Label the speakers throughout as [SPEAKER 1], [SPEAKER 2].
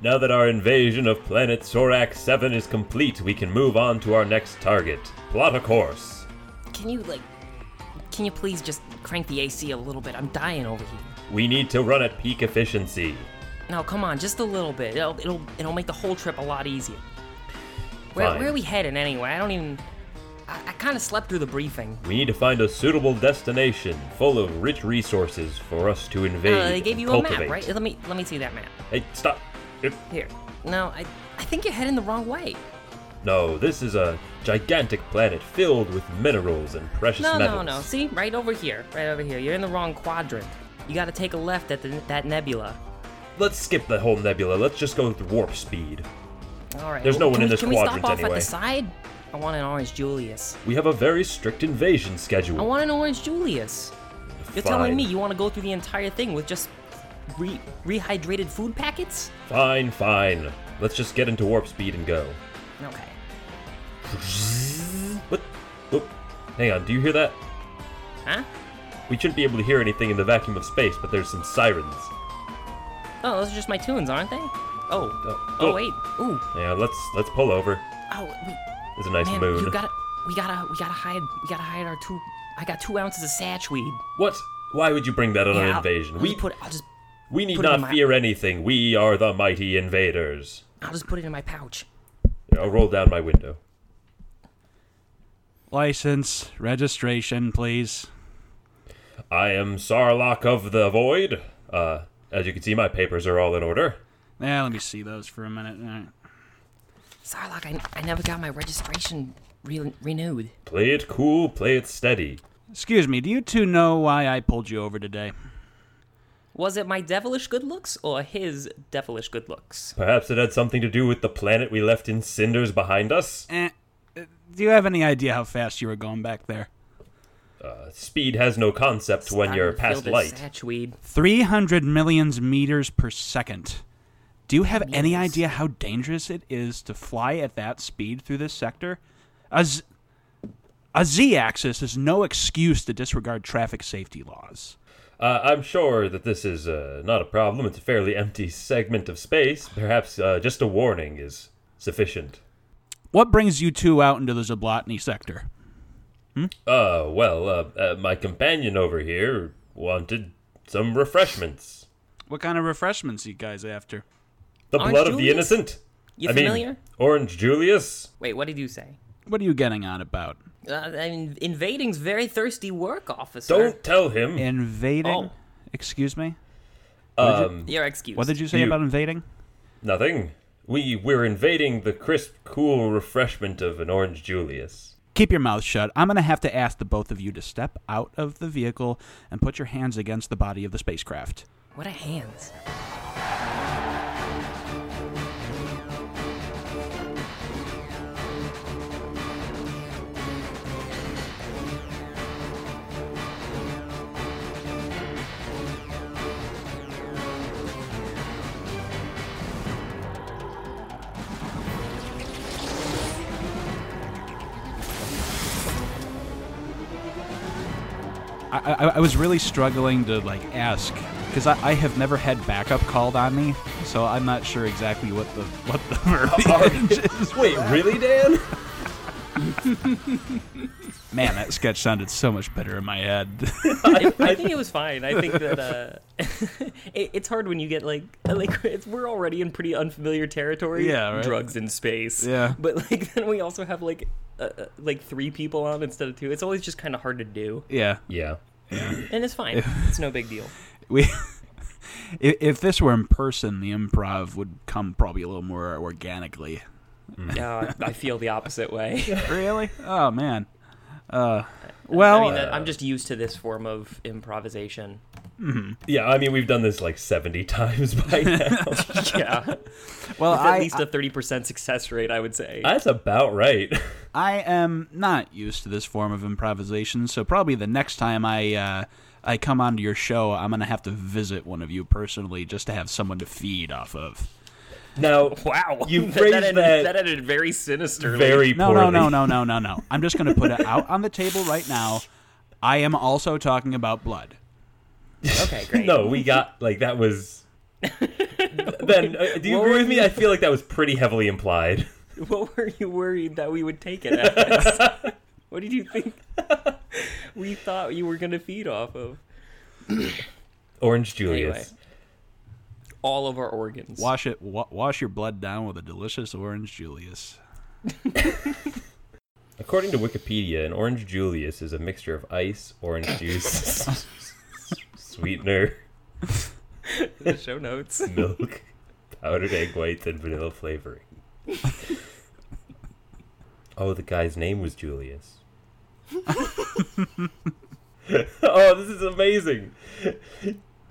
[SPEAKER 1] Now that our invasion of planet Sorak 7 is complete, we can move on to our next target. Plot a course.
[SPEAKER 2] Can you like? Can you please just crank the AC a little bit? I'm dying over here.
[SPEAKER 1] We need to run at peak efficiency.
[SPEAKER 2] No, come on, just a little bit. It'll it'll it'll make the whole trip a lot easier. Where,
[SPEAKER 1] Fine.
[SPEAKER 2] where are we heading anyway? I don't even. I, I kind of slept through the briefing.
[SPEAKER 1] We need to find a suitable destination full of rich resources for us to invade.
[SPEAKER 2] Uh, they gave
[SPEAKER 1] and
[SPEAKER 2] you
[SPEAKER 1] cultivate.
[SPEAKER 2] a map, right? Let me let me see that map.
[SPEAKER 1] Hey, stop.
[SPEAKER 2] Here. No, I I think you're heading the wrong way.
[SPEAKER 1] No, this is a gigantic planet filled with minerals and precious
[SPEAKER 2] No,
[SPEAKER 1] metals.
[SPEAKER 2] no, no. no. See, right over here, right over here. You're in the wrong quadrant. You got to take a left at the, that nebula.
[SPEAKER 1] Let's skip the whole nebula. Let's just go with warp speed.
[SPEAKER 2] All right.
[SPEAKER 1] There's no one
[SPEAKER 2] can
[SPEAKER 1] in
[SPEAKER 2] we-
[SPEAKER 1] this
[SPEAKER 2] can we
[SPEAKER 1] quadrant
[SPEAKER 2] stop off at the side? I want an orange Julius.
[SPEAKER 1] We have a very strict invasion schedule.
[SPEAKER 2] I want an orange Julius. You're
[SPEAKER 1] Fine.
[SPEAKER 2] telling me you want to go through the entire thing with just re- rehydrated food packets?
[SPEAKER 1] Fine, fine. Let's just get into warp speed and go.
[SPEAKER 2] Okay.
[SPEAKER 1] What? Oh, hang on. Do you hear that?
[SPEAKER 2] Huh?
[SPEAKER 1] We shouldn't be able to hear anything in the vacuum of space, but there's some sirens.
[SPEAKER 2] Oh, those are just my tunes, aren't they? Oh.
[SPEAKER 1] Oh,
[SPEAKER 2] Oh
[SPEAKER 1] oh.
[SPEAKER 2] wait. Ooh.
[SPEAKER 1] Yeah, let's let's pull over.
[SPEAKER 2] Oh wait.
[SPEAKER 1] There's a nice
[SPEAKER 2] Man,
[SPEAKER 1] moon.
[SPEAKER 2] you gotta. We gotta. We gotta hide. We gotta hide our two. I got two ounces of satchweed.
[SPEAKER 1] What? Why would you bring that on
[SPEAKER 2] Yeah,
[SPEAKER 1] an
[SPEAKER 2] I'll-
[SPEAKER 1] invasion?
[SPEAKER 2] I'll
[SPEAKER 1] we
[SPEAKER 2] just put. I'll just.
[SPEAKER 1] We need
[SPEAKER 2] put it
[SPEAKER 1] not
[SPEAKER 2] my-
[SPEAKER 1] fear anything. We are the mighty invaders.
[SPEAKER 2] I'll just put it in my pouch.
[SPEAKER 1] I'll roll down my window.
[SPEAKER 3] License, registration, please.
[SPEAKER 1] I am Sarlacc of the Void. Uh, as you can see, my papers are all in order.
[SPEAKER 3] Yeah, let me see those for a minute. All right.
[SPEAKER 2] Sarlacc, I, I never got my registration re- renewed.
[SPEAKER 1] Play it cool, play it steady.
[SPEAKER 3] Excuse me, do you two know why I pulled you over today?
[SPEAKER 2] Was it my devilish good looks or his devilish good looks?
[SPEAKER 1] Perhaps it had something to do with the planet we left in cinders behind us.
[SPEAKER 3] Eh, uh, do you have any idea how fast you were going back there?
[SPEAKER 1] Uh, speed has no concept when you're past light.
[SPEAKER 2] this Satchweed.
[SPEAKER 3] 300 millions meters per second. Do you have any idea how dangerous it is to fly at that speed through this sector? A, z- a z-axis is no excuse to disregard traffic safety laws.
[SPEAKER 1] Uh, I'm sure that this is uh, not a problem. It's a fairly empty segment of space. Perhaps uh, just a warning is sufficient.
[SPEAKER 3] What brings you two out into the Zablotny sector? Hmm?
[SPEAKER 1] Uh, well, uh, uh, my companion over here wanted some refreshments.
[SPEAKER 3] What kind of refreshments you guys after?
[SPEAKER 1] The
[SPEAKER 2] Orange
[SPEAKER 1] blood of the innocent.
[SPEAKER 2] You
[SPEAKER 1] I mean,
[SPEAKER 2] familiar?
[SPEAKER 1] Orange Julius.
[SPEAKER 2] Wait, what did you say?
[SPEAKER 3] What are you getting on about?
[SPEAKER 2] Uh, I mean, invading's very thirsty work, officer.
[SPEAKER 1] Don't tell him.
[SPEAKER 3] Invading?
[SPEAKER 2] Oh.
[SPEAKER 3] Excuse me?
[SPEAKER 1] Um,
[SPEAKER 2] Your excuse.
[SPEAKER 3] What did you say
[SPEAKER 1] You-
[SPEAKER 3] about invading?
[SPEAKER 1] nothing. We we're invading the crisp, cool refreshment of an Orange Julius.
[SPEAKER 3] Keep your mouth shut. I'm going to have to ask the both of you to step out of the vehicle and put your hands against the body of the spacecraft.
[SPEAKER 2] What are hands?
[SPEAKER 3] I, I, I was really struggling to like ask because I, I have never had backup called on me, so I'm not sure exactly what the what the verbiage is.
[SPEAKER 1] Wait, really, Dan?
[SPEAKER 3] Man, that sketch sounded so much better in my head.
[SPEAKER 2] I, I think it was fine. I think that uh, it, it's hard when you get like like it's, we're already in pretty unfamiliar territory.
[SPEAKER 3] Yeah, right.
[SPEAKER 2] drugs in space.
[SPEAKER 3] Yeah.
[SPEAKER 2] but like then we also have like uh, uh, like three people on instead of two. It's always just kind of hard to do,
[SPEAKER 3] yeah,
[SPEAKER 1] Yeah.
[SPEAKER 2] and it's fine. it's no big deal.
[SPEAKER 3] we. If, if this were in person, the improv would come probably a little more organically.
[SPEAKER 2] Yeah, I, I feel the opposite way.
[SPEAKER 3] Really? Oh man. Uh, well,
[SPEAKER 2] I mean, that- I'm just used to this form of improvisation.
[SPEAKER 1] Yeah, I mean, we've done this like 70 times by now.
[SPEAKER 2] Yeah,
[SPEAKER 3] well,
[SPEAKER 2] with
[SPEAKER 3] I,
[SPEAKER 2] at least a thirty percent success rate, I would say.
[SPEAKER 1] That's about right.
[SPEAKER 3] I am not used to this form of improvisation, so probably the next time I uh, I come onto your show, I'm gonna have to visit one of you personally just to have someone to feed off of.
[SPEAKER 1] Now,
[SPEAKER 2] wow,
[SPEAKER 1] You
[SPEAKER 2] that,
[SPEAKER 1] phrased
[SPEAKER 2] ended,
[SPEAKER 1] that
[SPEAKER 2] that ended very sinisterly.
[SPEAKER 1] very
[SPEAKER 3] No,
[SPEAKER 1] poorly.
[SPEAKER 3] no, no, no, no, no, no. I'm just gonna put it out on the table right now. I am also talking about blood.
[SPEAKER 2] Okay, great.
[SPEAKER 1] No, we got like that was that Ben, uh, do you
[SPEAKER 2] What
[SPEAKER 1] agree
[SPEAKER 2] were
[SPEAKER 1] with me?
[SPEAKER 2] you-
[SPEAKER 1] I feel like that was pretty heavily implied.
[SPEAKER 2] What were you worried that we would take it as? what did you think we thought you were gonna feed off of?
[SPEAKER 1] Orange Julius.
[SPEAKER 2] All of our organs.
[SPEAKER 3] Wash it. Wa- wash your blood down with a delicious orange Julius.
[SPEAKER 1] According to Wikipedia, an Orange Julius is a mixture of ice, orange juice, sweetener,
[SPEAKER 2] the show notes.
[SPEAKER 1] milk, powdered egg whites, and vanilla flavoring. oh, the guy's name was Julius. oh, this is amazing.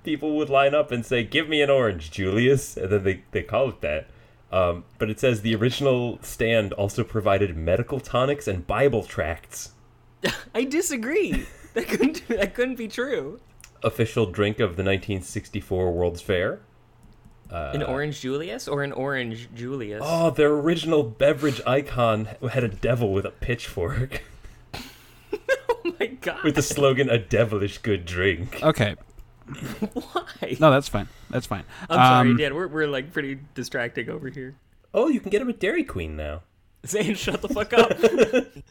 [SPEAKER 1] People would line up and say, Give me an orange, Julius. And then they, they call it that. Um, but it says the original stand also provided medical tonics and Bible tracts.
[SPEAKER 2] I disagree. That couldn't that couldn't be true.
[SPEAKER 1] Official drink of the 1964 World's Fair.
[SPEAKER 2] An orange Julius or an orange Julius?
[SPEAKER 1] Oh, their original beverage icon had a devil with a pitchfork
[SPEAKER 2] Oh my god.
[SPEAKER 1] with the slogan "A devilish good drink."
[SPEAKER 3] Okay.
[SPEAKER 2] Why?
[SPEAKER 3] No, that's fine. That's fine.
[SPEAKER 2] I'm sorry,
[SPEAKER 3] Um,
[SPEAKER 2] Dan. We're, we're like pretty distracting over here.
[SPEAKER 1] Oh, you can get them at Dairy Queen now.
[SPEAKER 2] Zane, shut the fuck up.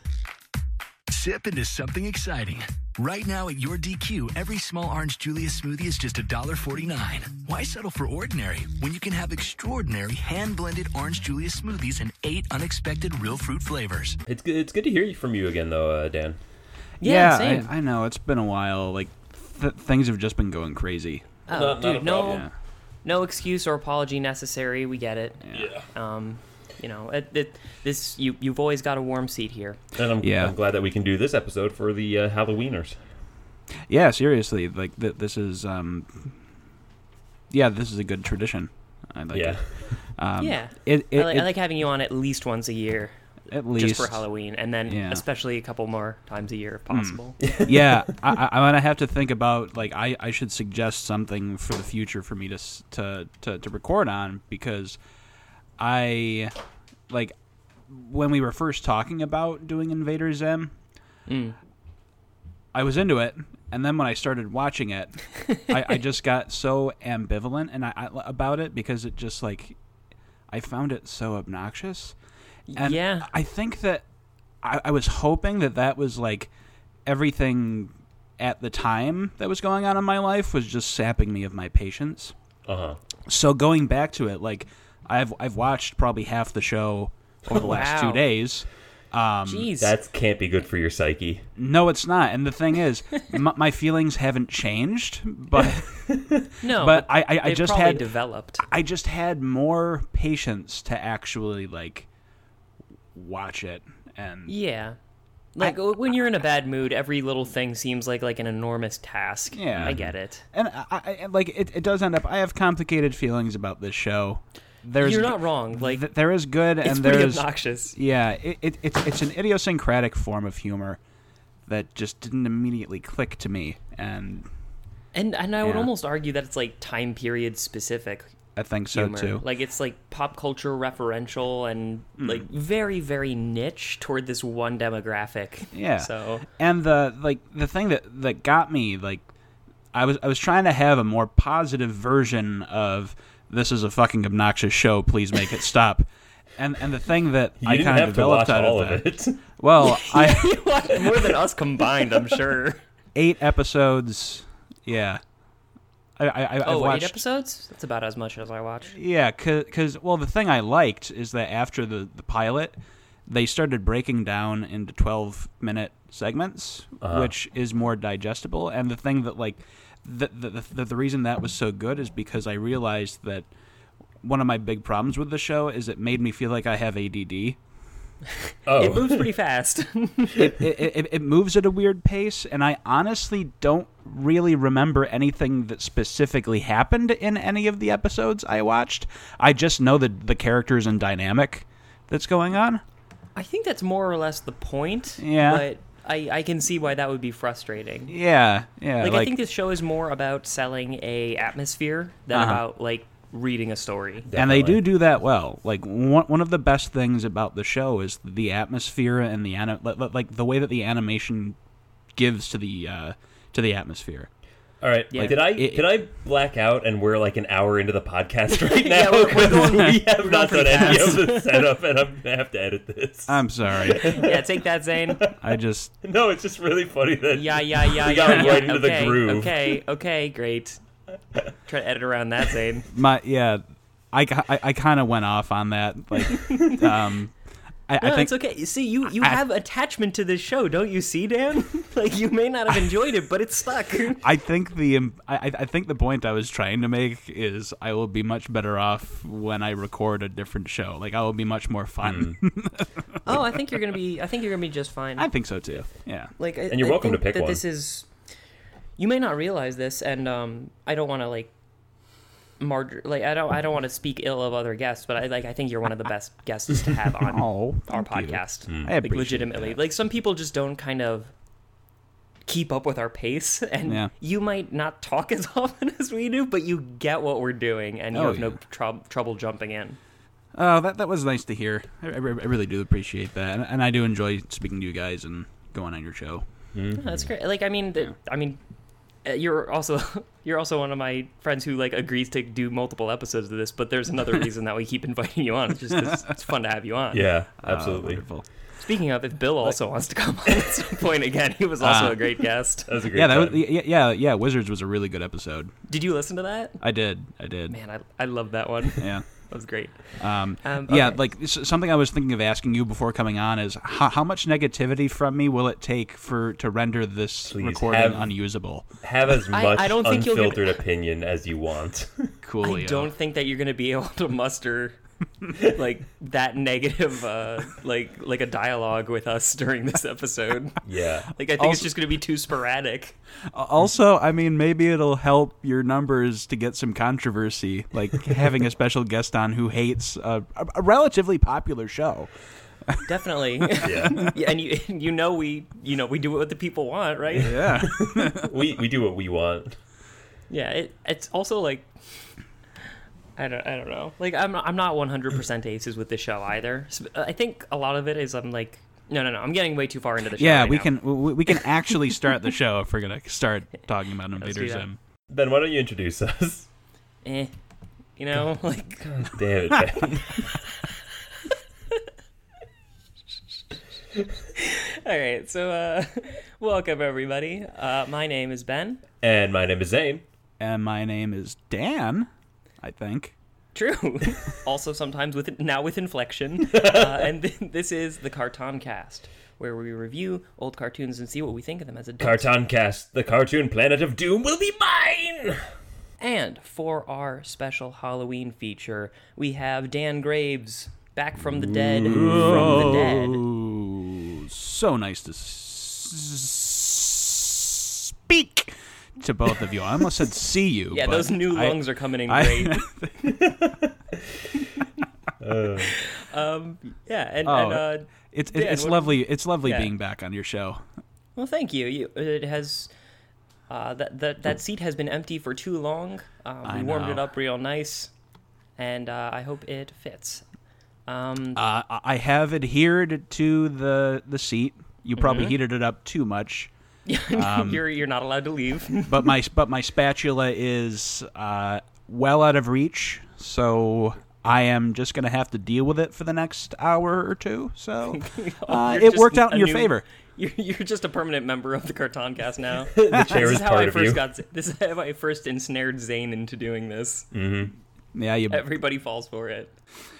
[SPEAKER 4] Sip into something exciting. Right now at your DQ, every small orange Julius smoothie is just $1.49. Why settle for ordinary when you can have extraordinary hand blended orange Julius smoothies and eight unexpected real fruit flavors?
[SPEAKER 1] It's good. It's good to hear from you again, though, uh, Dan.
[SPEAKER 2] Yeah,
[SPEAKER 3] Yeah,
[SPEAKER 2] same.
[SPEAKER 3] I, I know. It's been a while. Like, th- things have just been going crazy.
[SPEAKER 2] Oh,
[SPEAKER 1] Not- not
[SPEAKER 2] dude, no.
[SPEAKER 3] Yeah.
[SPEAKER 2] no excuse or apology necessary. We get it.
[SPEAKER 1] Yeah.
[SPEAKER 2] Um, you know, it, it, this you you've always got a warm seat here.
[SPEAKER 1] And I'm,
[SPEAKER 3] Yeah.
[SPEAKER 1] I'm glad that we can do this episode for the uh, Halloweeners.
[SPEAKER 3] Yeah, seriously. Like, th- this is, um, yeah, this is a good tradition. I like
[SPEAKER 1] yeah.
[SPEAKER 3] it. Um,
[SPEAKER 2] yeah,
[SPEAKER 3] It, it,
[SPEAKER 2] I, like,
[SPEAKER 3] it-
[SPEAKER 2] I like having you on at least once a year,
[SPEAKER 3] at least
[SPEAKER 2] just for Halloween, and then
[SPEAKER 3] Yeah.
[SPEAKER 2] especially a couple more times a year if possible.
[SPEAKER 3] yeah, I, I, I'm gonna have to think about like I, I should suggest something for the future for me to to to, to record on because I like when we were first talking about doing Invader Zim,
[SPEAKER 2] Mm.
[SPEAKER 3] I was into it, and then when I started watching it, I, I just got so ambivalent and I, I about it because it just like I found it so obnoxious. And
[SPEAKER 2] yeah,
[SPEAKER 3] I think that I, I was hoping that that was like everything at the time that was going on in my life was just sapping me of my patience.
[SPEAKER 1] Uh huh.
[SPEAKER 3] So going back to it, like I've I've watched probably half the show over the last
[SPEAKER 2] Wow.
[SPEAKER 3] two days. Um,
[SPEAKER 2] jeez.
[SPEAKER 1] That can't be good for your psyche.
[SPEAKER 3] no, it's not. And the thing is, m- my feelings haven't changed, but
[SPEAKER 2] no,
[SPEAKER 3] but I I, I just had
[SPEAKER 2] developed.
[SPEAKER 3] I just had more patience to actually like watch it and
[SPEAKER 2] Yeah. Like when you're in a bad mood, every little thing seems like like an enormous task.
[SPEAKER 3] Yeah.
[SPEAKER 2] I get it.
[SPEAKER 3] and I, I like it, it does end up i have complicated feelings about this show there's
[SPEAKER 2] You're not wrong. Like
[SPEAKER 3] th- there is good and there's
[SPEAKER 2] obnoxious.
[SPEAKER 3] yeah it, it, it's it's an idiosyncratic form of humor that just didn't immediately click to me and
[SPEAKER 2] And and I would almost argue that it's like time period specific
[SPEAKER 3] i think so
[SPEAKER 2] humor.
[SPEAKER 3] too
[SPEAKER 2] Like it's like pop culture referential and
[SPEAKER 3] Hmm.
[SPEAKER 2] like very very niche toward this one demographic.
[SPEAKER 3] Yeah.
[SPEAKER 2] So
[SPEAKER 3] and the like the thing that that got me like i was i was trying to have a more positive version of this is a fucking obnoxious show please make it stop and and the thing that
[SPEAKER 1] You
[SPEAKER 3] i kind of developed out
[SPEAKER 1] all
[SPEAKER 3] of
[SPEAKER 1] of
[SPEAKER 3] that
[SPEAKER 1] it.
[SPEAKER 3] well i
[SPEAKER 2] more than us combined, I'm sure.
[SPEAKER 3] eight episodes. Yeah. I, I, I- I've
[SPEAKER 2] Oh, eight
[SPEAKER 3] watched.
[SPEAKER 2] episodes? That's about as much as I watch.
[SPEAKER 3] Yeah, because well, the thing I liked is that after the the pilot, they started breaking down into twelve minute segments,
[SPEAKER 1] Uh-huh.
[SPEAKER 3] which is more digestible. And the thing that like the the, the the reason that was so good is because I realized that one of my big problems with the show is it made me feel like I have ADD.
[SPEAKER 1] Oh,
[SPEAKER 2] It moves pretty fast.
[SPEAKER 3] it, it, it, it moves at a weird pace, and I honestly don't really remember anything that specifically happened in any of the episodes I watched. I just know the the characters and dynamic that's going on.
[SPEAKER 2] I think that's more or less the point.
[SPEAKER 3] Yeah.
[SPEAKER 2] But I, I can see why that would be frustrating.
[SPEAKER 3] Yeah, yeah.
[SPEAKER 2] Like,
[SPEAKER 3] Like,
[SPEAKER 2] I think this show is more about selling a atmosphere than
[SPEAKER 3] Uh-huh.
[SPEAKER 2] about like reading a story.
[SPEAKER 3] and they do do that well. Like one one of the best things about the show is the atmosphere and the ani- li- li- like the way that the animation gives to the uh, to the atmosphere.
[SPEAKER 1] All right.
[SPEAKER 2] Yeah.
[SPEAKER 1] Did I
[SPEAKER 3] It-
[SPEAKER 1] can I black out and we're like an hour into the podcast right
[SPEAKER 2] Yeah,
[SPEAKER 1] now?
[SPEAKER 2] we're- we're
[SPEAKER 1] 'Cause
[SPEAKER 2] going-
[SPEAKER 1] we have
[SPEAKER 2] we're
[SPEAKER 1] not
[SPEAKER 2] going
[SPEAKER 1] done any of the setup, and I'm gonna have to edit this.
[SPEAKER 3] I'm sorry.
[SPEAKER 2] yeah, take that, Zane.
[SPEAKER 3] I just
[SPEAKER 1] no, it's just really funny that
[SPEAKER 2] Yeah, yeah, yeah,
[SPEAKER 1] We
[SPEAKER 2] yeah.
[SPEAKER 1] got
[SPEAKER 2] yeah.
[SPEAKER 1] right into the groove.
[SPEAKER 2] Okay, okay, great. Try to edit around that, Zane.
[SPEAKER 3] my yeah. I, I, I kind of went off on that. Like, um, I,
[SPEAKER 2] No,
[SPEAKER 3] I think
[SPEAKER 2] it's okay. See, you you
[SPEAKER 3] I-
[SPEAKER 2] have attachment to this show, don't you? See, Dan? like you may not have enjoyed it, but it's stuck.
[SPEAKER 3] I think the um, I, I think the point I was trying to make is I will be much better off when I record a different show. Like I will be much more fun.
[SPEAKER 2] oh, I think you're gonna be. I think you're gonna be just fine.
[SPEAKER 3] I think so too. Yeah.
[SPEAKER 2] like, I,
[SPEAKER 1] And you're
[SPEAKER 2] I
[SPEAKER 1] welcome to pick
[SPEAKER 2] that
[SPEAKER 1] one.
[SPEAKER 2] This is. You may not realize this, and um, I don't want to like. Marg- like I don't I don't want to speak ill of other guests, but I like I think you're one of the best guests to have on
[SPEAKER 3] Oh,
[SPEAKER 2] our
[SPEAKER 3] thank you.
[SPEAKER 2] podcast.
[SPEAKER 3] I
[SPEAKER 2] Like
[SPEAKER 3] appreciate
[SPEAKER 2] legitimately,
[SPEAKER 3] that.
[SPEAKER 2] like some people just don't kind of keep up with our pace, and
[SPEAKER 3] Yeah.
[SPEAKER 2] you might not talk as often as we do, but you get what we're doing, and you
[SPEAKER 3] Oh,
[SPEAKER 2] have no
[SPEAKER 3] yeah.
[SPEAKER 2] trou- trouble jumping in.
[SPEAKER 3] Oh, that that was nice to hear. I, I, I really do appreciate that, and, and I do enjoy speaking to you guys and going on your show.
[SPEAKER 2] Yeah, that's great. Like I mean, the, I mean, you're also you're also one of my friends who like agrees to do multiple episodes of this. But there's another reason that we keep inviting you on. It's just it's fun to have you on.
[SPEAKER 1] yeah,
[SPEAKER 3] Uh,
[SPEAKER 1] absolutely.
[SPEAKER 3] wonderful.
[SPEAKER 2] Speaking of, if Bill also wants to come on at some point again, he was also
[SPEAKER 3] Uh,
[SPEAKER 2] a great guest.
[SPEAKER 1] that was a great
[SPEAKER 3] Yeah, that was yeah, yeah yeah. Wizards was a really good episode.
[SPEAKER 2] Did you listen to that?
[SPEAKER 3] I did, I did.
[SPEAKER 2] Man, I I love that one.
[SPEAKER 3] Yeah.
[SPEAKER 2] That was great.
[SPEAKER 3] Um,
[SPEAKER 2] Um,
[SPEAKER 3] Yeah, like something I was thinking of asking you before coming on is how, how much negativity from me will it take for to render this
[SPEAKER 1] Please
[SPEAKER 3] recording
[SPEAKER 1] have-
[SPEAKER 3] unusable?
[SPEAKER 1] Have as much
[SPEAKER 2] I don't think you'll get-
[SPEAKER 1] unfiltered opinion as you want.
[SPEAKER 3] Cool.
[SPEAKER 2] I don't think that you're gonna be able to muster like that negative uh like like a dialogue with us during this episode.
[SPEAKER 1] yeah.
[SPEAKER 2] Like I think it's just gonna be too sporadic.
[SPEAKER 3] Also, I mean, maybe it'll help your numbers to get some controversy, like having a special guest on who hates a, a, a relatively popular show.
[SPEAKER 2] Definitely.
[SPEAKER 1] Yeah.
[SPEAKER 2] yeah, and you you know we you know we do what the people want, right?
[SPEAKER 3] Yeah.
[SPEAKER 1] we we do what we want.
[SPEAKER 2] Yeah, it, it's also like I don't I don't know. Like I'm not, I'm not 100% aces with this show either. I think a lot of it is I'm like no no no I'm getting way too far into the show.
[SPEAKER 3] yeah,
[SPEAKER 2] right
[SPEAKER 3] we
[SPEAKER 2] now.
[SPEAKER 3] can we, we can actually start the show if we're gonna start talking about
[SPEAKER 2] do
[SPEAKER 3] Invader
[SPEAKER 2] that.
[SPEAKER 3] Zim.
[SPEAKER 1] Ben, why don't you introduce us?
[SPEAKER 2] Eh, you know like
[SPEAKER 1] Damn it,
[SPEAKER 2] all right. So uh, welcome everybody. Uh, my name is Ben.
[SPEAKER 1] and my name is Zane.
[SPEAKER 3] And my name is Dan, I think.
[SPEAKER 2] True. also, sometimes with now with inflection. Uh, and th- this is the Carton Cast, where we review old cartoons and see what we think of them as adults.
[SPEAKER 1] Cartoon Cast, the cartoon planet of doom will be mine.
[SPEAKER 2] and for our special Halloween feature, we have Dan Graves back from the dead. From the dead.
[SPEAKER 3] So nice to s- speak to both of you. I almost said see you.
[SPEAKER 2] Yeah,
[SPEAKER 3] but
[SPEAKER 2] those new
[SPEAKER 3] I-
[SPEAKER 2] lungs are coming in
[SPEAKER 3] I-
[SPEAKER 2] great.
[SPEAKER 1] Uh,
[SPEAKER 2] um, yeah, and,
[SPEAKER 3] Oh.
[SPEAKER 2] and uh,
[SPEAKER 3] It's
[SPEAKER 2] Dan,
[SPEAKER 3] it's
[SPEAKER 2] what-
[SPEAKER 3] lovely. It's lovely
[SPEAKER 2] Yeah.
[SPEAKER 3] being back on your show.
[SPEAKER 2] well, thank you. You it has. Uh, that, that that seat has been empty for too long. Um,
[SPEAKER 3] I
[SPEAKER 2] we warmed it up real nice, and uh, I hope it fits. Um,
[SPEAKER 3] Uh, I- I have adhered to the the seat. You probably
[SPEAKER 2] Mm-hmm.
[SPEAKER 3] heated it up too much. Um,
[SPEAKER 2] you're you're not allowed to leave.
[SPEAKER 3] But my but my spatula is uh, well out of reach, so I am just gonna have to deal with it for the next hour or two. So uh, it worked out in your
[SPEAKER 2] new-
[SPEAKER 3] favor.
[SPEAKER 2] You're, you're just a permanent member of the Carton Cast now.
[SPEAKER 1] the chair
[SPEAKER 2] this
[SPEAKER 1] is
[SPEAKER 2] how I
[SPEAKER 1] of
[SPEAKER 2] first
[SPEAKER 1] you.
[SPEAKER 2] got. This is how I first ensnared Zane into doing this.
[SPEAKER 3] Yeah, you,
[SPEAKER 2] Everybody falls for it.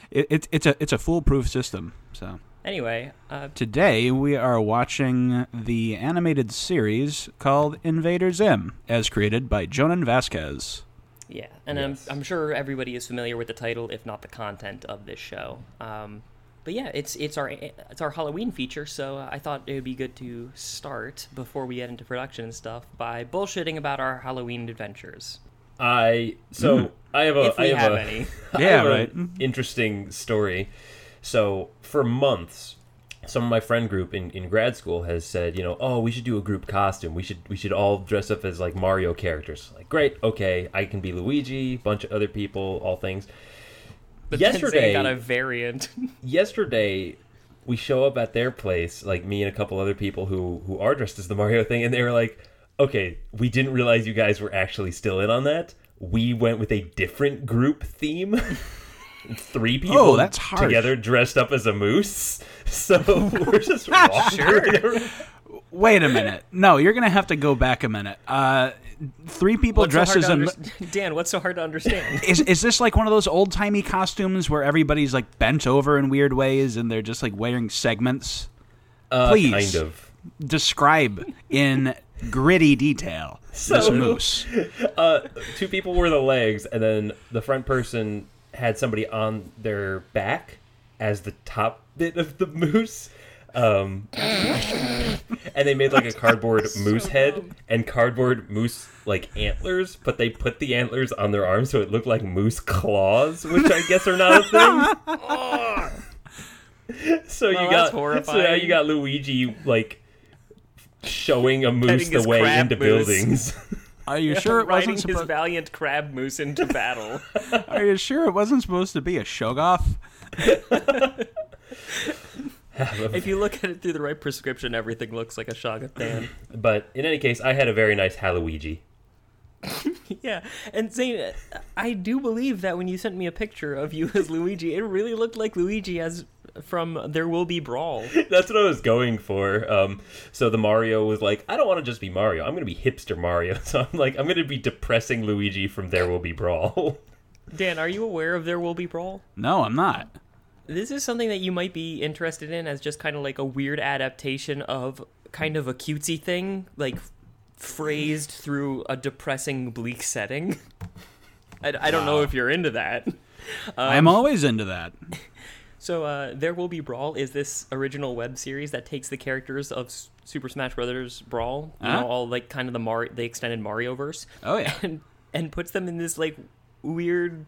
[SPEAKER 3] it, it's it's a it's a foolproof system. So
[SPEAKER 2] Anyway, uh,
[SPEAKER 3] today we are watching the animated series called Invader Zim, as created by Jhonen Vasquez.
[SPEAKER 2] yeah, and
[SPEAKER 1] Yes.
[SPEAKER 2] I'm I'm sure everybody is familiar with the title, if not the content of this show. Um, but yeah, it's it's our it's our Halloween feature, so I thought it would be good to start before we get into production and stuff by bullshitting about our Halloween adventures.
[SPEAKER 1] I so I have a
[SPEAKER 2] If we
[SPEAKER 1] I
[SPEAKER 2] have
[SPEAKER 1] a,
[SPEAKER 2] any.
[SPEAKER 1] I
[SPEAKER 3] Yeah,
[SPEAKER 1] have an
[SPEAKER 3] right.
[SPEAKER 1] interesting story. So for months, some of my friend group in, in grad school has said, you know, oh, we should do a group costume. We should we should all dress up as like Mario characters. Like, great, okay, I can be Luigi, bunch of other people, all things.
[SPEAKER 2] But
[SPEAKER 1] Yesterday-
[SPEAKER 2] got a variant.
[SPEAKER 1] Yesterday, we show up at their place, like me and a couple other people who who are dressed as the Mario thing, and they were like, okay, we didn't realize you guys were actually still in on that. We went with a different group theme. Three people
[SPEAKER 3] Oh, that's harsh.
[SPEAKER 1] together dressed up as a moose. So we're just walking around.
[SPEAKER 3] Wait a minute. No, you're gonna have to go back a minute. Uh, three people
[SPEAKER 2] What's so
[SPEAKER 3] dressed
[SPEAKER 2] hard
[SPEAKER 3] as a. mo-
[SPEAKER 2] underst- Dan, what's so hard to understand?
[SPEAKER 3] Is is this like one of those old timey costumes where everybody's like bent over in weird ways and they're just like wearing segments?
[SPEAKER 1] Uh,
[SPEAKER 3] Please.
[SPEAKER 1] Kind of.
[SPEAKER 3] Describe in gritty detail this
[SPEAKER 1] So-
[SPEAKER 3] moose.
[SPEAKER 1] Uh, two people were the legs, and then the front person had somebody on their back as the top bit of the moose. Um, and they made like a cardboard moose head and cardboard moose like antlers, but they put the antlers on their arms so it looked like moose claws, which I guess are not a thing. so you got
[SPEAKER 2] that's
[SPEAKER 1] so now you got Luigi like showing a moose
[SPEAKER 2] Petting
[SPEAKER 1] the way into
[SPEAKER 2] moose.
[SPEAKER 1] buildings.
[SPEAKER 3] Are you sure it wasn't
[SPEAKER 2] his
[SPEAKER 3] supposed?
[SPEAKER 2] valiant crab moose into battle.
[SPEAKER 3] Are you sure it wasn't supposed to be a Shoggoth?
[SPEAKER 2] if you look at it through the right prescription, everything looks like a Shoggoth Dan.
[SPEAKER 1] But in any case, I had a very nice Haluigi.
[SPEAKER 2] yeah, and Zane, I do believe that when you sent me a picture of you as Luigi, it really looked like Luigi as from There Will Be Brawl.
[SPEAKER 1] That's what I was going for. Um, so the Mario was like, I don't want to just be Mario. I'm going to be hipster Mario. So I'm like, I'm going to be depressing Luigi from There Will Be Brawl.
[SPEAKER 2] Dan, are you aware of There Will Be Brawl?
[SPEAKER 3] No, I'm not.
[SPEAKER 2] This is something that you might be interested in as just kind of like a weird adaptation of kind of a cutesy thing, like phrased through a depressing, bleak setting. I, I don't know if you're into that.
[SPEAKER 3] I'm always into that.
[SPEAKER 2] So, uh, There Will Be Brawl is this original web series that takes the characters of S- Super Smash Brothers Brawl, you
[SPEAKER 3] Huh?
[SPEAKER 2] know, all like kind of the Mar- the extended Mario verse,
[SPEAKER 3] Oh yeah.
[SPEAKER 2] and and puts them in this like weird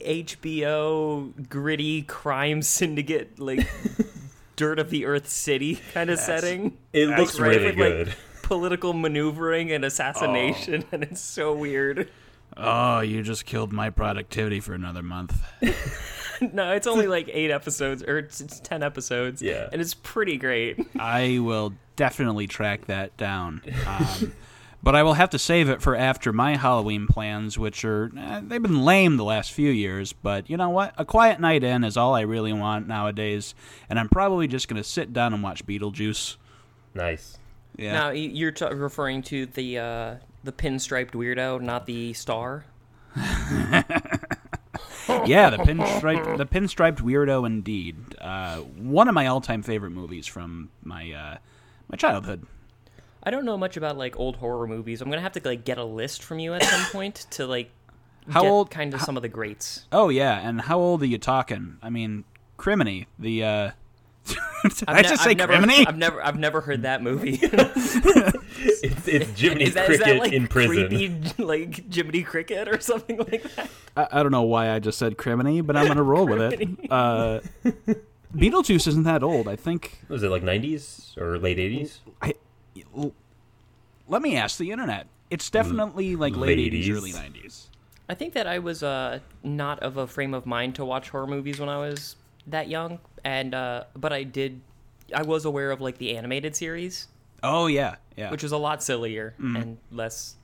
[SPEAKER 2] HBO gritty crime syndicate like dirt of the earth city kind of setting.
[SPEAKER 1] It
[SPEAKER 3] That's
[SPEAKER 1] looks
[SPEAKER 2] right,
[SPEAKER 1] really
[SPEAKER 2] with, like,
[SPEAKER 1] good.
[SPEAKER 2] Political maneuvering and assassination, and it's so weird.
[SPEAKER 3] Oh, you just killed my productivity for another month.
[SPEAKER 2] No, it's only like eight episodes, or it's, it's ten episodes.
[SPEAKER 1] Yeah.
[SPEAKER 2] and it's pretty great.
[SPEAKER 3] I will definitely track that down. Um, but I will have to save it for after my Halloween plans, which are eh, they've been lame the last few years. But you know what? A quiet night in is all I really want nowadays, and I'm probably just gonna sit down and watch Beetlejuice.
[SPEAKER 1] Nice.
[SPEAKER 3] Yeah.
[SPEAKER 2] Now you're t- referring to the uh, the pinstriped weirdo, not the star.
[SPEAKER 3] Yeah, the pinstripe, the pinstriped weirdo, indeed. Uh, one of my all-time favorite movies from my uh, my childhood.
[SPEAKER 2] I don't know much about like old horror movies. I'm gonna have to like get a list from you at some point to like
[SPEAKER 3] How old-
[SPEAKER 2] kind of some of the greats.
[SPEAKER 3] Oh yeah, and how old are you talking? I mean, Criminy, the. Uh, Did I
[SPEAKER 2] I've ne-
[SPEAKER 3] just say
[SPEAKER 2] I've never,
[SPEAKER 3] Criminy?
[SPEAKER 2] I've never, I've never heard that movie.
[SPEAKER 1] It's, it's Jiminy
[SPEAKER 2] is, that, is
[SPEAKER 1] Cricket
[SPEAKER 2] that like
[SPEAKER 1] in prison.
[SPEAKER 2] creepy, like Jiminy Cricket or something like that?
[SPEAKER 3] I, I don't know why I just said Criminy, but I'm gonna roll with it. Uh, Beetlejuice isn't that old. I think.
[SPEAKER 1] Was it like 90s or late 80s?
[SPEAKER 3] I. l- Let me ask the internet. It's definitely like late
[SPEAKER 1] Ladies.
[SPEAKER 3] 80s, early 90s.
[SPEAKER 2] I think that I was uh, not of a frame of mind to watch horror movies when I was that young, and uh, but I did. I was aware of like the animated series,
[SPEAKER 3] Oh yeah, yeah.
[SPEAKER 2] which was a lot sillier and less.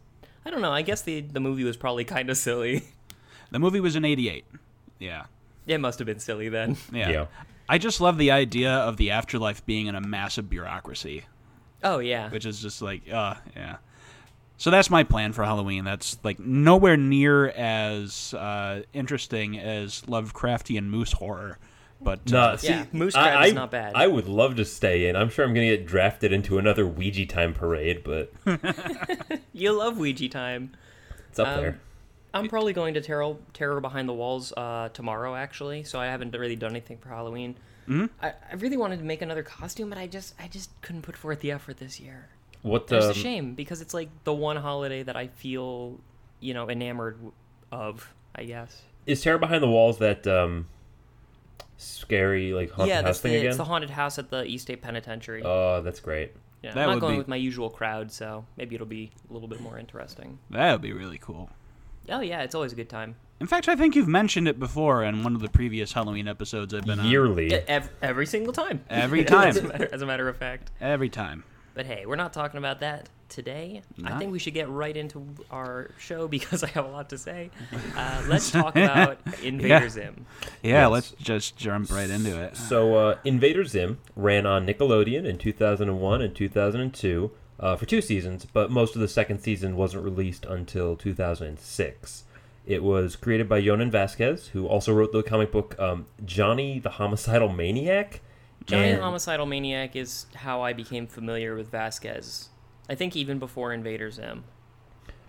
[SPEAKER 2] I don't know. I guess the the movie was probably kind of silly.
[SPEAKER 3] the movie was in '88. Yeah,
[SPEAKER 2] It must have been silly then.
[SPEAKER 3] yeah.
[SPEAKER 1] Yeah.
[SPEAKER 3] I just love the idea of the afterlife being in a massive bureaucracy.
[SPEAKER 2] Oh yeah.
[SPEAKER 3] which is just like, uh, yeah. So that's my plan for Halloween. That's like nowhere near as uh, interesting as Lovecraftian moose horror, but
[SPEAKER 1] No,
[SPEAKER 3] uh,
[SPEAKER 1] see,
[SPEAKER 2] Yeah, Moose
[SPEAKER 1] I- I,
[SPEAKER 2] is not bad.
[SPEAKER 1] I would love to stay in. I'm sure I'm going to get drafted into another Ouija time parade, but
[SPEAKER 2] You love Ouija time.
[SPEAKER 1] it's up
[SPEAKER 2] Um,
[SPEAKER 1] there.
[SPEAKER 2] I'm probably going to Terror Terror Behind the Walls uh, tomorrow, actually. So I haven't really done anything for Halloween. Mm-hmm. I, I really wanted to make another costume, but I just I just couldn't put forth the effort this year.
[SPEAKER 1] What
[SPEAKER 2] It's
[SPEAKER 1] um,
[SPEAKER 2] a shame because it's like the one holiday that I feel, you know, enamored of. I guess.
[SPEAKER 1] is Terror Behind the Walls that um, scary like haunted
[SPEAKER 2] yeah,
[SPEAKER 1] house
[SPEAKER 2] that's
[SPEAKER 1] thing
[SPEAKER 2] the
[SPEAKER 1] again?
[SPEAKER 2] it's the haunted house at the East State Penitentiary.
[SPEAKER 1] Oh, that's great.
[SPEAKER 2] yeah,
[SPEAKER 3] that
[SPEAKER 2] I'm not going
[SPEAKER 3] be-
[SPEAKER 2] with my usual crowd, so maybe it'll be a little bit more interesting.
[SPEAKER 3] that would be really cool.
[SPEAKER 2] Oh yeah, it's always a good time.
[SPEAKER 3] In fact, I think you've mentioned it before in one of the previous Halloween episodes I've been on.
[SPEAKER 1] Yearly.
[SPEAKER 2] E- ev- every single time.
[SPEAKER 3] Every
[SPEAKER 2] as,
[SPEAKER 3] time.
[SPEAKER 2] a matter, as a matter of fact.
[SPEAKER 3] Every time.
[SPEAKER 2] But hey, we're not talking about that today. I think we should get right into our show because I have a lot to say. Uh, let's talk about Invader Zim.
[SPEAKER 3] Yeah,
[SPEAKER 1] Yes.
[SPEAKER 3] let's just jump right into it.
[SPEAKER 1] So, uh, Invader Zim ran on Nickelodeon in 2001 and 2002 uh, for two seasons, but most of the second season wasn't released until 2006. It was created by Jhonen Vasquez, who also wrote the comic book um, Johnny the Homicidal Maniac.
[SPEAKER 2] Johnny
[SPEAKER 1] and-
[SPEAKER 2] the Homicidal Maniac is how I became familiar with Vasquez. I think even before Invader Zim.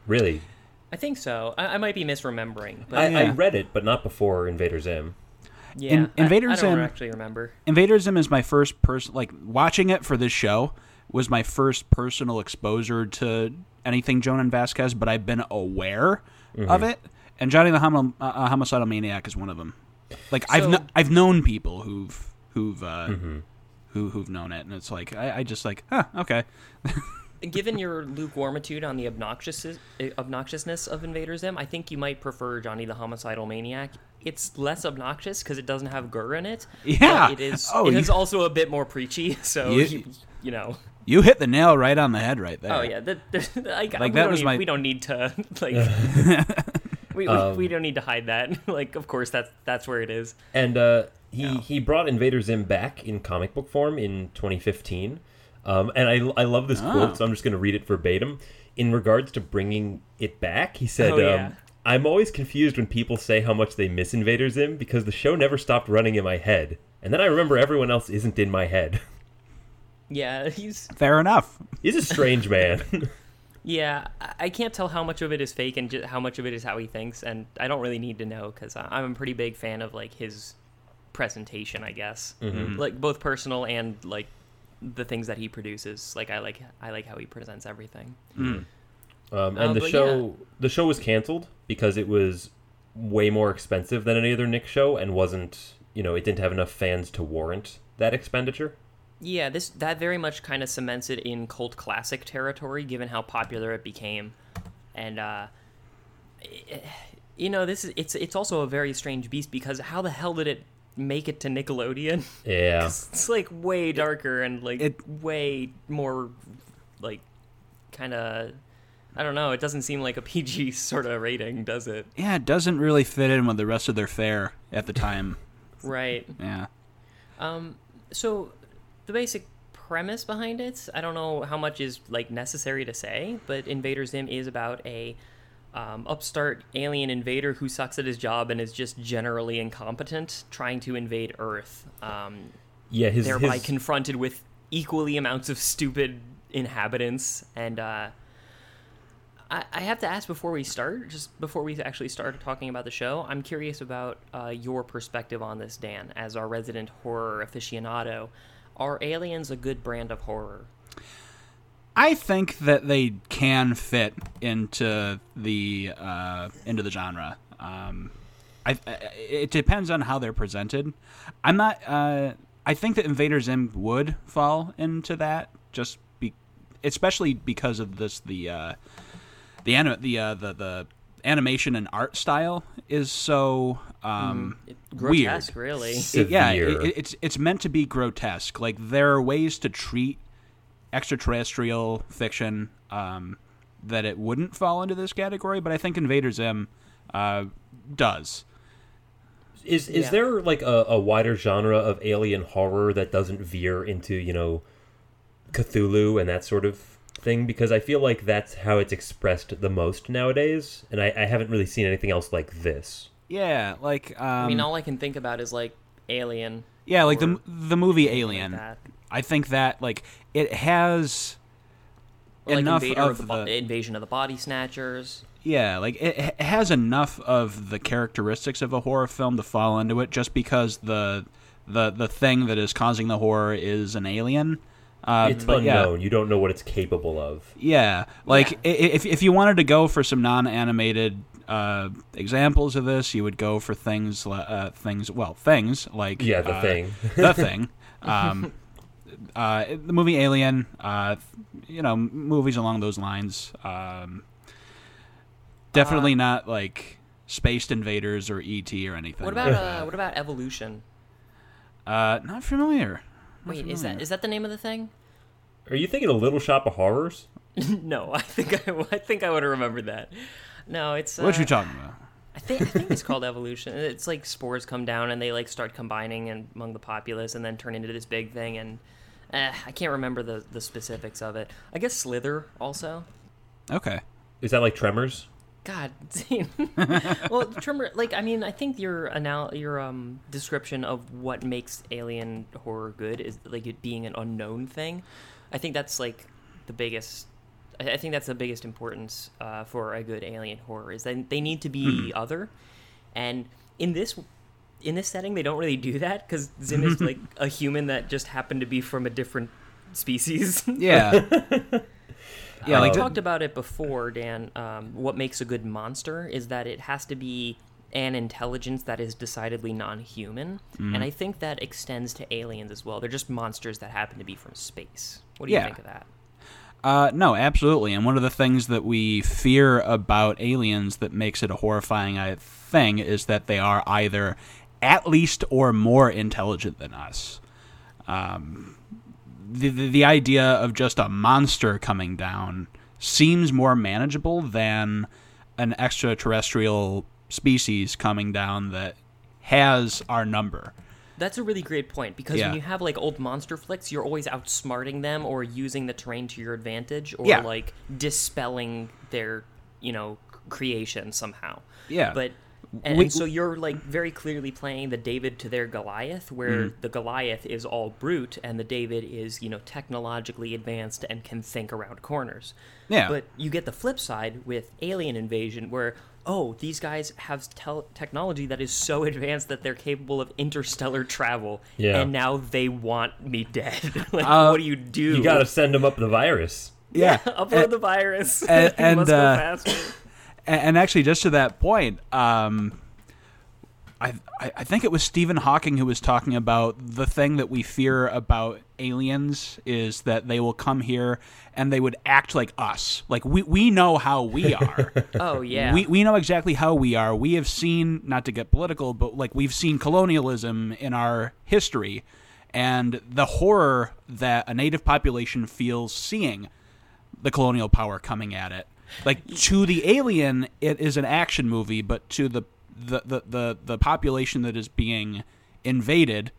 [SPEAKER 1] Really,
[SPEAKER 2] I think so. I, I might be misremembering, but
[SPEAKER 1] I, I read it, but not before Invader Zim.
[SPEAKER 2] yeah,
[SPEAKER 3] In-
[SPEAKER 2] I-
[SPEAKER 3] Invader
[SPEAKER 2] I, don't
[SPEAKER 3] Zim-
[SPEAKER 2] actually remember.
[SPEAKER 3] Invader Zim is my first person like watching it for this show was my first personal exposure to anything Jhonen Vasquez, but I've been aware of it. And Johnny the Homo- uh, uh, Homicidal Maniac is one of them. Like I've kn- I've known people who've who've uh, who who've known it, and it's like I, I just like huh okay
[SPEAKER 2] Given your lukewarmitude on the obnoxious obnoxiousness of Invader Zim, I think you might prefer Johnny the Homicidal Maniac. It's less obnoxious because it doesn't have GIR in it. but
[SPEAKER 3] Yeah.
[SPEAKER 2] it is.
[SPEAKER 3] Oh,
[SPEAKER 2] it
[SPEAKER 3] you-
[SPEAKER 2] is also a bit more preachy. So
[SPEAKER 3] You-
[SPEAKER 2] you, you know.
[SPEAKER 3] you hit the nail right on the head right there.
[SPEAKER 2] Oh yeah, the, the, like,
[SPEAKER 3] Like,
[SPEAKER 2] we
[SPEAKER 3] that
[SPEAKER 2] don't
[SPEAKER 3] was
[SPEAKER 2] need,
[SPEAKER 3] my-
[SPEAKER 2] we don't need to like we, we,
[SPEAKER 1] Um,
[SPEAKER 2] we don't need to hide that. like of course that's that's where it is.
[SPEAKER 1] And uh, he he brought Invader Zim back in comic book form in 2015. Um, and I, I love this
[SPEAKER 3] Oh.
[SPEAKER 1] quote, so I'm just going to read it verbatim. In regards to bringing it back, he said,
[SPEAKER 2] Oh, yeah.
[SPEAKER 1] um, I'm always confused when people say how much they miss Invader Zim because the show never stopped running in my head. And then I remember everyone else isn't in my head.
[SPEAKER 2] Yeah, he's
[SPEAKER 3] Fair enough.
[SPEAKER 1] He's a strange man.
[SPEAKER 2] yeah. I- I can't tell how much of it is fake and ju- how much of it is how he thinks, and I don't really need to know because I'm a pretty big fan of like his presentation. I guess like both personal and like the things that he produces. Like I like I like how he presents everything.
[SPEAKER 1] Um,
[SPEAKER 2] Uh,
[SPEAKER 1] and the
[SPEAKER 2] but
[SPEAKER 1] show the show was canceled because it was way more expensive than any other Nick show and wasn't you know it didn't have enough fans to warrant that expenditure.
[SPEAKER 2] Yeah, this that very much kind of cements it in cult classic territory, given how popular it became, and uh, eh, you know this is it's it's also a very strange beast because how the hell did it make it to Nickelodeon?
[SPEAKER 1] Yeah,
[SPEAKER 2] it's like way darker and like
[SPEAKER 3] it-
[SPEAKER 2] way more like kind of I don't know. It doesn't seem like a PG sort of rating, does it?
[SPEAKER 3] Yeah, it doesn't really fit in with the rest of their fare at the time.
[SPEAKER 2] Right.
[SPEAKER 3] Yeah.
[SPEAKER 2] Um, so the basic premise behind it, I don't know how much is like necessary to say, but Invader Zim is about a um, upstart alien invader who sucks at his job and is just generally incompetent, trying to invade Earth. Um,
[SPEAKER 1] yeah. His,
[SPEAKER 2] thereby
[SPEAKER 1] his
[SPEAKER 2] confronted with equally amounts of stupid inhabitants and uh, I, I have to ask before we start just before we actually start talking about the show i'm curious about uh, your perspective on this dan as our resident horror aficionado are aliens a good brand of horror
[SPEAKER 3] I think that they can fit into the uh, into the genre. Um, I, I, it depends on how they're presented. I'm not. Uh, I think that Invader Zim would fall into that, just be, especially because of this the uh, the anim- the, uh, the the animation and art style is so um,
[SPEAKER 2] It-
[SPEAKER 3] weird.
[SPEAKER 2] grotesque really
[SPEAKER 3] It- yeah, it- it's it's meant to be grotesque. Like there are ways to treat extraterrestrial fiction um, that it wouldn't fall into this category, but I think Invader Zim uh, does.
[SPEAKER 1] is is
[SPEAKER 2] Yeah.
[SPEAKER 1] there like a, a wider genre of alien horror that doesn't veer into you know Cthulhu and that sort of thing? Because I feel like that's how it's expressed the most nowadays, and I, I haven't really seen anything else like this.
[SPEAKER 3] Yeah, like um,
[SPEAKER 2] i mean all i can think about is like alien
[SPEAKER 3] yeah, like the the movie Alien.
[SPEAKER 2] like.
[SPEAKER 3] I think that like it has
[SPEAKER 2] like
[SPEAKER 3] enough
[SPEAKER 2] Invader
[SPEAKER 3] of
[SPEAKER 2] of the,
[SPEAKER 3] the-
[SPEAKER 2] invasion of the body snatchers
[SPEAKER 3] Yeah, like it, it has enough of the characteristics of a horror film to fall into it, just because the the the thing that is causing the horror is an alien. Uh,
[SPEAKER 1] It's
[SPEAKER 3] but yeah,
[SPEAKER 1] unknown. You don't know what it's capable of.
[SPEAKER 3] yeah, like
[SPEAKER 2] Yeah.
[SPEAKER 3] if if you wanted to go for some non-animated uh, examples of this, you would go for things uh, things well things like
[SPEAKER 1] Yeah, the
[SPEAKER 3] uh,
[SPEAKER 1] thing.
[SPEAKER 3] the thing. Um, uh, the movie Alien, uh, you know, movies along those lines. Um, definitely
[SPEAKER 2] Uh,
[SPEAKER 3] not like Spaced Invaders or ET or anything.
[SPEAKER 2] what about uh, what about evolution
[SPEAKER 3] Uh, not familiar. Not
[SPEAKER 2] wait is that
[SPEAKER 3] familiar.
[SPEAKER 2] is that the name of the thing
[SPEAKER 1] Are you thinking of Little Shop of Horrors?
[SPEAKER 2] no, I think I, I think I would have remembered that. No, it's.
[SPEAKER 3] What
[SPEAKER 2] uh,
[SPEAKER 3] you talking about?
[SPEAKER 2] I think I think it's called evolution. It's like spores come down and they like start combining and among the populace and then turn into this big thing. And eh, I can't remember the the specifics of it. I guess slither also.
[SPEAKER 3] Okay.
[SPEAKER 1] Is that like Tremors?
[SPEAKER 2] God, well, Tremor. Like, I mean, I think your anal- your um description of what makes alien horror good is like it being an unknown thing. I think that's like the biggest. I I think that's the biggest importance uh, for a good alien horror is that they need to be other, and in this in this setting they don't really do that because Zim is like a human that just happened to be from a different species.
[SPEAKER 3] Yeah. yeah,
[SPEAKER 2] we talked about it before, Dan. Um, what makes a good monster is that it has to be an intelligence that is decidedly non-human,
[SPEAKER 3] Mm-hmm.
[SPEAKER 2] and I think that extends to aliens as well. They're just monsters that happen to be from space. What do you
[SPEAKER 3] Yeah.
[SPEAKER 2] think of that?
[SPEAKER 3] Uh, no, absolutely. And one of the things that we fear about aliens that makes it a horrifying uh, thing is that they are either at least or more intelligent than us. Um, the, the the idea of just a monster coming down seems more manageable than an extraterrestrial species coming down that has our number.
[SPEAKER 2] That's a really great point because
[SPEAKER 3] Yeah.
[SPEAKER 2] when you have like old monster flicks, you're always outsmarting them or using the terrain to your advantage or
[SPEAKER 3] Yeah.
[SPEAKER 2] like dispelling their, you know, creation somehow.
[SPEAKER 3] Yeah.
[SPEAKER 2] But and,
[SPEAKER 3] We-
[SPEAKER 2] and so you're like very clearly playing the David to their Goliath, where
[SPEAKER 3] Mm.
[SPEAKER 2] the Goliath is all brute and the David is, you know, technologically advanced and can think around corners.
[SPEAKER 3] Yeah.
[SPEAKER 2] But you get the flip side with Alien Invasion, where oh, these guys have tel- technology that is so advanced that they're capable of interstellar travel,
[SPEAKER 1] Yeah.
[SPEAKER 2] and now they want me dead. like,
[SPEAKER 3] Uh,
[SPEAKER 2] what do you do?
[SPEAKER 1] You gotta send them up the virus.
[SPEAKER 3] yeah.
[SPEAKER 2] upload the virus.
[SPEAKER 3] and- and, uh. And, and actually, just to that point, um, I, I I think it was Stephen Hawking who was talking about the thing that we fear about aliens is that they will come here and they would act like us. Like we, we know how we are.
[SPEAKER 2] Oh yeah.
[SPEAKER 3] We, we know exactly how we are. We have seen, not to get political, but like we've seen colonialism in our history and the horror that a native population feels seeing the colonial power coming at it. Like to the alien, it is an action movie, but to the the, the, the, the population that is being invaded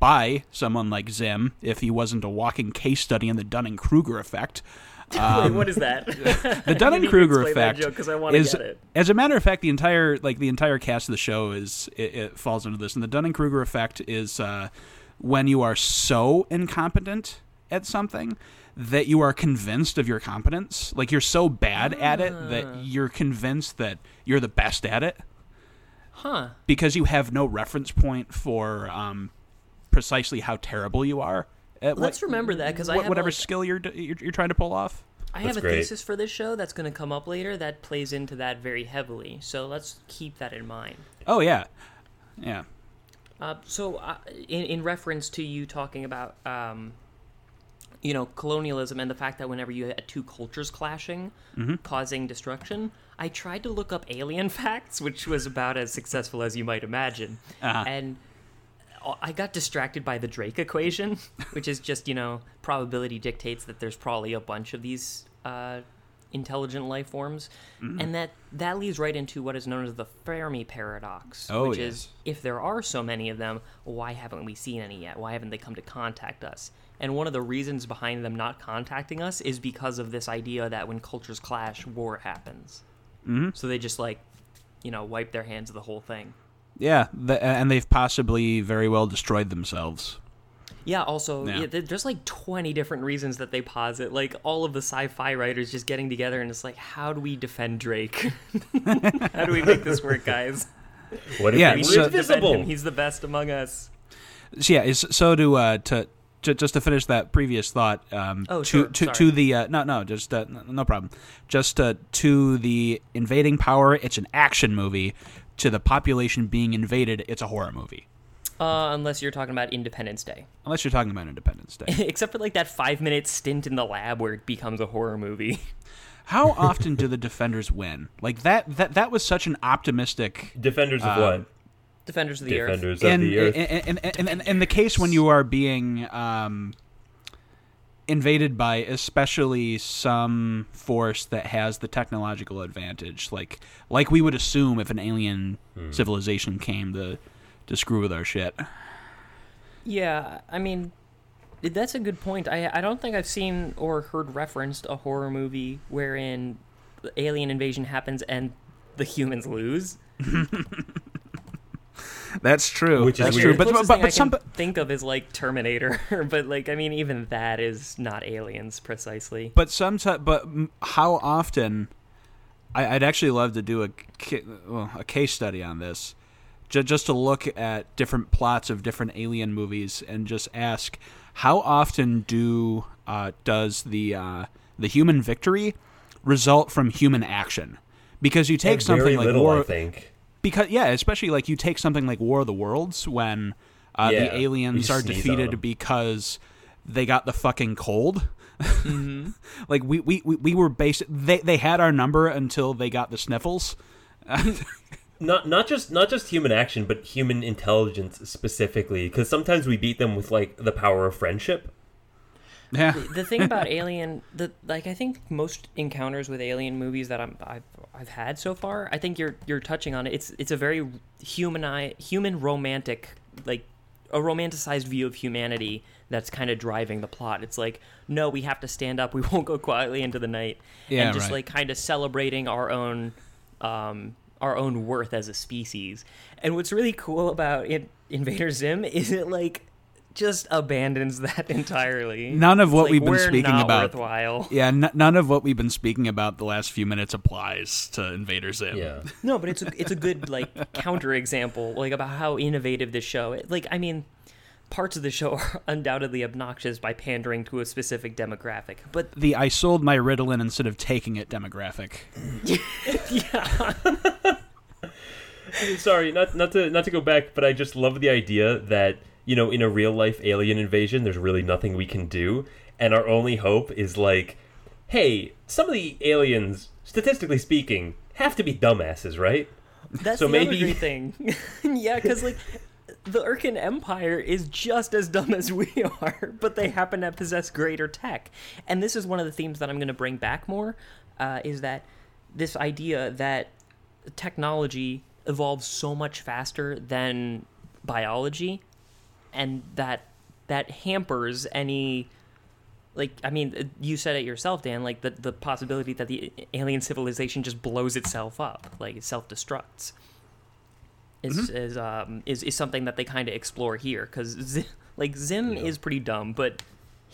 [SPEAKER 3] by someone like Zim, if he wasn't a walking case study in the Dunning Kruger effect,
[SPEAKER 2] Wait, what is that?
[SPEAKER 3] the Dunning Kruger effect
[SPEAKER 2] because I want to
[SPEAKER 3] is, as a matter of fact, the entire like the entire cast of the show is it, it falls into this, and the Dunning Kruger effect is uh, when you are so incompetent at something that you are convinced of your competence, like you're so bad at it that
[SPEAKER 2] Ah.
[SPEAKER 3] you're convinced that you're the best at it
[SPEAKER 2] Huh.
[SPEAKER 3] because you have no reference point for um, precisely how terrible you are. At
[SPEAKER 2] Let's
[SPEAKER 3] what,
[SPEAKER 2] remember that because I
[SPEAKER 3] what-
[SPEAKER 2] have
[SPEAKER 3] whatever
[SPEAKER 2] like,
[SPEAKER 3] skill you're, you're you're trying to pull off.
[SPEAKER 2] I have
[SPEAKER 1] That's
[SPEAKER 2] a
[SPEAKER 1] great.
[SPEAKER 2] thesis for this show that's going to come up later that plays into that very heavily. So let's keep that in mind.
[SPEAKER 3] Oh yeah, yeah.
[SPEAKER 2] Uh, so, uh, in, in reference to you talking about, um, you know, colonialism and the fact that whenever you had two cultures clashing, causing destruction, I tried to look up alien facts, which was about as successful as you might imagine,
[SPEAKER 3] Uh-huh.
[SPEAKER 2] and I got distracted by the Drake equation, which is just you know probability dictates that there's probably a bunch of these uh, intelligent life forms,
[SPEAKER 3] Mm-hmm.
[SPEAKER 2] and that that leads right into what is known as the Fermi paradox,
[SPEAKER 3] Oh,
[SPEAKER 2] which
[SPEAKER 3] yes.
[SPEAKER 2] is if there are so many of them, why haven't we seen any yet? Why haven't they come to contact us? And one of the reasons behind them not contacting us is because of this idea that when cultures clash, war happens. Mm-hmm. So they just like, you know, wipe their hands of the whole thing.
[SPEAKER 3] Yeah, the, and they've possibly very well destroyed themselves.
[SPEAKER 2] Yeah, also,
[SPEAKER 3] Yeah.
[SPEAKER 2] yeah. there's like 20 different reasons that they posit. Like, all of the sci fi writers just getting together and it's like, how do we defend Drake? how do we make this work, guys?
[SPEAKER 1] What if
[SPEAKER 3] Yeah,
[SPEAKER 1] we
[SPEAKER 2] We
[SPEAKER 1] were
[SPEAKER 2] need
[SPEAKER 3] so-
[SPEAKER 2] defend
[SPEAKER 1] invisible?
[SPEAKER 2] him. He's the best among us.
[SPEAKER 3] So, yeah, so to uh, to. Ju- Just to finish that previous thought, um,
[SPEAKER 2] Oh,
[SPEAKER 3] to
[SPEAKER 2] sure,
[SPEAKER 3] to,
[SPEAKER 2] sorry.
[SPEAKER 3] to the uh, no no just uh, no problem, just uh, to the invading power. It's an action movie. To the population being invaded, it's a horror movie.
[SPEAKER 2] Uh, unless you're talking about Independence Day.
[SPEAKER 3] Unless you're talking about Independence Day.
[SPEAKER 2] Except for like that five minute stint in the lab where it becomes a horror movie.
[SPEAKER 3] How often do the defenders win? Like that that that was such an optimistic
[SPEAKER 1] Defenders of
[SPEAKER 3] Uh,
[SPEAKER 1] what?
[SPEAKER 2] Defenders of the Earth.
[SPEAKER 1] Defenders of
[SPEAKER 3] in,
[SPEAKER 1] the Earth.
[SPEAKER 3] in, in, in, in, in the case when you are being um, invaded by especially some force that has the technological advantage, like like we would assume if an alien civilization came to to screw with our shit.
[SPEAKER 2] Yeah, I mean, that's a good point. I I don't think I've seen or heard referenced a horror movie wherein the alien invasion happens and the humans lose.
[SPEAKER 3] That's true.
[SPEAKER 1] Which is
[SPEAKER 3] That's
[SPEAKER 1] weird.
[SPEAKER 3] true.
[SPEAKER 2] The
[SPEAKER 3] But
[SPEAKER 2] closest
[SPEAKER 3] but,
[SPEAKER 2] thing
[SPEAKER 3] but,
[SPEAKER 2] I
[SPEAKER 3] some
[SPEAKER 2] can think of is like Terminator, but like I mean, even that is not aliens precisely.
[SPEAKER 3] but some but how often? I, I'd actually love to do a well, a case study on this, ju- just to look at different plots of different alien movies and just ask how often do uh, does the uh, the human victory result from human action? Because you take
[SPEAKER 1] And
[SPEAKER 3] something
[SPEAKER 1] very
[SPEAKER 3] like
[SPEAKER 1] little,
[SPEAKER 3] War,
[SPEAKER 1] I think.
[SPEAKER 3] Because yeah, especially like you take something like War of the Worlds when uh,
[SPEAKER 1] Yeah,
[SPEAKER 3] the aliens are defeated because they got the fucking cold.
[SPEAKER 2] Mm-hmm.
[SPEAKER 3] like we, we, we, we were basic. They they had our number until they got the sniffles.
[SPEAKER 1] Not not just not just human action, but human intelligence specifically. Because sometimes we beat them with like the power of friendship.
[SPEAKER 3] Yeah,
[SPEAKER 2] the thing about Alien, the like, I think most encounters with Alien movies that I'm, I've I've had so far, I think you're you're touching on it. It's it's a very human human romantic like a romanticized view of humanity that's kind of driving the plot. It's like, no, we have to stand up. We won't go quietly into the night,
[SPEAKER 3] Yeah,
[SPEAKER 2] and just
[SPEAKER 3] right.
[SPEAKER 2] like kind of celebrating our own um, our own worth as a species. And what's really cool about it, Invader Zim is it like just abandons that entirely.
[SPEAKER 3] None of what
[SPEAKER 2] like,
[SPEAKER 3] we've been
[SPEAKER 2] we're
[SPEAKER 3] speaking
[SPEAKER 2] not
[SPEAKER 3] about-
[SPEAKER 2] Worthwhile.
[SPEAKER 3] yeah. N- none of what we've been speaking about the last few minutes applies to Invader Zim.
[SPEAKER 1] Yeah.
[SPEAKER 2] No, but it's a it's a good like counterexample like about how innovative this show. It, like I mean, parts of the show are undoubtedly obnoxious by pandering to a specific demographic, but
[SPEAKER 3] The I sold my Ritalin instead of taking it demographic. Yeah.
[SPEAKER 1] Sorry, not not to not to go back, but I just love the idea that you know in a real life alien invasion, there's really nothing we can do, and our only hope is like, hey, some of the aliens, statistically speaking, have to be dumbasses, right?
[SPEAKER 2] That's
[SPEAKER 1] So
[SPEAKER 2] the
[SPEAKER 1] maybe-
[SPEAKER 2] other thing. yeah, because like the Irken Empire is just as dumb as we are, but they happen to possess greater tech. And this is one of the themes that I'm going to bring back more. Uh, is that this idea that technology evolves so much faster than biology, and that that hampers any like I mean, you said it yourself, Dan. Like the the possibility that the alien civilization just blows itself up, like it self destructs, is is um is, is something that they kind of explore here because Z- like Zim is pretty dumb, but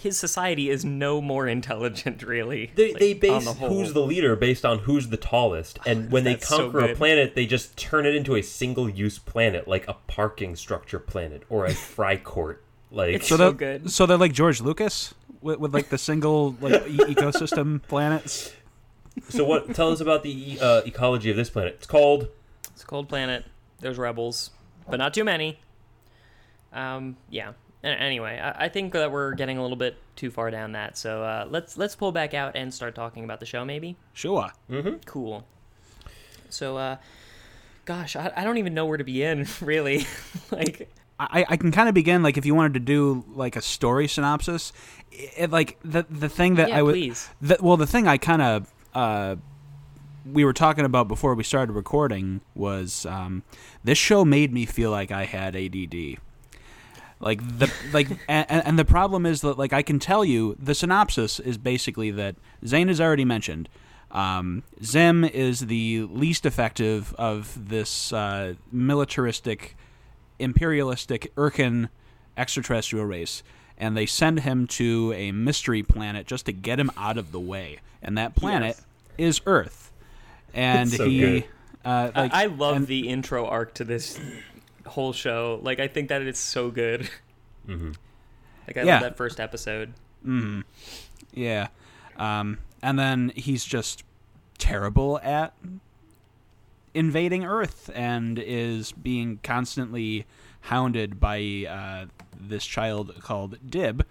[SPEAKER 2] his society is no more intelligent, really.
[SPEAKER 1] They,
[SPEAKER 2] like,
[SPEAKER 1] they
[SPEAKER 2] on
[SPEAKER 1] base
[SPEAKER 2] the
[SPEAKER 1] who's the leader based on who's the tallest, and when they
[SPEAKER 2] That's so
[SPEAKER 1] conquer a planet, they just turn it into a single-use planet, like a parking structure planet or a fry court. Like
[SPEAKER 2] It's
[SPEAKER 3] So
[SPEAKER 2] so
[SPEAKER 3] they're
[SPEAKER 2] good.
[SPEAKER 3] so they're like George Lucas with, with like the single like e- ecosystem planets.
[SPEAKER 1] So what? Tell us about the uh, ecology of this planet. It's called.
[SPEAKER 2] It's a cold planet. There's rebels, but not too many. Um, yeah. A- Anyway, I, I think that we're getting a little bit too far down that. So uh, let's let's pull back out and start talking about the show, maybe.
[SPEAKER 3] Sure.
[SPEAKER 2] Cool. So, uh, gosh, I, I don't even know where to begin, really. like,
[SPEAKER 3] I, I can kind of begin like if you wanted to do like a story synopsis, it, like the the thing that
[SPEAKER 2] Yeah,
[SPEAKER 3] I would
[SPEAKER 2] please.
[SPEAKER 3] the, well the thing I kind of uh, we were talking about before we started recording was um, this show made me feel like I had ADD. Like the like and, and the problem is that like I can tell you the synopsis is basically that Zane has already mentioned. Um, Zim is the least effective of this uh, militaristic, imperialistic Irken extraterrestrial race, and they send him to a mystery planet just to get him out of the way. And that planet
[SPEAKER 2] Yes.
[SPEAKER 3] is Earth. And
[SPEAKER 1] so
[SPEAKER 3] he, uh, like,
[SPEAKER 2] I, I love
[SPEAKER 3] and-
[SPEAKER 2] the intro arc to this whole show. Like, I think that it's so good.
[SPEAKER 1] Mm-hmm.
[SPEAKER 2] Like, I
[SPEAKER 3] Yeah.
[SPEAKER 2] love that first episode.
[SPEAKER 3] Yeah. Um, and then he's just terrible at invading Earth and is being constantly hounded by uh, this child called Dib,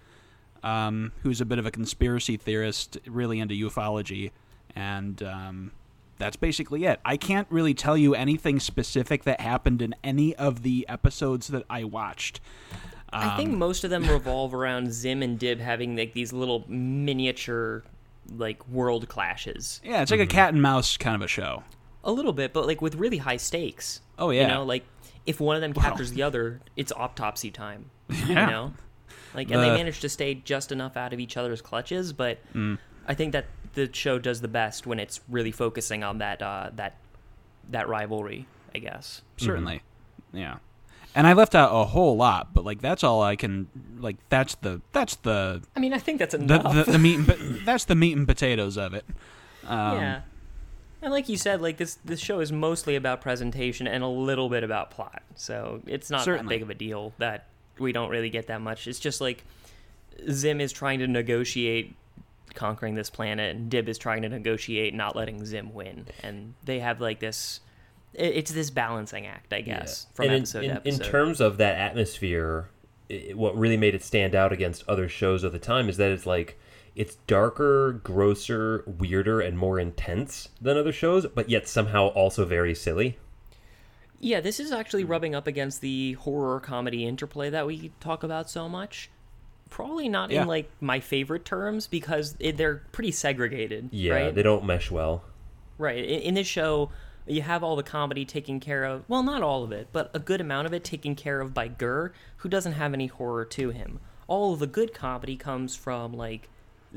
[SPEAKER 3] um, who's a bit of a conspiracy theorist, really into ufology. And um, that's basically it. I can't really tell you anything specific that happened in any of the episodes that I watched.
[SPEAKER 2] I think most of them revolve around Zim and Dib having like these little miniature like world clashes.
[SPEAKER 3] Yeah, it's like a cat and mouse kind of a show.
[SPEAKER 2] A little bit, but like with really high stakes.
[SPEAKER 3] Oh, yeah.
[SPEAKER 2] You know, like if one of them captures the other, it's autopsy time.
[SPEAKER 3] Yeah.
[SPEAKER 2] You know? Like and they manage to stay just enough out of each other's clutches, but
[SPEAKER 3] Mm.
[SPEAKER 2] I think that the show does the best when it's really focusing on that uh that that rivalry, I guess.
[SPEAKER 3] Certainly. Yeah. And I left out a whole lot, but like that's all I can like that's the that's the
[SPEAKER 2] I mean, I think that's
[SPEAKER 3] the,
[SPEAKER 2] enough.
[SPEAKER 3] the, the meat and po- that's the meat and potatoes of it. Um,
[SPEAKER 2] yeah. And like you said, like this this show is mostly about presentation and a little bit about plot. So it's not
[SPEAKER 3] Certainly.
[SPEAKER 2] that big of a deal that we don't really get that much. It's just like Zim is trying to negotiate conquering this planet and Dib is trying to negotiate not letting Zim win. And they have like this. It's this balancing act, I guess, from
[SPEAKER 1] and
[SPEAKER 2] episode
[SPEAKER 1] in,
[SPEAKER 2] to
[SPEAKER 1] in, terms of that atmosphere, i what really made it stand out against other shows of the time is that it's like it's darker, grosser, weirder, and more intense than other shows, but yet somehow also very silly.
[SPEAKER 2] Yeah, this is actually rubbing up against the horror comedy interplay that we talk about so much. Probably not
[SPEAKER 3] Yeah.
[SPEAKER 2] in like my favorite terms because it, they're pretty segregated.
[SPEAKER 1] Yeah,
[SPEAKER 2] right?
[SPEAKER 1] they don't mesh well.
[SPEAKER 2] Right. In, in this show, you have all the comedy taken care of. Well, not all of it, but a good amount of it taken care of by GIR, who doesn't have any horror to him. All of the good comedy comes from like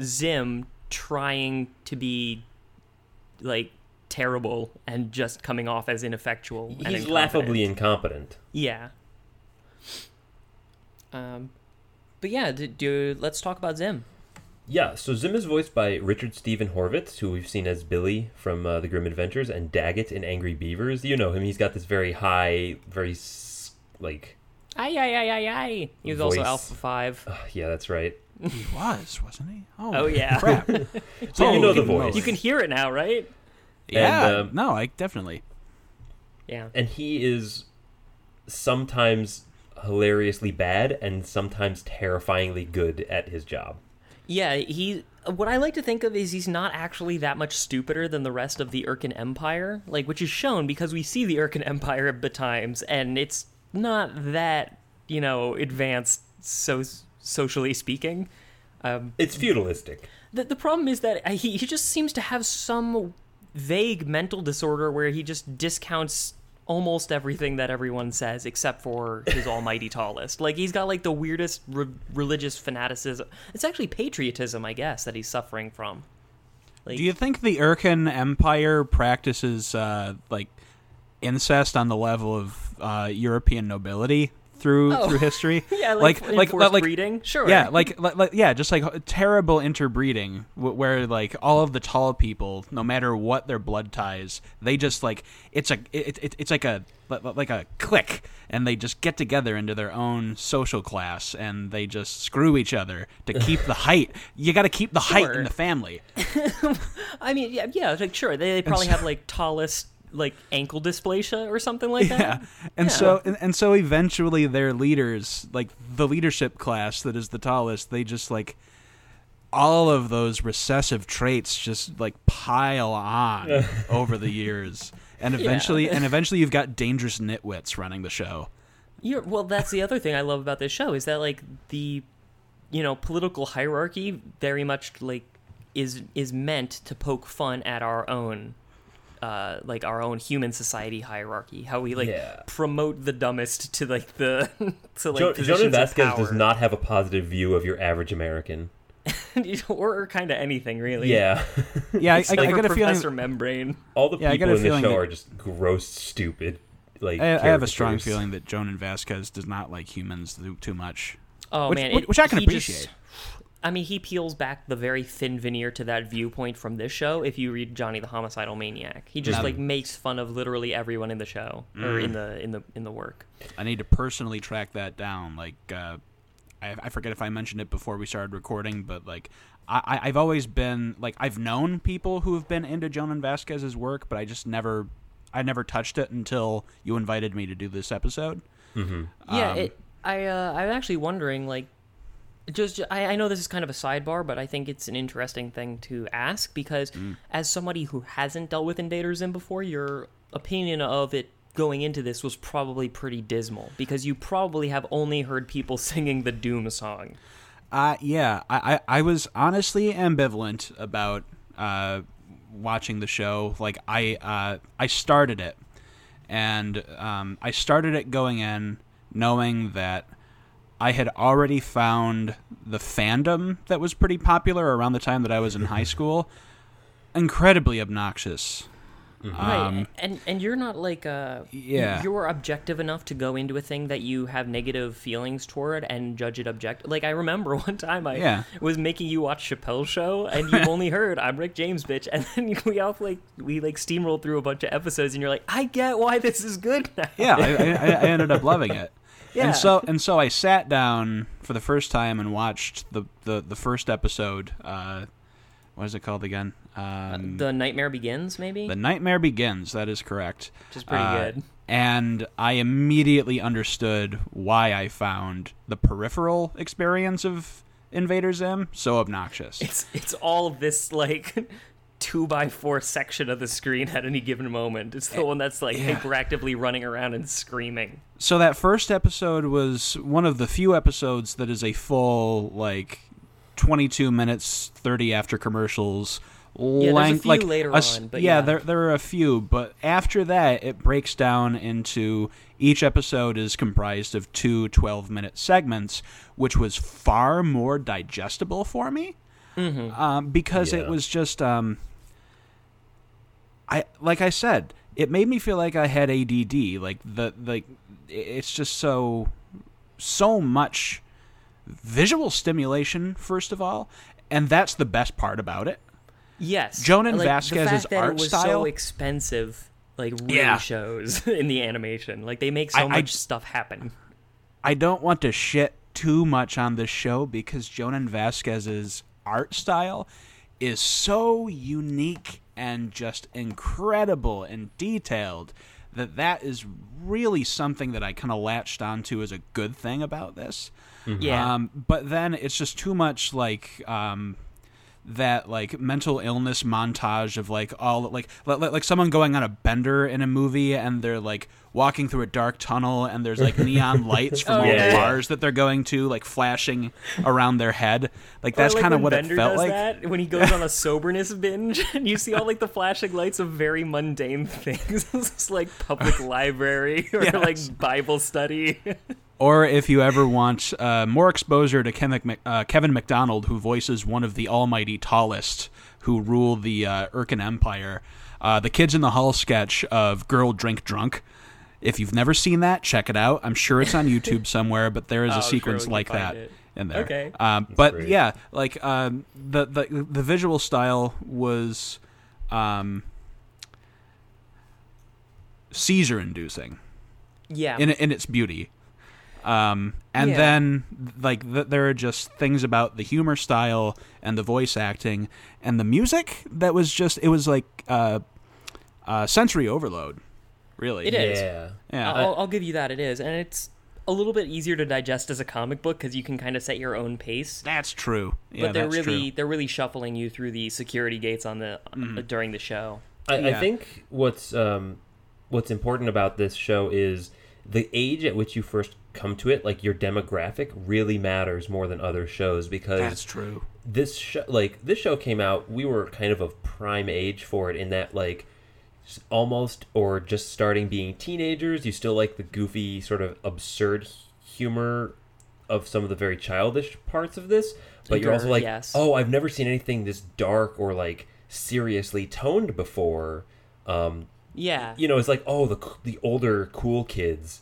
[SPEAKER 2] Zim trying to be like terrible and just coming off as ineffectual.
[SPEAKER 1] He's
[SPEAKER 2] incompetent.
[SPEAKER 1] laughably incompetent.
[SPEAKER 2] Yeah. Um, but yeah, do, do let's talk about Zim.
[SPEAKER 1] Yeah, so Zim is voiced by Richard Steven Horvitz, who we've seen as Billy from uh, The Grim Adventures, and Daggett in Angry Beavers. You know him. He's got this very high, very like,
[SPEAKER 2] Aye, aye, aye, aye, aye. He was also Alpha Five.
[SPEAKER 1] uh, yeah, that's right.
[SPEAKER 3] He was, wasn't he?
[SPEAKER 2] Oh yeah,
[SPEAKER 3] crap.
[SPEAKER 1] So you know the
[SPEAKER 3] Holy
[SPEAKER 1] voice.
[SPEAKER 2] you can hear it now, right?
[SPEAKER 3] Yeah.
[SPEAKER 1] And, um,
[SPEAKER 3] no, I definitely.
[SPEAKER 2] Yeah.
[SPEAKER 1] and he is sometimes hilariously bad and sometimes terrifyingly good at his job.
[SPEAKER 2] Yeah, he. What I like to think of is he's not actually that much stupider than the rest of the Irken Empire, like which is shown because we see the Irken Empire at times, and it's not that you know advanced, so socially speaking. Um,
[SPEAKER 1] It's feudalistic.
[SPEAKER 2] the the problem is that he he just seems to have some vague mental disorder where he just discounts almost everything that everyone says except for his almighty tallest. Like he's got like the weirdest re- religious fanaticism. It's actually patriotism, I guess, that he's suffering from. Like,
[SPEAKER 3] Do you think the Irken Empire practices uh, like incest on the level of uh, European nobility through
[SPEAKER 2] Oh.
[SPEAKER 3] through history?
[SPEAKER 2] yeah, like
[SPEAKER 3] like like like
[SPEAKER 2] breeding, sure.
[SPEAKER 3] yeah, like, like like yeah, just like terrible interbreeding, wh- where like all of the tall people, no matter what their blood ties, they just like it's a it, it, it's like a li- like a clique, and they just get together into their own social class, and they just screw each other to keep the height. You got to keep the height in the family.
[SPEAKER 2] I mean, yeah, yeah, like sure, they, they probably have like tallest like ankle dysplasia or something like that.
[SPEAKER 3] Yeah, and
[SPEAKER 2] Yeah.
[SPEAKER 3] so and, and so eventually their leaders, like the leadership class that is the tallest, they just like all of those recessive traits just like pile on over the years, and eventually and eventually you've got dangerous nitwits running the show.
[SPEAKER 2] You're, well, that's the other thing I love about this show is that like the, you know, political hierarchy very much like is is meant to poke fun at our own, uh, like our own human society hierarchy. How we like
[SPEAKER 1] Yeah.
[SPEAKER 2] promote the dumbest to like the to like
[SPEAKER 1] Jo-
[SPEAKER 2] positions
[SPEAKER 1] Jhonen
[SPEAKER 2] of
[SPEAKER 1] Vasquez
[SPEAKER 2] power.
[SPEAKER 1] does not have a positive view of your average American.
[SPEAKER 2] or, kind of anything really.
[SPEAKER 1] Yeah.
[SPEAKER 3] Yeah, I,
[SPEAKER 2] It's
[SPEAKER 3] I,
[SPEAKER 2] like
[SPEAKER 3] I
[SPEAKER 2] a
[SPEAKER 3] get a feeling.
[SPEAKER 2] Membrane.
[SPEAKER 1] All the
[SPEAKER 3] Yeah, I get
[SPEAKER 1] people
[SPEAKER 3] a
[SPEAKER 1] in the show
[SPEAKER 3] that-
[SPEAKER 1] are just gross, stupid. Like
[SPEAKER 3] I, I have a strong feeling that Jhonen Vasquez does not like humans too, too much.
[SPEAKER 2] Oh
[SPEAKER 3] Which-
[SPEAKER 2] man,
[SPEAKER 3] which-
[SPEAKER 2] it-
[SPEAKER 3] which I can
[SPEAKER 2] he just-
[SPEAKER 3] appreciate.
[SPEAKER 2] I mean, he peels back the very thin veneer to that viewpoint from this show. If you read Johnny the Homicidal Maniac, he just
[SPEAKER 3] Mm.
[SPEAKER 2] like makes fun of literally everyone in the show or in the in the in the work.
[SPEAKER 3] I need to personally track that down. Like, uh, I, I forget if I mentioned it before we started recording, but like, I, I- I've always been like, I've known people who have been into Jhonen Vasquez's work, but I just never, I never touched it until you invited me to do this episode.
[SPEAKER 2] Yeah,
[SPEAKER 3] Um,
[SPEAKER 2] it, I uh, I'm actually wondering like. Just, I, I know this is kind of a sidebar, but I think it's an interesting thing to ask because,
[SPEAKER 3] Mm.
[SPEAKER 2] as somebody who hasn't dealt with Invader Zim before, your opinion of it going into this was probably pretty dismal because you probably have only heard people singing the Doom song.
[SPEAKER 3] Uh, yeah, I, I, I was honestly ambivalent about uh, watching the show. Like I uh, I started it, and um, I started it going in knowing that I had already found the fandom that was pretty popular around the time that I was in high school incredibly obnoxious. Um,
[SPEAKER 2] right, and and you're not like uh
[SPEAKER 3] Yeah.
[SPEAKER 2] you're objective enough to go into a thing that you have negative feelings toward and judge it object. Like I remember one time I
[SPEAKER 3] Yeah.
[SPEAKER 2] was making you watch Chappelle's show and you only heard I'm Rick James bitch, and then we all like we like steamrolled through a bunch of episodes and you're like I get why this is good now.
[SPEAKER 3] yeah, I, I, I ended up loving it.
[SPEAKER 2] Yeah.
[SPEAKER 3] And so and so I sat down for the first time and watched the the, the first episode. Uh, what is it called again? Um,
[SPEAKER 2] The Nightmare Begins, maybe.
[SPEAKER 3] The Nightmare Begins. That is correct.
[SPEAKER 2] Which is pretty
[SPEAKER 3] Uh,
[SPEAKER 2] good.
[SPEAKER 3] And I immediately understood why I found the peripheral experience of Invader Zim so obnoxious.
[SPEAKER 2] It's it's all this like two by four section of the screen at any given moment. It's the one that's like
[SPEAKER 3] yeah.
[SPEAKER 2] hyperactively running around and screaming.
[SPEAKER 3] So that first episode was one of the few episodes that is a full like 22 minutes 30 after commercials
[SPEAKER 2] there's a
[SPEAKER 3] length
[SPEAKER 2] few
[SPEAKER 3] like
[SPEAKER 2] later
[SPEAKER 3] a s-
[SPEAKER 2] on, but
[SPEAKER 3] yeah,
[SPEAKER 2] yeah.
[SPEAKER 3] there there are a few but after that it breaks down into each episode is comprised of two 12 minute segments which was far more digestible for me
[SPEAKER 2] Mm-hmm.
[SPEAKER 3] um, because
[SPEAKER 1] Yeah.
[SPEAKER 3] it was just um, I like I said, it made me feel like I had ADD. Like the like, it's just so so much visual stimulation. First of all, and that's the best part about it.
[SPEAKER 2] Yes,
[SPEAKER 3] Jhonen
[SPEAKER 2] like,
[SPEAKER 3] Vasquez's
[SPEAKER 2] the fact that
[SPEAKER 3] art style-
[SPEAKER 2] so expensive, like really
[SPEAKER 3] Yeah.
[SPEAKER 2] shows in the animation. Like they make so
[SPEAKER 3] I- I-
[SPEAKER 2] much stuff happen.
[SPEAKER 3] I don't want to shit too much on this show because Jhonen Vasquez's art style is so unique and just incredible and detailed that that is really something that I kind of latched onto as a good thing about this.
[SPEAKER 2] Yeah,
[SPEAKER 3] Um, but then it's just too much like um, that like mental illness montage of like all like like, like someone going on a bender in a movie and they're like walking through a dark tunnel and there's like neon lights from all
[SPEAKER 1] yeah,
[SPEAKER 3] the bars that they're going to like flashing around their head. Like that's
[SPEAKER 2] like,
[SPEAKER 3] kind of what
[SPEAKER 2] Bender
[SPEAKER 3] it felt like.
[SPEAKER 2] That, when he goes on a soberness binge, and you see all like the flashing lights of very mundane things, It's like public library or
[SPEAKER 3] Yes.
[SPEAKER 2] like Bible study.
[SPEAKER 3] Or if you ever want uh, more exposure to Kevin, uh, Kevin McDonald, who voices one of the almighty tallest who rule the uh, Irken Empire, uh, the Kids in the Hall sketch of Girl Drink Drunk. If you've never seen that, check it out. I'm sure it's on YouTube somewhere, but there is
[SPEAKER 2] Oh,
[SPEAKER 3] a
[SPEAKER 2] I'm sure
[SPEAKER 3] sequence like that
[SPEAKER 2] it.
[SPEAKER 3] in there.
[SPEAKER 2] Okay.
[SPEAKER 3] Um, but
[SPEAKER 1] great.
[SPEAKER 3] yeah, like um, the, the the visual style was um, seizure inducing
[SPEAKER 2] yeah,
[SPEAKER 3] in in its beauty. Um, and
[SPEAKER 2] Yeah.
[SPEAKER 3] then like th- there are just things about the humor style and the voice acting and the music that was just it was like uh, uh, sensory overload. Really,
[SPEAKER 2] It is.
[SPEAKER 1] Yeah.
[SPEAKER 3] Yeah,
[SPEAKER 2] I'll, I'll give you that. It is, and it's a little bit easier to digest as a comic book because you can kind of set your own pace.
[SPEAKER 3] that's true. Yeah,
[SPEAKER 2] but they're
[SPEAKER 3] that's
[SPEAKER 2] really
[SPEAKER 3] true.
[SPEAKER 2] they're really shuffling you through the security gates on the uh, during the show.
[SPEAKER 1] I, I think what's um, what's important about this show is the age at which you first come to it. Like your demographic really matters more than other shows because
[SPEAKER 3] That's true.
[SPEAKER 1] this show like this show came out we were kind of of prime age for it in that like s- almost or just starting being teenagers you still like the goofy sort of absurd humor of some of the very childish parts of this but you're also like
[SPEAKER 2] yes.
[SPEAKER 1] oh i've never seen anything this dark or like seriously toned before. Um
[SPEAKER 2] Yeah,
[SPEAKER 1] you know it's like oh the the older cool kids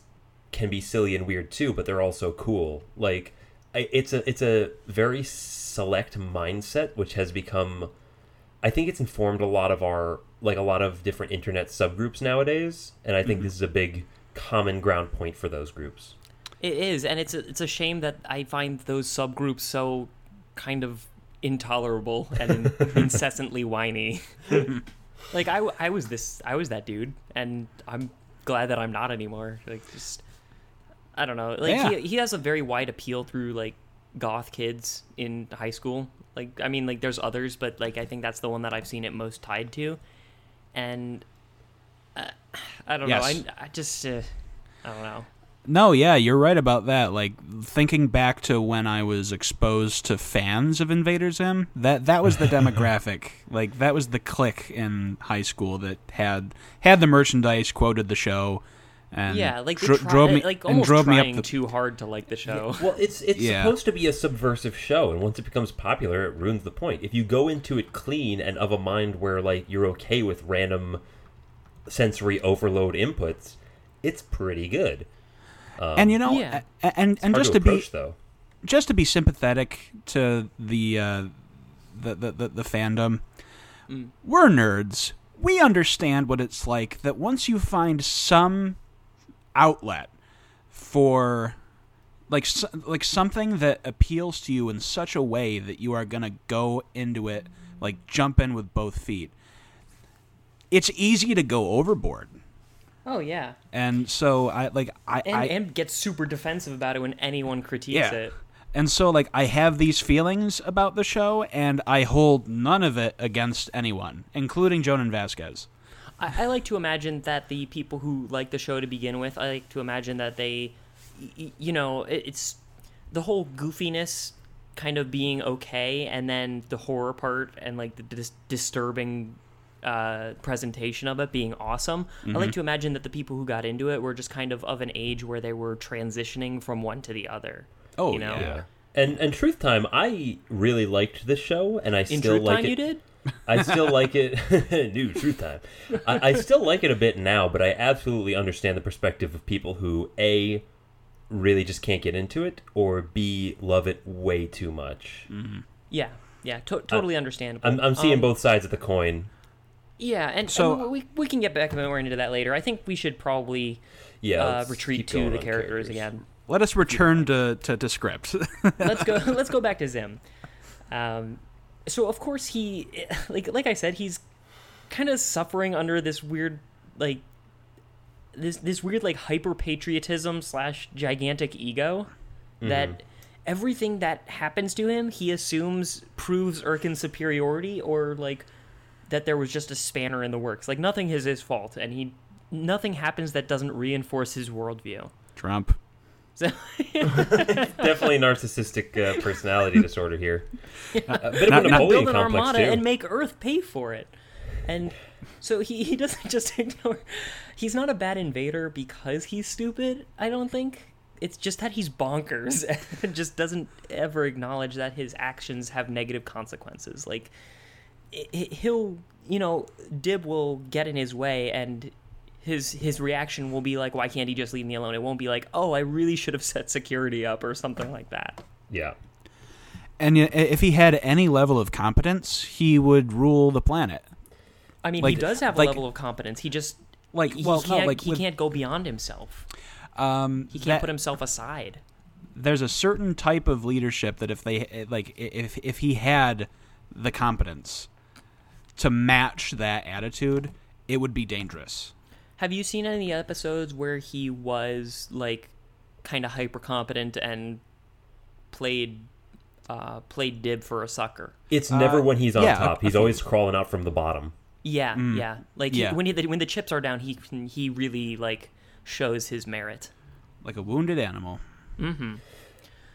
[SPEAKER 1] can be silly and weird too but they're also cool. Like I, it's a it's a very select mindset which has become i think it's informed a lot of our like a lot of different internet subgroups nowadays and i think mm-hmm. this is a big common ground point for those groups
[SPEAKER 2] it is, and it's a, it's a shame that I find those subgroups so kind of intolerable and in, incessantly whiny. like I, I was this I was that dude, and I'm glad that I'm not anymore. Like just I don't know. Like
[SPEAKER 3] Yeah.
[SPEAKER 2] he he has a very wide appeal through like goth kids in high school. Like I mean like there's others, but like I think that's the one that I've seen it most tied to. And I don't
[SPEAKER 3] Yes.
[SPEAKER 2] know. I, I just uh, I don't know.
[SPEAKER 3] No, yeah, you're right about that. Like thinking back to when I was exposed to fans of Invader Zim, that that was the demographic. like that was the clique in high school that had had the merchandise, quoted the show, and
[SPEAKER 2] yeah, like they
[SPEAKER 3] dro-
[SPEAKER 2] try,
[SPEAKER 3] drove me
[SPEAKER 2] like almost
[SPEAKER 3] drove me
[SPEAKER 2] trying
[SPEAKER 3] up the
[SPEAKER 2] too hard to like the show.
[SPEAKER 1] Well, it's it's
[SPEAKER 3] Yeah.
[SPEAKER 1] supposed to be a subversive show, and once it becomes popular, it ruins the point. If you go into it clean and of a mind where like you're okay with random sensory overload inputs, it's pretty good.
[SPEAKER 3] and you know,
[SPEAKER 2] Yeah.
[SPEAKER 3] a- and and just
[SPEAKER 1] to
[SPEAKER 3] to be
[SPEAKER 1] though.
[SPEAKER 3] just to be sympathetic to the uh, the, the, the the fandom, we're nerds. We understand what it's like that once you find some outlet for like like something that appeals to you in such a way that you are gonna go into it like jump in with both feet. It's easy to go overboard,
[SPEAKER 2] Oh yeah,
[SPEAKER 3] and so I like I
[SPEAKER 2] and
[SPEAKER 3] I,
[SPEAKER 2] and get super defensive about it when anyone critiques
[SPEAKER 3] Yeah.
[SPEAKER 2] it.
[SPEAKER 3] And so, like, I have these feelings about the show, and I hold none of it against anyone, including Jhonen Vasquez.
[SPEAKER 2] I, I like to imagine that the people who like the show to begin with, I like to imagine that they, y- y- you know, it, it's the whole goofiness kind of being okay, and then the horror part and like the dis- disturbing uh, presentation of it being awesome. I
[SPEAKER 3] Mm-hmm.
[SPEAKER 2] like to imagine that the people who got into it were just kind of of an age where they were transitioning from one to the other.
[SPEAKER 3] Oh,
[SPEAKER 2] you know?
[SPEAKER 3] yeah.
[SPEAKER 1] And and Truth Time, I really liked this show, and I
[SPEAKER 2] In
[SPEAKER 1] still
[SPEAKER 2] Truth
[SPEAKER 1] like
[SPEAKER 2] Time,
[SPEAKER 1] it.
[SPEAKER 2] you did.
[SPEAKER 1] I still like it. New Truth Time. I, I still like it a bit now, but I absolutely understand the perspective of people who a really just can't get into it, or b love it way too much.
[SPEAKER 2] Yeah, yeah, to- totally understandable.
[SPEAKER 1] I'm I'm seeing
[SPEAKER 2] Um,
[SPEAKER 1] both sides of the coin.
[SPEAKER 2] Yeah, and
[SPEAKER 3] So-
[SPEAKER 2] so we we can get back more into that later. I think we should probably
[SPEAKER 1] Yeah,
[SPEAKER 2] uh, retreat to the
[SPEAKER 1] on
[SPEAKER 2] characters, again.
[SPEAKER 3] Let us return to, to, to script.
[SPEAKER 2] let's go. let's go back to Zim. Um, so of course he, like like I said, he's kind of suffering under this weird like this this weird like hyper patriotism slash gigantic ego that mm-hmm. everything that happens to him he assumes proves Irken's superiority or like that there was just a spanner in the works. Like nothing is his fault, and he nothing happens that doesn't reinforce his worldview.
[SPEAKER 3] Trump.
[SPEAKER 2] So
[SPEAKER 1] Definitely narcissistic uh, personality disorder here. A bit
[SPEAKER 3] Not-
[SPEAKER 1] of a Napoleon
[SPEAKER 2] build an
[SPEAKER 1] complex
[SPEAKER 2] armada
[SPEAKER 1] too.
[SPEAKER 2] and make Earth pay for it. And so he, he doesn't just ignore. He's not a bad invader because he's stupid. I don't think. It's just that he's bonkers and just doesn't ever acknowledge that his actions have negative consequences. Like i- i- he'll, you know, Dib will get in his way and. His his reaction will be like, "Why can't he just leave me alone?" It won't be like, "Oh, I really should have set security up" or something like that.
[SPEAKER 1] yeah.
[SPEAKER 3] And if he had any level of competence, he would rule the planet.
[SPEAKER 2] I mean,
[SPEAKER 3] Like-
[SPEAKER 2] he does have
[SPEAKER 3] like-
[SPEAKER 2] a level of competence. He just
[SPEAKER 3] Like,
[SPEAKER 2] he
[SPEAKER 3] well, no,
[SPEAKER 2] can't
[SPEAKER 3] like
[SPEAKER 2] he
[SPEAKER 3] with-
[SPEAKER 2] can't go beyond himself.
[SPEAKER 3] Um,
[SPEAKER 2] He can't
[SPEAKER 3] that-
[SPEAKER 2] put himself aside.
[SPEAKER 3] there's a certain type of leadership that if they like if if he had the competence to match that attitude, it would be dangerous.
[SPEAKER 2] Have you seen any of the episodes where he was like kind of hyper competent and played uh, played dib for a sucker?
[SPEAKER 1] It's never
[SPEAKER 3] Uh,
[SPEAKER 1] when he's on
[SPEAKER 3] yeah,
[SPEAKER 1] top.
[SPEAKER 3] I-
[SPEAKER 1] He's
[SPEAKER 3] I
[SPEAKER 1] always crawling out from the bottom.
[SPEAKER 2] Yeah, yeah. Like he- when he, when the chips are down, he he really like shows his merit.
[SPEAKER 3] Like a wounded animal.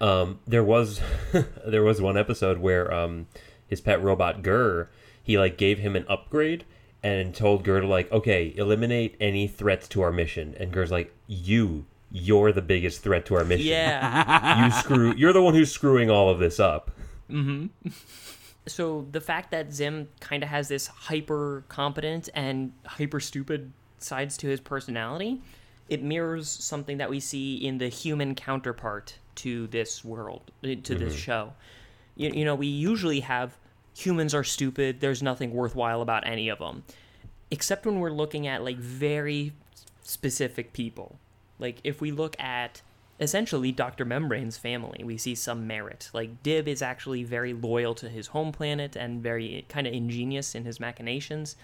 [SPEAKER 1] Um, there was there was one episode where um, his pet robot GIR, he like gave him an upgrade and told to like, okay, eliminate any threats to our mission. And GIR's like, you, you're the biggest threat to our mission.
[SPEAKER 2] Yeah.
[SPEAKER 1] you screw. You're the one who's screwing all of this up.
[SPEAKER 2] so the fact that Zim kind of has this hyper competent and hyper stupid sides to his personality, it mirrors something that we see in the human counterpart to this world, uh, to this show. You, you know, we usually have humans are stupid. There's nothing worthwhile about any of them, except when we're looking at like very specific people. Like if we look at essentially Dr. Membrane's family, we see some merit. Like Dib is actually very loyal to his home planet and very kind of ingenious in his machinations.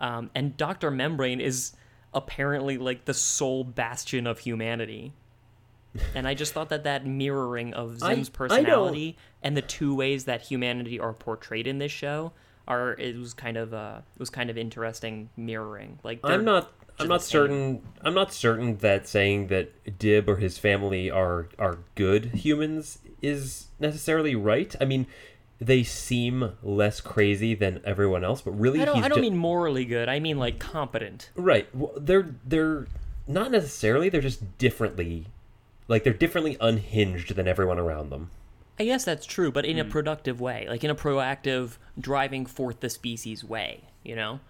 [SPEAKER 2] Um, and Dr. Membrane is apparently like the sole bastion of humanity. And I just thought that that mirroring of Zim's
[SPEAKER 1] I
[SPEAKER 2] personality and the two ways that humanity are portrayed in this show are it was kind of uh it was kind of interesting mirroring. Like
[SPEAKER 1] I'm not. I'm not certain. I'm not certain that saying that Dib or his family are are good humans is necessarily right. I mean, they seem less crazy than everyone else, but really,
[SPEAKER 2] I don't.
[SPEAKER 1] he's
[SPEAKER 2] I don't
[SPEAKER 1] ju-
[SPEAKER 2] mean morally good. I mean like competent.
[SPEAKER 1] right. Well, they're they're not necessarily. They're just differently, like they're differently unhinged than everyone around them.
[SPEAKER 2] I guess that's true, but in a productive way, like in a proactive, driving forth the species way. You know.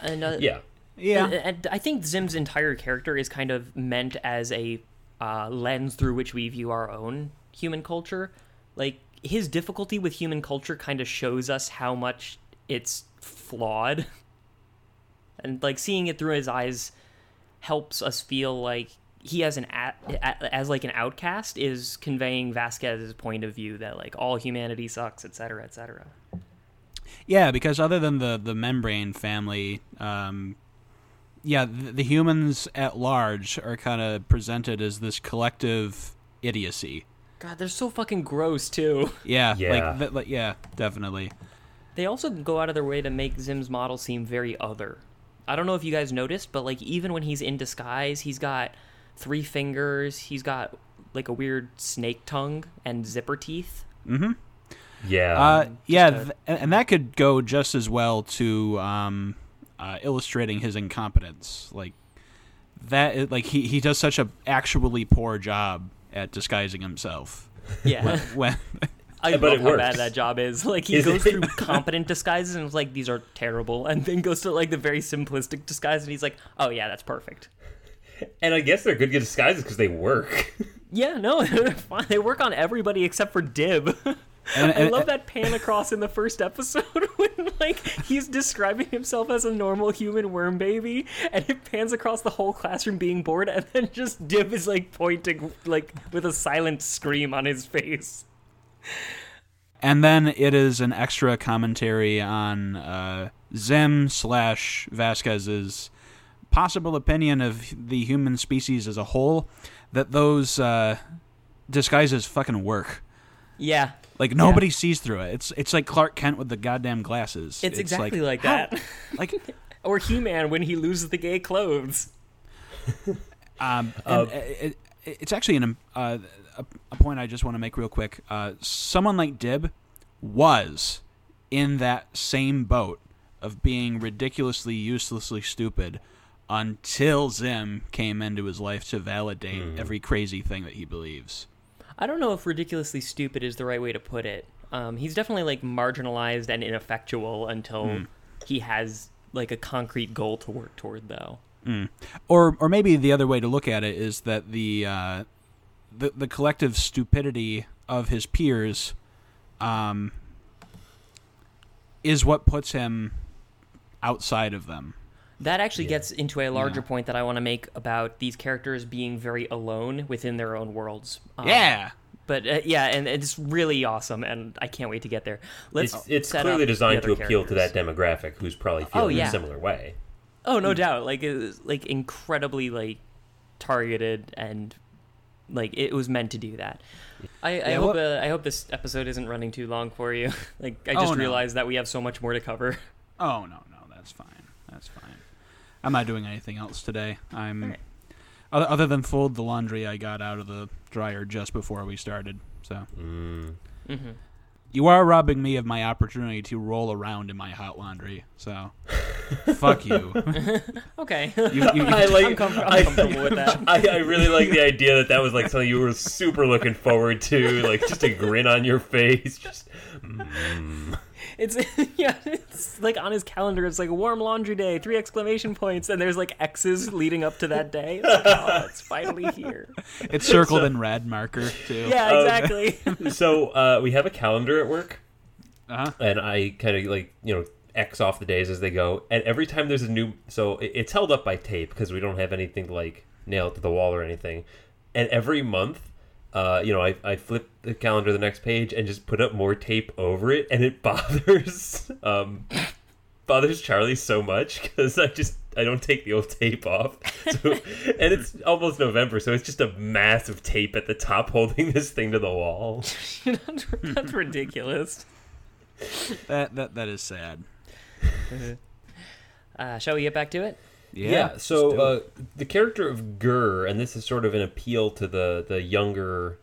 [SPEAKER 2] And uh,
[SPEAKER 1] Yeah.
[SPEAKER 3] Yeah.
[SPEAKER 2] And, and I think Zim's entire character is kind of meant as a uh, lens through which we view our own human culture. Like his difficulty with human culture kind of shows us how much it's flawed, and like seeing it through his eyes helps us feel like he as an a- a- as like an outcast is conveying Vasquez's point of view that like all humanity sucks, etc., etc.
[SPEAKER 3] Yeah, because other than the the membrane family, um, yeah, the, the humans at large are kind of presented as this collective idiocy.
[SPEAKER 2] God, they're so fucking gross too.
[SPEAKER 3] Yeah,
[SPEAKER 1] Yeah.
[SPEAKER 3] like, th- like yeah, definitely.
[SPEAKER 2] They also go out of their way to make Zim's model seem very other. I don't know if you guys noticed, but like even when he's in disguise, he's got three fingers, he's got like a weird snake tongue and zipper teeth.
[SPEAKER 1] Yeah.
[SPEAKER 3] Uh, yeah,
[SPEAKER 2] a-
[SPEAKER 3] th- and and that could go just as well to um, uh, illustrating his incompetence. Like that, like he, he does such a actually poor job at disguising himself.
[SPEAKER 2] Yeah.
[SPEAKER 3] When
[SPEAKER 2] I
[SPEAKER 1] but
[SPEAKER 2] love
[SPEAKER 1] it
[SPEAKER 2] how
[SPEAKER 1] works.
[SPEAKER 2] bad that job is. Like he
[SPEAKER 1] Is
[SPEAKER 2] goes
[SPEAKER 1] it?
[SPEAKER 2] through competent disguises and it's like these are terrible, and then goes to like the very simplistic disguise and he's like, oh yeah, that's perfect.
[SPEAKER 1] and I guess they're good disguises because they work.
[SPEAKER 2] Yeah, no, they're fine. They work on everybody except for Dib.
[SPEAKER 3] And-
[SPEAKER 2] I love that pan across in the first episode when like he's describing himself as a normal human worm baby, and it pans across the whole classroom being bored, and then just Dib is like pointing like with a silent scream on his face.
[SPEAKER 3] and then it is an extra commentary on uh, Zim slash Vasquez's possible opinion of the human species as a whole that those uh, disguises fucking work.
[SPEAKER 2] Yeah,
[SPEAKER 3] Like nobody sees through it. It's it's like Clark Kent with the goddamn glasses.
[SPEAKER 2] it's, exactly like,
[SPEAKER 3] how-
[SPEAKER 2] that.
[SPEAKER 3] Like
[SPEAKER 2] or He Man when he loses the gay clothes.
[SPEAKER 3] Um, and it, it, it's actually an, uh, a, a point I just want to make real quick. Uh, someone like Dib was in that same boat of being ridiculously, uselessly stupid until Zim came into his life to validate every crazy thing that he believes.
[SPEAKER 2] I don't know if ridiculously stupid is the right way to put it. Um, he's definitely like marginalized and ineffectual until he has like a concrete goal to work toward, though.
[SPEAKER 3] Or, or maybe the other way to look at it is that the uh, the, the collective stupidity of his peers um, is what puts him outside of them.
[SPEAKER 2] That actually
[SPEAKER 1] Yeah.
[SPEAKER 2] gets into a larger
[SPEAKER 3] Yeah.
[SPEAKER 2] point that I want to make about these characters being very alone within their own worlds. Um,
[SPEAKER 3] yeah.
[SPEAKER 2] But uh, yeah, and it's really awesome, and I can't wait to get there. Let's
[SPEAKER 1] It's it's
[SPEAKER 2] set
[SPEAKER 1] clearly
[SPEAKER 2] up
[SPEAKER 1] designed to
[SPEAKER 2] other
[SPEAKER 1] appeal to that demographic who's probably feeling
[SPEAKER 2] yeah.
[SPEAKER 1] a similar way.
[SPEAKER 2] Oh, no doubt. Like it was like incredibly like targeted and like it was meant to do that. I, I
[SPEAKER 3] Yeah,
[SPEAKER 2] hope
[SPEAKER 3] what-
[SPEAKER 2] uh, I hope this episode isn't running too long for you. like I
[SPEAKER 3] Oh,
[SPEAKER 2] just
[SPEAKER 3] no.
[SPEAKER 2] realized that we have so much more to cover.
[SPEAKER 3] Oh no, no, that's fine. That's fine. I'm not doing anything else today. I'm
[SPEAKER 2] Alright.
[SPEAKER 3] other, other than fold the laundry I got out of the dryer just before we started. So
[SPEAKER 1] Mm.
[SPEAKER 2] hmm
[SPEAKER 3] you are robbing me of my opportunity to roll around in my hot laundry. So fuck you.
[SPEAKER 2] Okay.
[SPEAKER 3] you, you, you
[SPEAKER 1] I like.
[SPEAKER 2] I'm, com- I'm
[SPEAKER 1] I,
[SPEAKER 2] with that.
[SPEAKER 1] I, I really like the idea that that was like something you were super looking forward to, like just a grin on your face. Just mm.
[SPEAKER 2] It's yeah, it's like on his calendar. It's like warm laundry day, three exclamation points, and there's like X's leading up to that day. It's like, oh, it's finally here.
[SPEAKER 3] it's circled in red marker too.
[SPEAKER 2] Yeah,
[SPEAKER 1] Um,
[SPEAKER 2] exactly.
[SPEAKER 1] so uh, we have a calendar at work,
[SPEAKER 3] Uh-huh.
[SPEAKER 1] and I kind of like you know X off the days as they go. And every time there's a new, so it's held up by tape because we don't have anything like nail it to the wall or anything. And every month, uh, you know, I, I flip the calendar to the next page and just put up more tape over it, and it bothers um, bothers Charlie so much because I just I don't take the old tape off. So, and it's almost November, so it's just a massive tape at the top holding this thing to the wall.
[SPEAKER 2] that's, that's ridiculous.
[SPEAKER 3] That that that is sad.
[SPEAKER 2] Uh, shall we get back to it?
[SPEAKER 1] Yeah,
[SPEAKER 3] let's
[SPEAKER 1] so uh, the character of GIR, and this is sort of an appeal to the the younger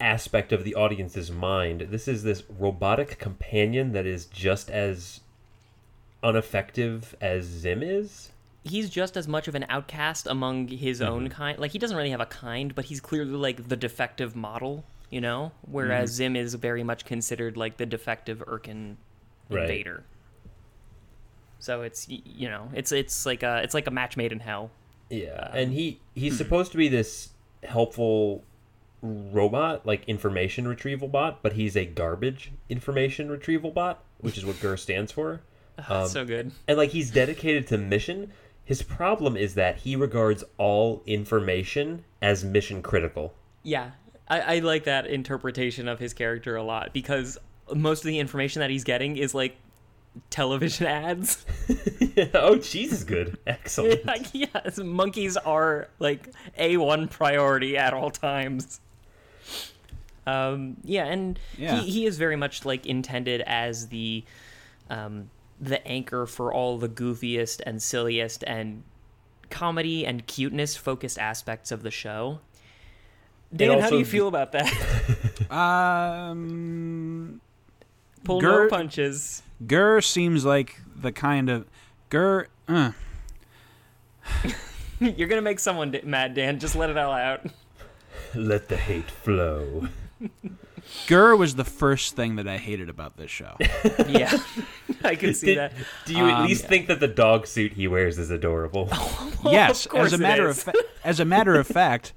[SPEAKER 1] aspect of the audience's mind. This is this robotic companion that is just as ineffective as Zim is.
[SPEAKER 2] he's just as much of an outcast among his
[SPEAKER 1] Mm-hmm.
[SPEAKER 2] own kind. Like he doesn't really have a kind, but he's clearly like the defective model, you know. Whereas
[SPEAKER 1] Mm-hmm.
[SPEAKER 2] Zim is very much considered like the defective Irken
[SPEAKER 1] Right.
[SPEAKER 2] invader. So it's you know it's it's like a it's like a match made in hell.
[SPEAKER 1] Yeah, and he he's supposed to be this helpful robot, like information retrieval bot, but he's a garbage information retrieval bot, which is what GIR stands for. Um,
[SPEAKER 2] so good.
[SPEAKER 1] and like he's dedicated to mission. His problem is that he regards all information as mission critical.
[SPEAKER 2] Yeah, I, I like that interpretation of his character a lot because most of the information that he's getting is like television ads.
[SPEAKER 1] oh, cheese is good. Excellent.
[SPEAKER 2] like, yes, monkeys are like a one priority at all times. Um, yeah, and
[SPEAKER 3] Yeah.
[SPEAKER 2] He, he is very much like intended as the um, the anchor for all the goofiest and silliest and comedy and cuteness focused aspects of the show. Dan, how do you feel about that?
[SPEAKER 3] Um,
[SPEAKER 2] Pull
[SPEAKER 3] GIR-
[SPEAKER 2] no punches.
[SPEAKER 3] GIR seems like the kind of GIR. Uh,
[SPEAKER 2] You're gonna make someone d- mad, Dan. Just let it all out.
[SPEAKER 1] Let the hate flow.
[SPEAKER 3] GIR was the first thing that I hated about this show.
[SPEAKER 2] yeah, I can see
[SPEAKER 1] Did-
[SPEAKER 2] that.
[SPEAKER 1] do you at
[SPEAKER 3] Um,
[SPEAKER 1] least think that the dog suit he wears is adorable?
[SPEAKER 3] yes,
[SPEAKER 2] course
[SPEAKER 3] as a matter of fa- as a matter of fact,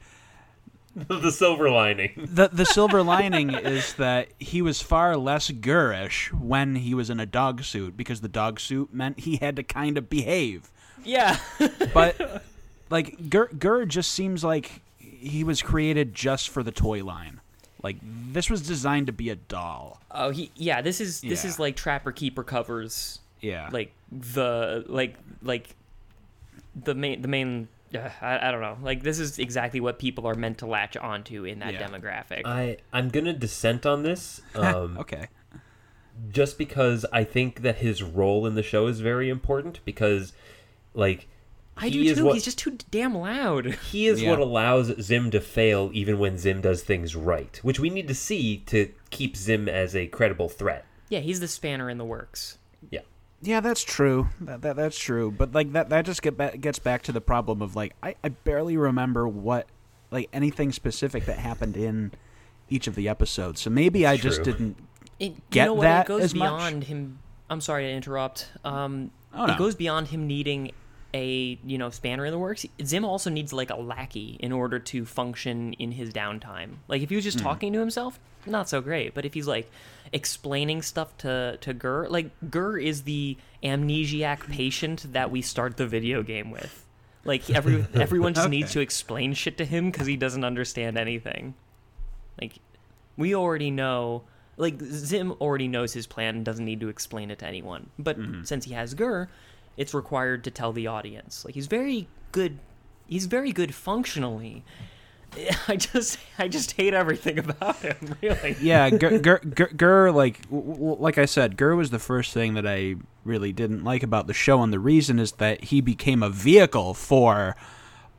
[SPEAKER 1] the silver lining.
[SPEAKER 3] the the silver lining is that he was far less Gurish when he was in a dog suit because the dog suit meant he had to kind of behave.
[SPEAKER 2] Yeah.
[SPEAKER 3] But like GIR, GIR just seems like he was created just for the toy line. Like this was designed to be a doll.
[SPEAKER 2] Oh, he yeah. This is this
[SPEAKER 3] Yeah.
[SPEAKER 2] is like Trapper Keeper covers
[SPEAKER 3] Yeah.
[SPEAKER 2] like the like like the main the main. Uh, I, I don't know. Like this is exactly what people are meant to latch onto in that
[SPEAKER 3] Yeah.
[SPEAKER 2] demographic.
[SPEAKER 1] I I'm gonna dissent on this. Um,
[SPEAKER 3] okay.
[SPEAKER 1] just because I think that his role in the show is very important because like
[SPEAKER 2] I do too.
[SPEAKER 1] what-
[SPEAKER 2] He's just too damn loud.
[SPEAKER 1] he is
[SPEAKER 3] Yeah.
[SPEAKER 1] what allows Zim to fail even when Zim does things right, which we need to see to keep Zim as a credible threat.
[SPEAKER 2] Yeah, he's the spanner in the works.
[SPEAKER 1] Yeah.
[SPEAKER 3] Yeah, that's true. That, that that's true. But like that that just get back, gets back to the problem of like I, I barely remember what like anything specific that happened in each of the episodes. So maybe I just
[SPEAKER 1] True.
[SPEAKER 3] didn't
[SPEAKER 2] It, you
[SPEAKER 3] Get
[SPEAKER 2] know what?
[SPEAKER 3] that
[SPEAKER 2] it goes
[SPEAKER 3] as much?
[SPEAKER 2] beyond him. I'm sorry to interrupt. Um,
[SPEAKER 3] Oh,
[SPEAKER 2] It goes beyond him needing a you know spanner in the works. Zim also needs like a lackey in order to function in his downtime. Like if he was just
[SPEAKER 3] Hmm.
[SPEAKER 2] talking to himself, not so great. But if he's like explaining stuff to to GIR, like GIR is the amnesiac patient that we start the video game with. Like every everyone just needs to explain shit to him because he doesn't understand anything. Like we already know like Zim already knows his plan and doesn't need to explain it to anyone. But mm-hmm. since he has GIR, it's required to tell the audience. Like he's very good he's very good functionally. I just I just hate everything about him, really.
[SPEAKER 3] yeah, GIR, GIR, GIR, GIR like w- w- like I said, GIR was the first thing that I really didn't like about the show, and the reason is that he became a vehicle for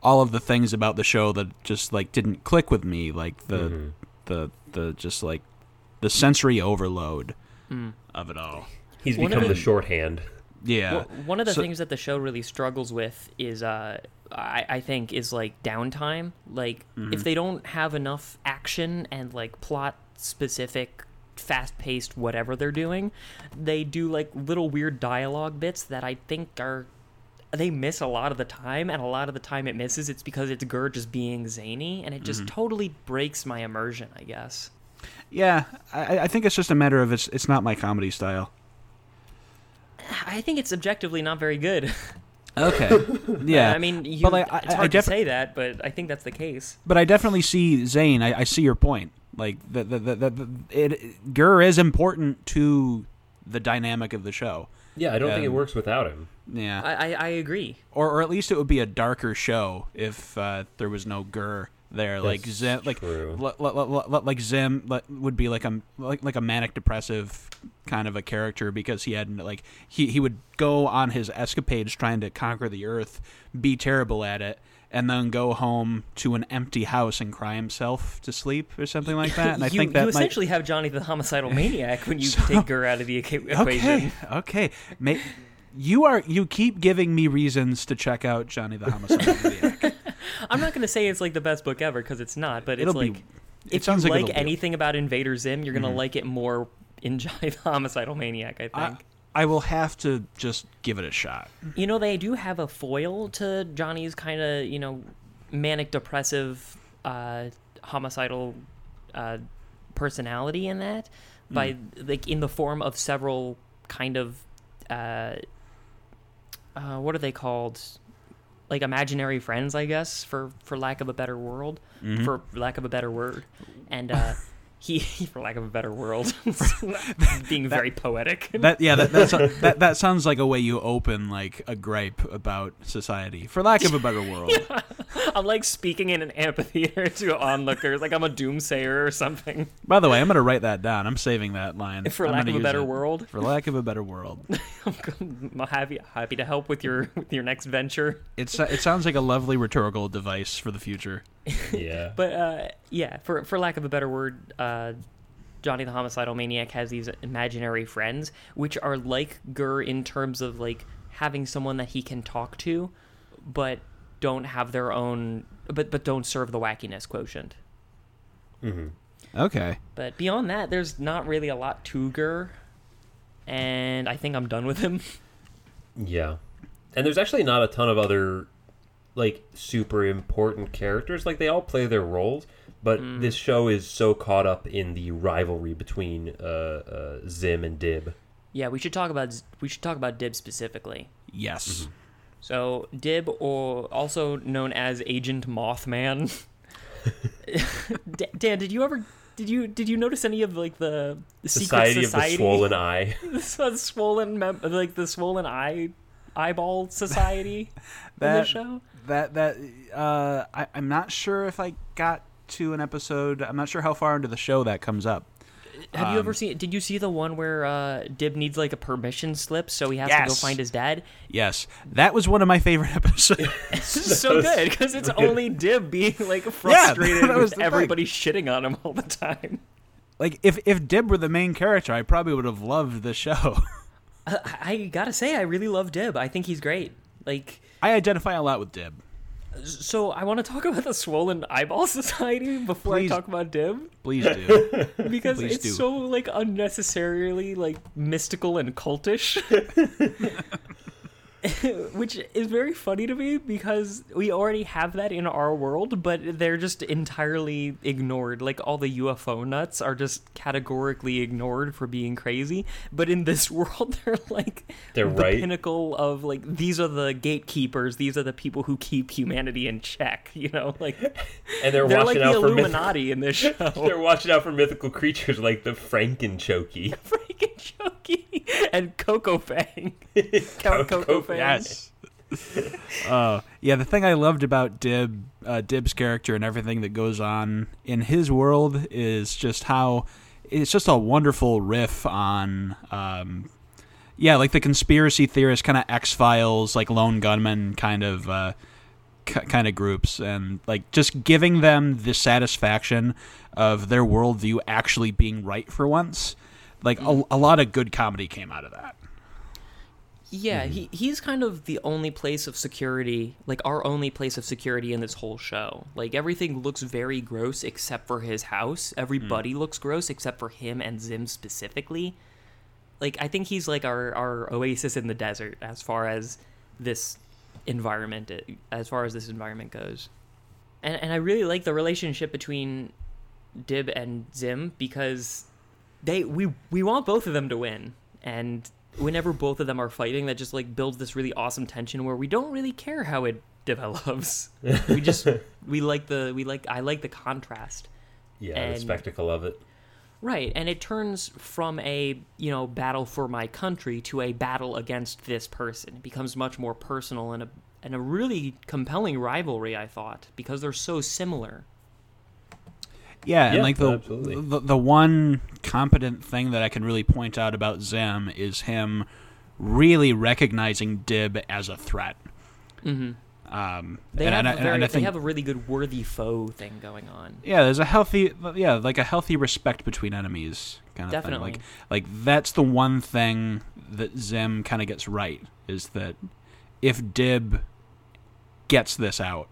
[SPEAKER 3] all of the things about the show that just like didn't click with me, like the the the just like the sensory overload of it all.
[SPEAKER 1] He's
[SPEAKER 2] One
[SPEAKER 1] become the
[SPEAKER 2] the-
[SPEAKER 1] shorthand.
[SPEAKER 3] Yeah,
[SPEAKER 2] Well, one of the
[SPEAKER 3] So-
[SPEAKER 2] things that the show really struggles with is, uh, I, I think, is like downtime. Like,
[SPEAKER 3] Mm-hmm.
[SPEAKER 2] if they don't have enough action and like plot specific, fast paced whatever they're doing, they do like little weird dialogue bits that I think are. They miss a lot of the time, and a lot of the time it misses. It's because it's GIR just being zany, and it just
[SPEAKER 3] Mm-hmm.
[SPEAKER 2] totally breaks my immersion. I guess.
[SPEAKER 3] yeah. I, I think it's just a matter of it's it's not my comedy style.
[SPEAKER 2] I think it's objectively not very good.
[SPEAKER 3] Okay. Yeah.
[SPEAKER 2] I mean, you,
[SPEAKER 3] but like, I,
[SPEAKER 2] it's
[SPEAKER 3] I def-
[SPEAKER 2] to say that, but I think that's the case.
[SPEAKER 3] but I definitely see Zane. I, I see your point. Like the the, the, the, the it GIR is important to the dynamic of the show.
[SPEAKER 1] Yeah, I don't think it
[SPEAKER 3] Um,
[SPEAKER 1] works without him.
[SPEAKER 3] Yeah.
[SPEAKER 2] I, I, I agree.
[SPEAKER 3] or or at least it would be a darker show if uh, there was no GIR there. like
[SPEAKER 1] That's
[SPEAKER 3] Zim, like
[SPEAKER 1] true.
[SPEAKER 3] l- l- l- l- like Zim like, would be like a like like a manic depressive kind of a character because he had like he he would go on his escapades trying to conquer the earth, be terrible at it. And then go home to an empty house and cry himself to sleep or something like that. And I
[SPEAKER 2] you,
[SPEAKER 3] think that
[SPEAKER 2] you
[SPEAKER 3] might
[SPEAKER 2] essentially have Johnny the homicidal maniac when you take her out of the equa- equation.
[SPEAKER 3] Okay, okay. May, you are you keep giving me reasons to check out Johnny the Homicidal Maniac.
[SPEAKER 2] I'm not going to say it's like the best book ever because it's not, but it's
[SPEAKER 3] It'll be-
[SPEAKER 2] like
[SPEAKER 3] it
[SPEAKER 2] if
[SPEAKER 3] sounds
[SPEAKER 2] you
[SPEAKER 3] like
[SPEAKER 2] like,
[SPEAKER 3] it'll be-
[SPEAKER 2] anything about Invader Zim, you're going
[SPEAKER 3] Mm-hmm.
[SPEAKER 2] to like it more in the Homicidal Maniac. I
[SPEAKER 3] I,
[SPEAKER 2] think.
[SPEAKER 3] I will have to just give it a shot.
[SPEAKER 2] You know, they do have a foil to Johnny's kind of, you know, manic depressive, uh, homicidal uh, personality in that, by
[SPEAKER 3] Hmm.
[SPEAKER 2] like in the form of several kind of, uh, uh, what are they called? Like imaginary friends, I guess, for for lack of a better world,
[SPEAKER 3] Mm-hmm.
[SPEAKER 2] for lack of a better word, and uh, he, for lack of a better world, being very poetic.
[SPEAKER 3] That yeah, that that that sounds like a way you open like a gripe about society, for lack of a better world.
[SPEAKER 2] I'm like speaking in an amphitheater to onlookers, like I'm a doomsayer or something.
[SPEAKER 3] By the way, I'm gonna write that down. I'm saving that line
[SPEAKER 2] For
[SPEAKER 3] I'm
[SPEAKER 2] lack of a better world,
[SPEAKER 3] For lack of a better world,
[SPEAKER 2] I'm happy happy to help with your with your next venture.
[SPEAKER 3] it's it sounds like a lovely rhetorical device for the future.
[SPEAKER 1] Yeah.
[SPEAKER 2] But uh, yeah, for for lack of a better word, uh, Johnny the homicidal maniac has these imaginary friends, which are like GIR in terms of like having someone that he can talk to, but don't have their own, but but don't serve the wackiness quotient.
[SPEAKER 3] Okay.
[SPEAKER 2] But beyond that, there's not really a lot to GIR, and I think I'm done with him.
[SPEAKER 1] Yeah. And there's actually not a ton of other like super important characters. Like they all play their roles, but
[SPEAKER 2] Mm.
[SPEAKER 1] this show is so caught up in the rivalry between uh, uh, Zim and Dib.
[SPEAKER 2] Yeah, we should talk about we should talk about Dib specifically.
[SPEAKER 3] Yes.
[SPEAKER 2] So Dib, or also known as Agent Mothman. D- Dan, did you ever did you did you notice any of like the, the
[SPEAKER 1] Society,
[SPEAKER 2] secret society
[SPEAKER 1] of the Swollen Eye.
[SPEAKER 2] the swollen mem- like the swollen eye eyeball society in the show?
[SPEAKER 3] That that uh, I, I'm not sure if I got to an episode. I'm not sure how far into the show that comes up.
[SPEAKER 2] Have you
[SPEAKER 3] Um,
[SPEAKER 2] ever seen? Did you see the one where uh, Dib needs like a permission slip, so he has to go find his dad?
[SPEAKER 3] Yes, that was one of my favorite episodes.
[SPEAKER 2] This is so
[SPEAKER 1] was
[SPEAKER 2] good because it's
[SPEAKER 1] really-
[SPEAKER 2] only Dib being like frustrated
[SPEAKER 3] that was
[SPEAKER 2] with
[SPEAKER 3] the thing.
[SPEAKER 2] everybody shitting on him all the time.
[SPEAKER 3] like if if Dib were the main character, I probably would have loved the show.
[SPEAKER 2] I, I gotta say, I really love Dib. I think he's great. Like,
[SPEAKER 3] I identify a lot with Dib.
[SPEAKER 2] so I want to talk about the Swollen Eyeball Society before
[SPEAKER 3] Please.
[SPEAKER 2] I talk about Dib
[SPEAKER 3] Please do.
[SPEAKER 2] because
[SPEAKER 3] Please
[SPEAKER 2] it's
[SPEAKER 3] do.
[SPEAKER 2] so like unnecessarily like mystical and cultish. Which is very funny to me because we already have that in our world, but they're just entirely ignored. Like all the UFO nuts are just categorically ignored for being crazy. But in this world, they're like
[SPEAKER 1] They're
[SPEAKER 2] the
[SPEAKER 1] right.
[SPEAKER 2] pinnacle of like these are the gatekeepers. These are the people who keep humanity in check. You know, like
[SPEAKER 1] And they're,
[SPEAKER 2] they're like
[SPEAKER 1] watching
[SPEAKER 2] the
[SPEAKER 1] out for myth-
[SPEAKER 2] Illuminati in this show.
[SPEAKER 1] they're watching out for mythical creatures like the Frankenchokey.
[SPEAKER 2] Frankenchokey, and Coco Fang. Count
[SPEAKER 1] Coco
[SPEAKER 2] Coco Fang.
[SPEAKER 3] yes. Uh, yeah, the thing I loved about Dib, uh, Dib's character and everything that goes on in his world is just how it's just a wonderful riff on, um, yeah, like the conspiracy theorist kind of X Files, like lone gunman kind of, uh, k- kind of groups, and like just giving them the satisfaction of their worldview actually being right for once. Like a, a lot of good comedy came out of that.
[SPEAKER 2] Yeah, mm-hmm. he he's kind of the only place of security, like our only place of security in this whole show. Like everything looks very gross except for his house. Mm. Everybody looks gross except for him and Zim specifically. Like I think he's like our our oasis in the desert as far as this environment as far as this environment goes. And and I really like the relationship between Dib and Zim because they we we want both of them to win and whenever both of them are fighting that just like builds this really awesome tension where we don't really care how it develops. We just we like the we like i like the contrast.
[SPEAKER 1] Yeah,
[SPEAKER 2] And-
[SPEAKER 1] the spectacle of it.
[SPEAKER 2] right and it turns from a you know battle for my country to a battle against this person. It becomes much more personal and a and a really compelling rivalry i thought because they're so similar
[SPEAKER 3] Yeah, and like the, the the one competent thing that I can really point out about Zim is him really recognizing Dib as a threat.
[SPEAKER 2] Mm-hmm.
[SPEAKER 3] Um,
[SPEAKER 2] They
[SPEAKER 3] and,
[SPEAKER 2] have
[SPEAKER 3] and I-
[SPEAKER 2] a
[SPEAKER 3] and
[SPEAKER 2] very,
[SPEAKER 3] I
[SPEAKER 2] they have a really good worthy foe thing going on.
[SPEAKER 3] yeah, there's a healthy yeah, like a healthy respect between enemies kind of
[SPEAKER 2] Definitely.
[SPEAKER 3] thing. Like like that's the one thing that Zim kind of gets right is that if Dib gets this out,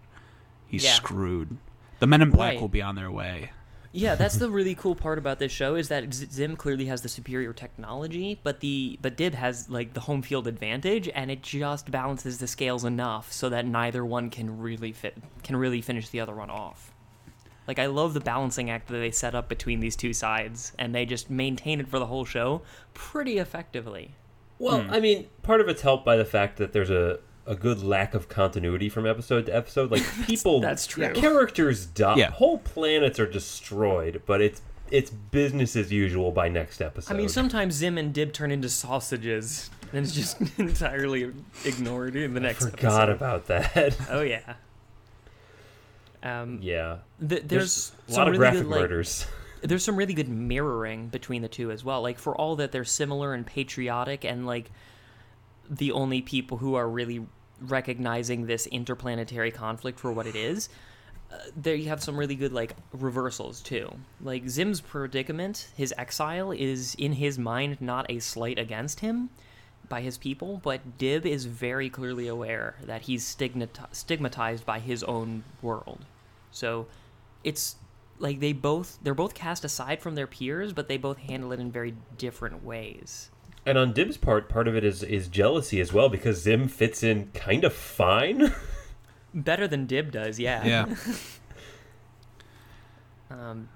[SPEAKER 3] he's
[SPEAKER 2] Yeah.
[SPEAKER 3] screwed. The Men in Black
[SPEAKER 2] Right.
[SPEAKER 3] will be on their way.
[SPEAKER 2] Yeah, that's the really cool part about this show is that Zim clearly has the superior technology, but the but Dib has like the home field advantage, and it just balances the scales enough so that neither one can really fit can really finish the other one off. Like I love the balancing act that they set up between these two sides, and they just maintain it for the whole show pretty effectively.
[SPEAKER 1] Well,
[SPEAKER 3] Hmm.
[SPEAKER 1] I mean, part of it's helped by the fact that there's a, a good lack of continuity from episode to episode. Like people,
[SPEAKER 2] that's true.
[SPEAKER 1] Characters die.
[SPEAKER 3] Yeah.
[SPEAKER 1] Whole planets are destroyed, but it's it's business as usual by next episode.
[SPEAKER 2] I mean, sometimes Zim and Dib turn into sausages, and it's just entirely ignored in the next
[SPEAKER 1] forgot
[SPEAKER 2] episode.
[SPEAKER 1] about that.
[SPEAKER 2] Oh yeah. Um,
[SPEAKER 1] yeah,
[SPEAKER 2] th- there's,
[SPEAKER 1] a lot of
[SPEAKER 2] really
[SPEAKER 1] graphic
[SPEAKER 2] good, like,
[SPEAKER 1] murders.
[SPEAKER 2] there's some really good mirroring between the two as well. Like for all that they're similar and patriotic, and like the only people who are really recognizing this interplanetary conflict for what it is. Uh, there you have some really good like reversals too. Like Zim's predicament, his exile is in his mind not a slight against him by his people, but Dib is very clearly aware that he's stigmati- stigmatized by his own world. So it's like they both they're both cast aside from their peers, but they both handle it in very different ways.
[SPEAKER 1] And on Dib's part, part of it is is jealousy as well because Zim fits in kind of fine.
[SPEAKER 2] Better than Dib does, yeah.
[SPEAKER 3] Yeah.
[SPEAKER 2] Um,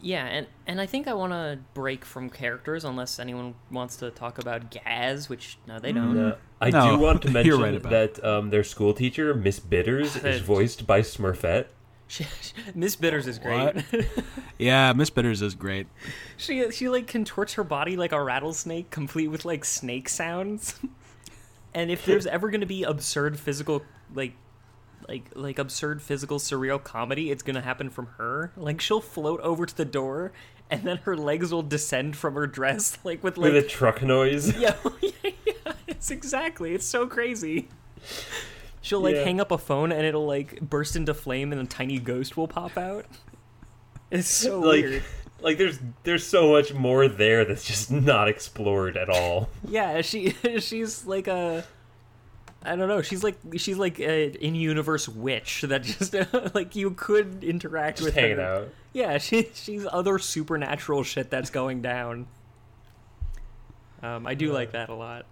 [SPEAKER 2] yeah, and and I think I want to break from characters unless anyone wants to talk about Gaz, which no, they don't.
[SPEAKER 1] Uh, I
[SPEAKER 3] No,
[SPEAKER 1] do want to mention
[SPEAKER 3] right
[SPEAKER 1] that um, their school teacher, Miss Bitters, is voiced by Smurfette.
[SPEAKER 2] Miss Bitters is great.
[SPEAKER 3] yeah, Miss Bitters is great.
[SPEAKER 2] she she like contorts her body like a rattlesnake, complete with like snake sounds. and if there's ever going to be absurd physical like like like absurd physical surreal comedy, it's going to happen from her. Like she'll float over to the door and then her legs will descend from her dress like with like
[SPEAKER 1] with a truck noise.
[SPEAKER 2] yeah, yeah, yeah, it's exactly. It's so crazy. She'll like
[SPEAKER 1] Yeah.
[SPEAKER 2] hang up a phone and it'll like burst into flame and a tiny ghost will pop out. It's so
[SPEAKER 1] like,
[SPEAKER 2] weird.
[SPEAKER 1] like there's there's so much more there that's just not explored at all.
[SPEAKER 2] Yeah, she she's like a I don't know. She's like she's like a in-universe witch that just like you could interact
[SPEAKER 1] Just
[SPEAKER 2] with
[SPEAKER 1] hanging
[SPEAKER 2] her.
[SPEAKER 1] out.
[SPEAKER 2] Yeah, she she's other supernatural shit that's going down. Um, I do like that a lot.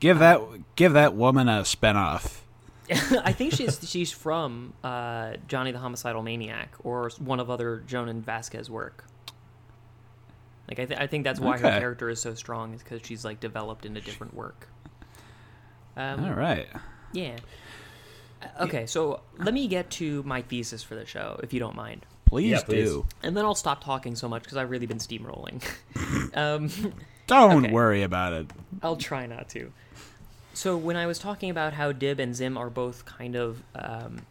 [SPEAKER 3] Give that give that woman a spinoff.
[SPEAKER 2] I think she's she's from uh, Johnny the Homicidal Maniac or one of other Jhonen Vasquez work. Like I, th- I think that's why her character is so strong is because she's like developed into different work. Um,
[SPEAKER 3] All right.
[SPEAKER 2] Yeah. Uh, Okay, so let me get to my thesis for the show, if you don't mind,
[SPEAKER 3] Please,
[SPEAKER 1] Yeah, please.
[SPEAKER 3] do.
[SPEAKER 2] and then I'll stop talking so much because I've really been steamrolling. um,
[SPEAKER 3] Don't
[SPEAKER 2] Okay.
[SPEAKER 3] worry about it.
[SPEAKER 2] I'll try not to. So when I was talking about how Dib and Zim are both kind of, um,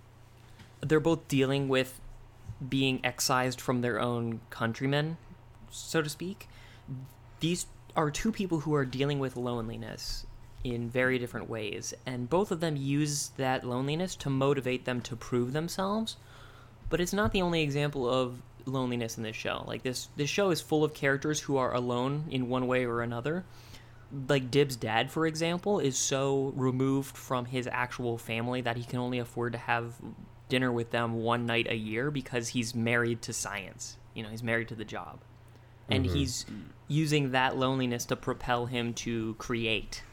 [SPEAKER 2] they're both dealing with being excised from their own countrymen, so to speak. These are two people who are dealing with loneliness in very different ways, and both of them use that loneliness to motivate them to prove themselves. But it's not the only example of loneliness in this show. Like this, this show is full of characters who are alone in one way or another like Dib's dad, for example, is so removed from his actual family that he can only afford to have dinner with them one night a year because he's married to science. You know, he's married to the job. And he's using that loneliness to propel him to create,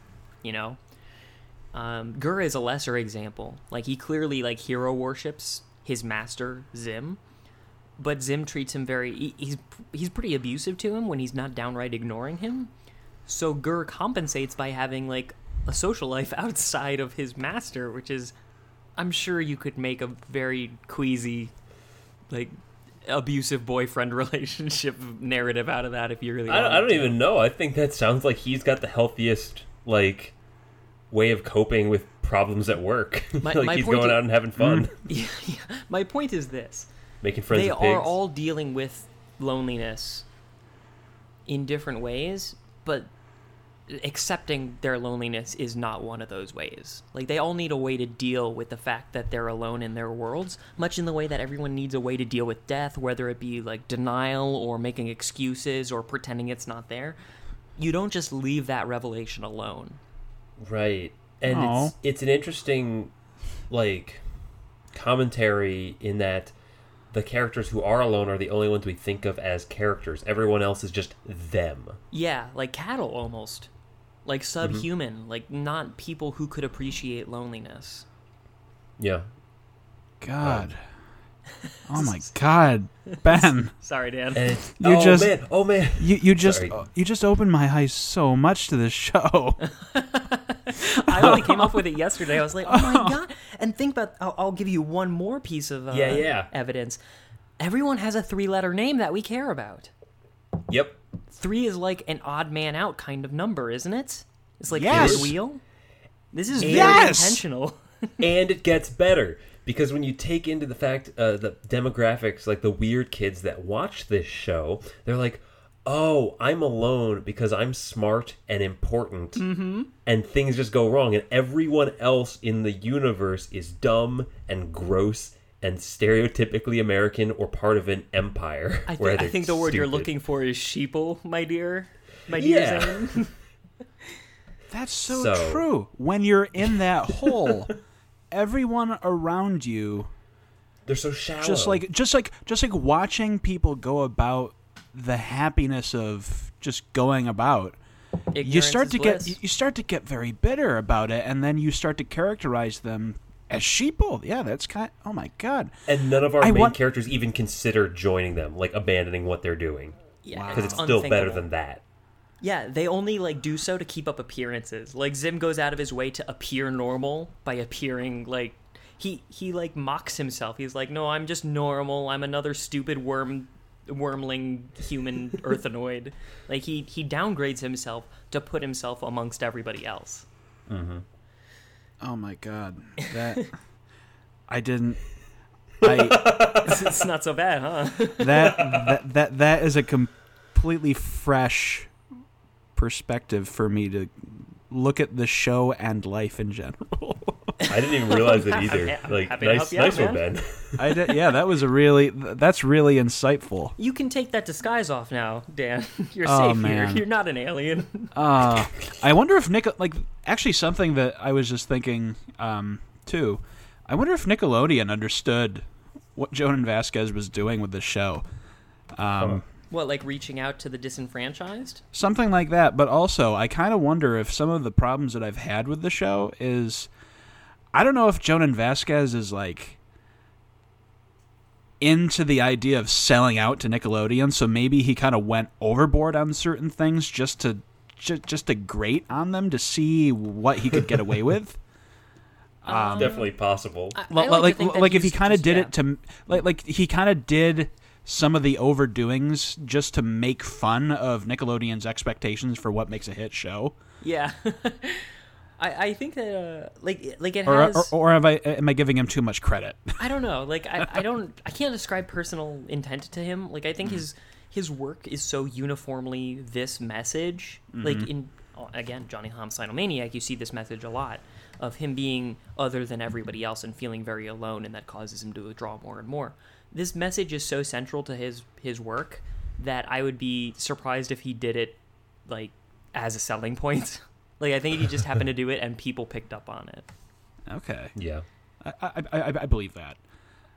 [SPEAKER 2] you know? Um, GIR is a lesser example. Like, he clearly, like, hero worships his master, Zim. But Zim treats him very... He, he's, he's pretty abusive to him when he's not downright ignoring him. So GIR compensates by having like a social life outside of his master, which is I'm sure you could make a very queasy like abusive boyfriend relationship narrative out of that if you really
[SPEAKER 1] I, I don't even know. I think that sounds like he's got the healthiest like way of coping with problems at work.
[SPEAKER 2] My-
[SPEAKER 1] like he's going
[SPEAKER 2] i-
[SPEAKER 1] out and having fun.
[SPEAKER 2] yeah, yeah. My point is this.
[SPEAKER 1] Making friends
[SPEAKER 2] they
[SPEAKER 1] with pigs.
[SPEAKER 2] are all dealing with loneliness in different ways, but accepting their loneliness is not one of those ways. Like they all need a way to deal with the fact that they're alone in their worlds, much in the way that everyone needs a way to deal with death, whether it be like denial or making excuses or pretending it's not there. You don't just leave that revelation alone.
[SPEAKER 1] Right. And
[SPEAKER 3] Aw.
[SPEAKER 1] it's it's an interesting like commentary in that the characters who are alone are the only ones we think of as characters. Everyone else is just them.
[SPEAKER 2] Yeah, like cattle almost. Like mm-hmm. subhuman, like not people who could appreciate loneliness.
[SPEAKER 1] Yeah.
[SPEAKER 3] God. Um, Oh my God, Ben,
[SPEAKER 2] Sorry, Dan.
[SPEAKER 1] It's
[SPEAKER 3] You
[SPEAKER 1] oh
[SPEAKER 3] just-
[SPEAKER 1] man, oh man.
[SPEAKER 3] you you just
[SPEAKER 1] Sorry.
[SPEAKER 3] you just opened my eyes so much to this show.
[SPEAKER 2] I only came up with it yesterday. I was like, oh my god! And think about. I'll, I'll give you one more piece of uh,
[SPEAKER 1] Yeah, yeah.
[SPEAKER 2] evidence. Everyone has a three-letter name that we care about.
[SPEAKER 1] Yep.
[SPEAKER 2] Three is like an odd man out kind of number, isn't it? It's like
[SPEAKER 3] Yes.
[SPEAKER 2] wheel. This is very
[SPEAKER 3] Yes.
[SPEAKER 2] intentional.
[SPEAKER 1] and it gets better because when you take into the fact uh, the demographics like the weird kids that watch this show they're like oh i'm alone because i'm smart and important mm-hmm. and things just go wrong and everyone else in the universe is dumb and gross and stereotypically american or part of an empire
[SPEAKER 2] I,
[SPEAKER 1] where
[SPEAKER 2] think I think the word you're looking for is sheeple, my dear. My dear
[SPEAKER 1] Yeah.
[SPEAKER 3] That's so,
[SPEAKER 1] So-
[SPEAKER 3] true. When you're in that hole, everyone around you
[SPEAKER 1] they're so shallow.
[SPEAKER 3] just like just like just like watching people go about the happiness of just going about you start to
[SPEAKER 2] bliss.
[SPEAKER 3] get you start to get very bitter about it and then you start to characterize them as sheeple. Yeah that's kind oh my god.
[SPEAKER 1] And none of our
[SPEAKER 3] I
[SPEAKER 1] main
[SPEAKER 3] want-
[SPEAKER 1] characters even consider joining them like abandoning what they're doing.
[SPEAKER 2] Yeah,
[SPEAKER 1] because it's still better than that
[SPEAKER 2] Yeah, they only like do so to keep up appearances. Like Zim goes out of his way to appear normal by appearing like he he like mocks himself. He's like, "No, I'm just normal. I'm another stupid worm wormling human earthanoid." Like he he downgrades himself to put himself amongst everybody else. Mm-hmm.
[SPEAKER 3] oh my god that i didn't i
[SPEAKER 2] It's, it's not so bad, huh?
[SPEAKER 3] that, that that that is a completely fresh perspective for me to look at the show and life in general.
[SPEAKER 1] I didn't even realize it either. Like,
[SPEAKER 2] happy to
[SPEAKER 1] nice,
[SPEAKER 2] out,
[SPEAKER 1] nice one,
[SPEAKER 2] man.
[SPEAKER 1] Ben.
[SPEAKER 3] I did, yeah, that was a really that's really insightful.
[SPEAKER 2] You can take that disguise off now, Dan. You're
[SPEAKER 3] Oh,
[SPEAKER 2] safe
[SPEAKER 3] man.
[SPEAKER 2] here. You're not an alien.
[SPEAKER 3] Uh, I wonder if Nick like actually something that I was just thinking um, too. I wonder if Nickelodeon understood what Jhonen Vasquez was doing with the show. Um,
[SPEAKER 2] What, like reaching out to the disenfranchised?
[SPEAKER 3] something like that. But also, I kind of wonder if some of the problems that I've had with the show is I don't know if Jhonen Vasquez is like into the idea of selling out to Nickelodeon, so maybe he kind of went overboard on certain things just to ju- just to grate on them to see what he could get away with.
[SPEAKER 2] Um,
[SPEAKER 1] Definitely possible.
[SPEAKER 2] I- I
[SPEAKER 3] Li-
[SPEAKER 2] to
[SPEAKER 3] like like if he kind of did
[SPEAKER 2] yeah.
[SPEAKER 3] it to like like he kind of did some of the overdoings just to make fun of Nickelodeon's expectations for what makes a hit show.
[SPEAKER 2] Yeah. I, I think that uh, like like it
[SPEAKER 3] Or,
[SPEAKER 2] has
[SPEAKER 3] or, or have I am I giving him too much credit?
[SPEAKER 2] I don't know like I, I don't I can't describe personal intent to him like I think
[SPEAKER 3] Mm.
[SPEAKER 2] his his work is so uniformly this message like
[SPEAKER 3] Mm-hmm.
[SPEAKER 2] in oh, again Johnny Homicidomaniac you see this message a lot of him being other than everybody else and feeling very alone and that causes him to withdraw more and more this message is so central to his his work that I would be surprised if he did it like as a selling point like I think he just happened to do it and people picked up on it
[SPEAKER 3] Okay,
[SPEAKER 1] yeah.
[SPEAKER 3] I, I, I, I believe that.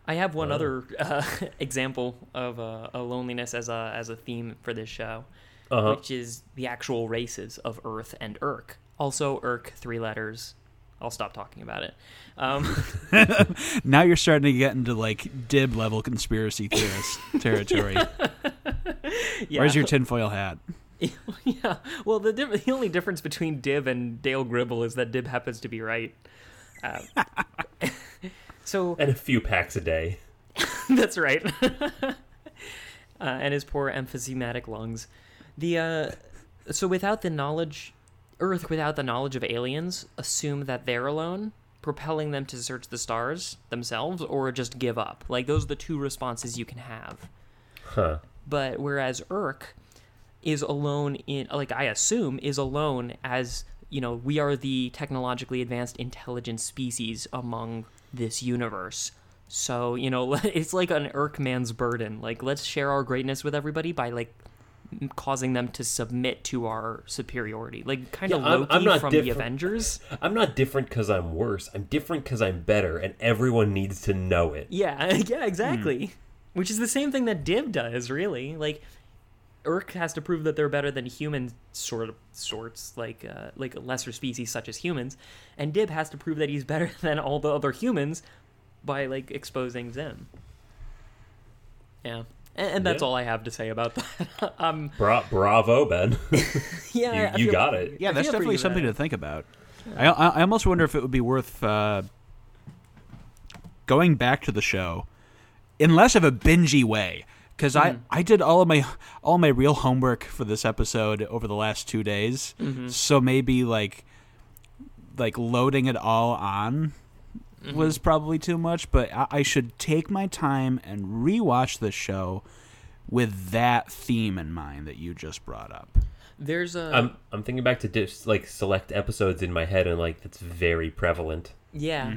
[SPEAKER 2] I have one other uh, example of uh, a loneliness as a as a theme for this show,
[SPEAKER 1] Uh-huh.
[SPEAKER 2] which is the actual races of Earth and Irk. Also, Irk, three letters. I'll stop talking about it. Um,
[SPEAKER 3] Now you're starting to get into like dib level conspiracy theorist territory.
[SPEAKER 2] yeah.
[SPEAKER 3] Where's your tinfoil hat?
[SPEAKER 2] yeah. Well, the diff- the only difference between Dib and Dale Gribble is that Dib happens to be right. Um, so
[SPEAKER 1] And a few packs a day.
[SPEAKER 2] That's right. uh, and his poor emphysematic lungs. The uh, so without the knowledge, Earth without the knowledge of aliens assume that they're alone, propelling them to search the stars themselves or just give up. Like those are the two responses you can have.
[SPEAKER 1] Huh.
[SPEAKER 2] But whereas Irk is alone in like I assume is alone as you know, we are the technologically advanced intelligent species among this universe. So, you know, it's like an Irk man's burden. Like let's share our greatness with everybody by like causing them to submit to our superiority. Like kind of
[SPEAKER 1] Yeah, I'm-
[SPEAKER 2] Loki
[SPEAKER 1] I'm not
[SPEAKER 2] from the. Avengers.
[SPEAKER 1] I'm not different because I'm worse. I'm different because I'm better, and everyone needs to know it.
[SPEAKER 2] Yeah, yeah, exactly. Which is the same thing that Dib does, really. Like, Irk has to prove that they're better than human sort of sorts, like uh, like lesser species such as humans, and Dib has to prove that he's better than all the other humans by like exposing Zim. Yeah. And, and that's
[SPEAKER 1] Yeah.
[SPEAKER 2] all I have to say about that. um,
[SPEAKER 1] Bra- bravo, Ben.
[SPEAKER 2] yeah,
[SPEAKER 1] you
[SPEAKER 2] I- I
[SPEAKER 1] you
[SPEAKER 2] feel-
[SPEAKER 1] got it.
[SPEAKER 3] Yeah,
[SPEAKER 2] I
[SPEAKER 3] that's definitely something
[SPEAKER 2] bad.
[SPEAKER 3] to think about. I, I I almost wonder if it would be worth uh, going back to the show in less of a bingey way because
[SPEAKER 2] Hmm.
[SPEAKER 3] I, I did all of my all my real homework for this episode over the last two days
[SPEAKER 2] Mm-hmm.
[SPEAKER 3] so maybe like like loading it all on
[SPEAKER 2] Mm-hmm.
[SPEAKER 3] was probably too much but I, I should take my time and rewatch the show with that theme in mind that you just brought up
[SPEAKER 2] There's a
[SPEAKER 1] I'm I'm thinking back to just like select episodes in my head, and like that's very prevalent.
[SPEAKER 2] yeah,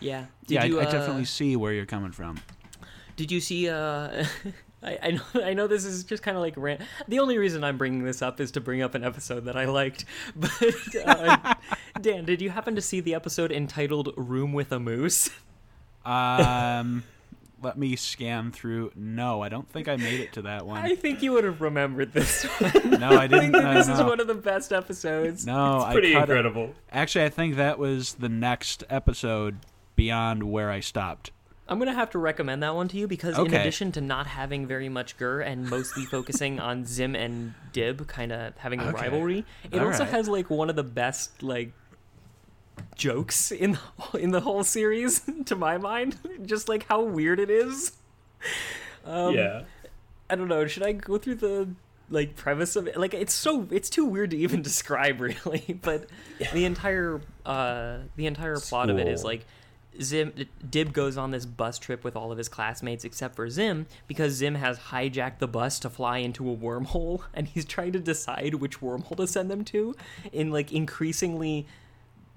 [SPEAKER 2] yeah. Did
[SPEAKER 3] yeah
[SPEAKER 2] you,
[SPEAKER 3] I, I
[SPEAKER 2] uh,
[SPEAKER 3] definitely see where you're coming from
[SPEAKER 2] Did you see? Uh, I, I know. I know this is just kind of like rant. The only reason I'm bringing this up is to bring up an episode that I liked. But uh, Dan, did you happen to see the episode entitled "Room with a Moose"?
[SPEAKER 3] Um, let me scan through. No, I don't think I made it to that one.
[SPEAKER 2] I think you would have remembered this. one.
[SPEAKER 3] No, I
[SPEAKER 2] I
[SPEAKER 3] didn't.
[SPEAKER 2] think
[SPEAKER 3] No,
[SPEAKER 2] this is
[SPEAKER 3] no.
[SPEAKER 2] one of the best episodes.
[SPEAKER 3] No,
[SPEAKER 1] It's pretty
[SPEAKER 3] I cut it-
[SPEAKER 1] incredible.
[SPEAKER 3] Actually, I think that was the next episode beyond where I stopped.
[SPEAKER 2] I'm gonna have to recommend that one to you because in addition to not having very much GIR and mostly focusing on Zim and Dib kind of having a
[SPEAKER 3] Okay.
[SPEAKER 2] rivalry, it
[SPEAKER 3] All
[SPEAKER 2] also
[SPEAKER 3] right.
[SPEAKER 2] has like one of the best like jokes in the, in the whole series to my mind. Just like how weird it is. Um,
[SPEAKER 1] yeah.
[SPEAKER 2] I don't know. Should I go through the like premise of it? Like it's so it's too weird to even describe really. But the entire uh the entire plot of it is like Zim Dib goes on this bus trip with all of his classmates except for Zim because Zim has hijacked the bus to fly into a wormhole and he's trying to decide which wormhole to send them to in like increasingly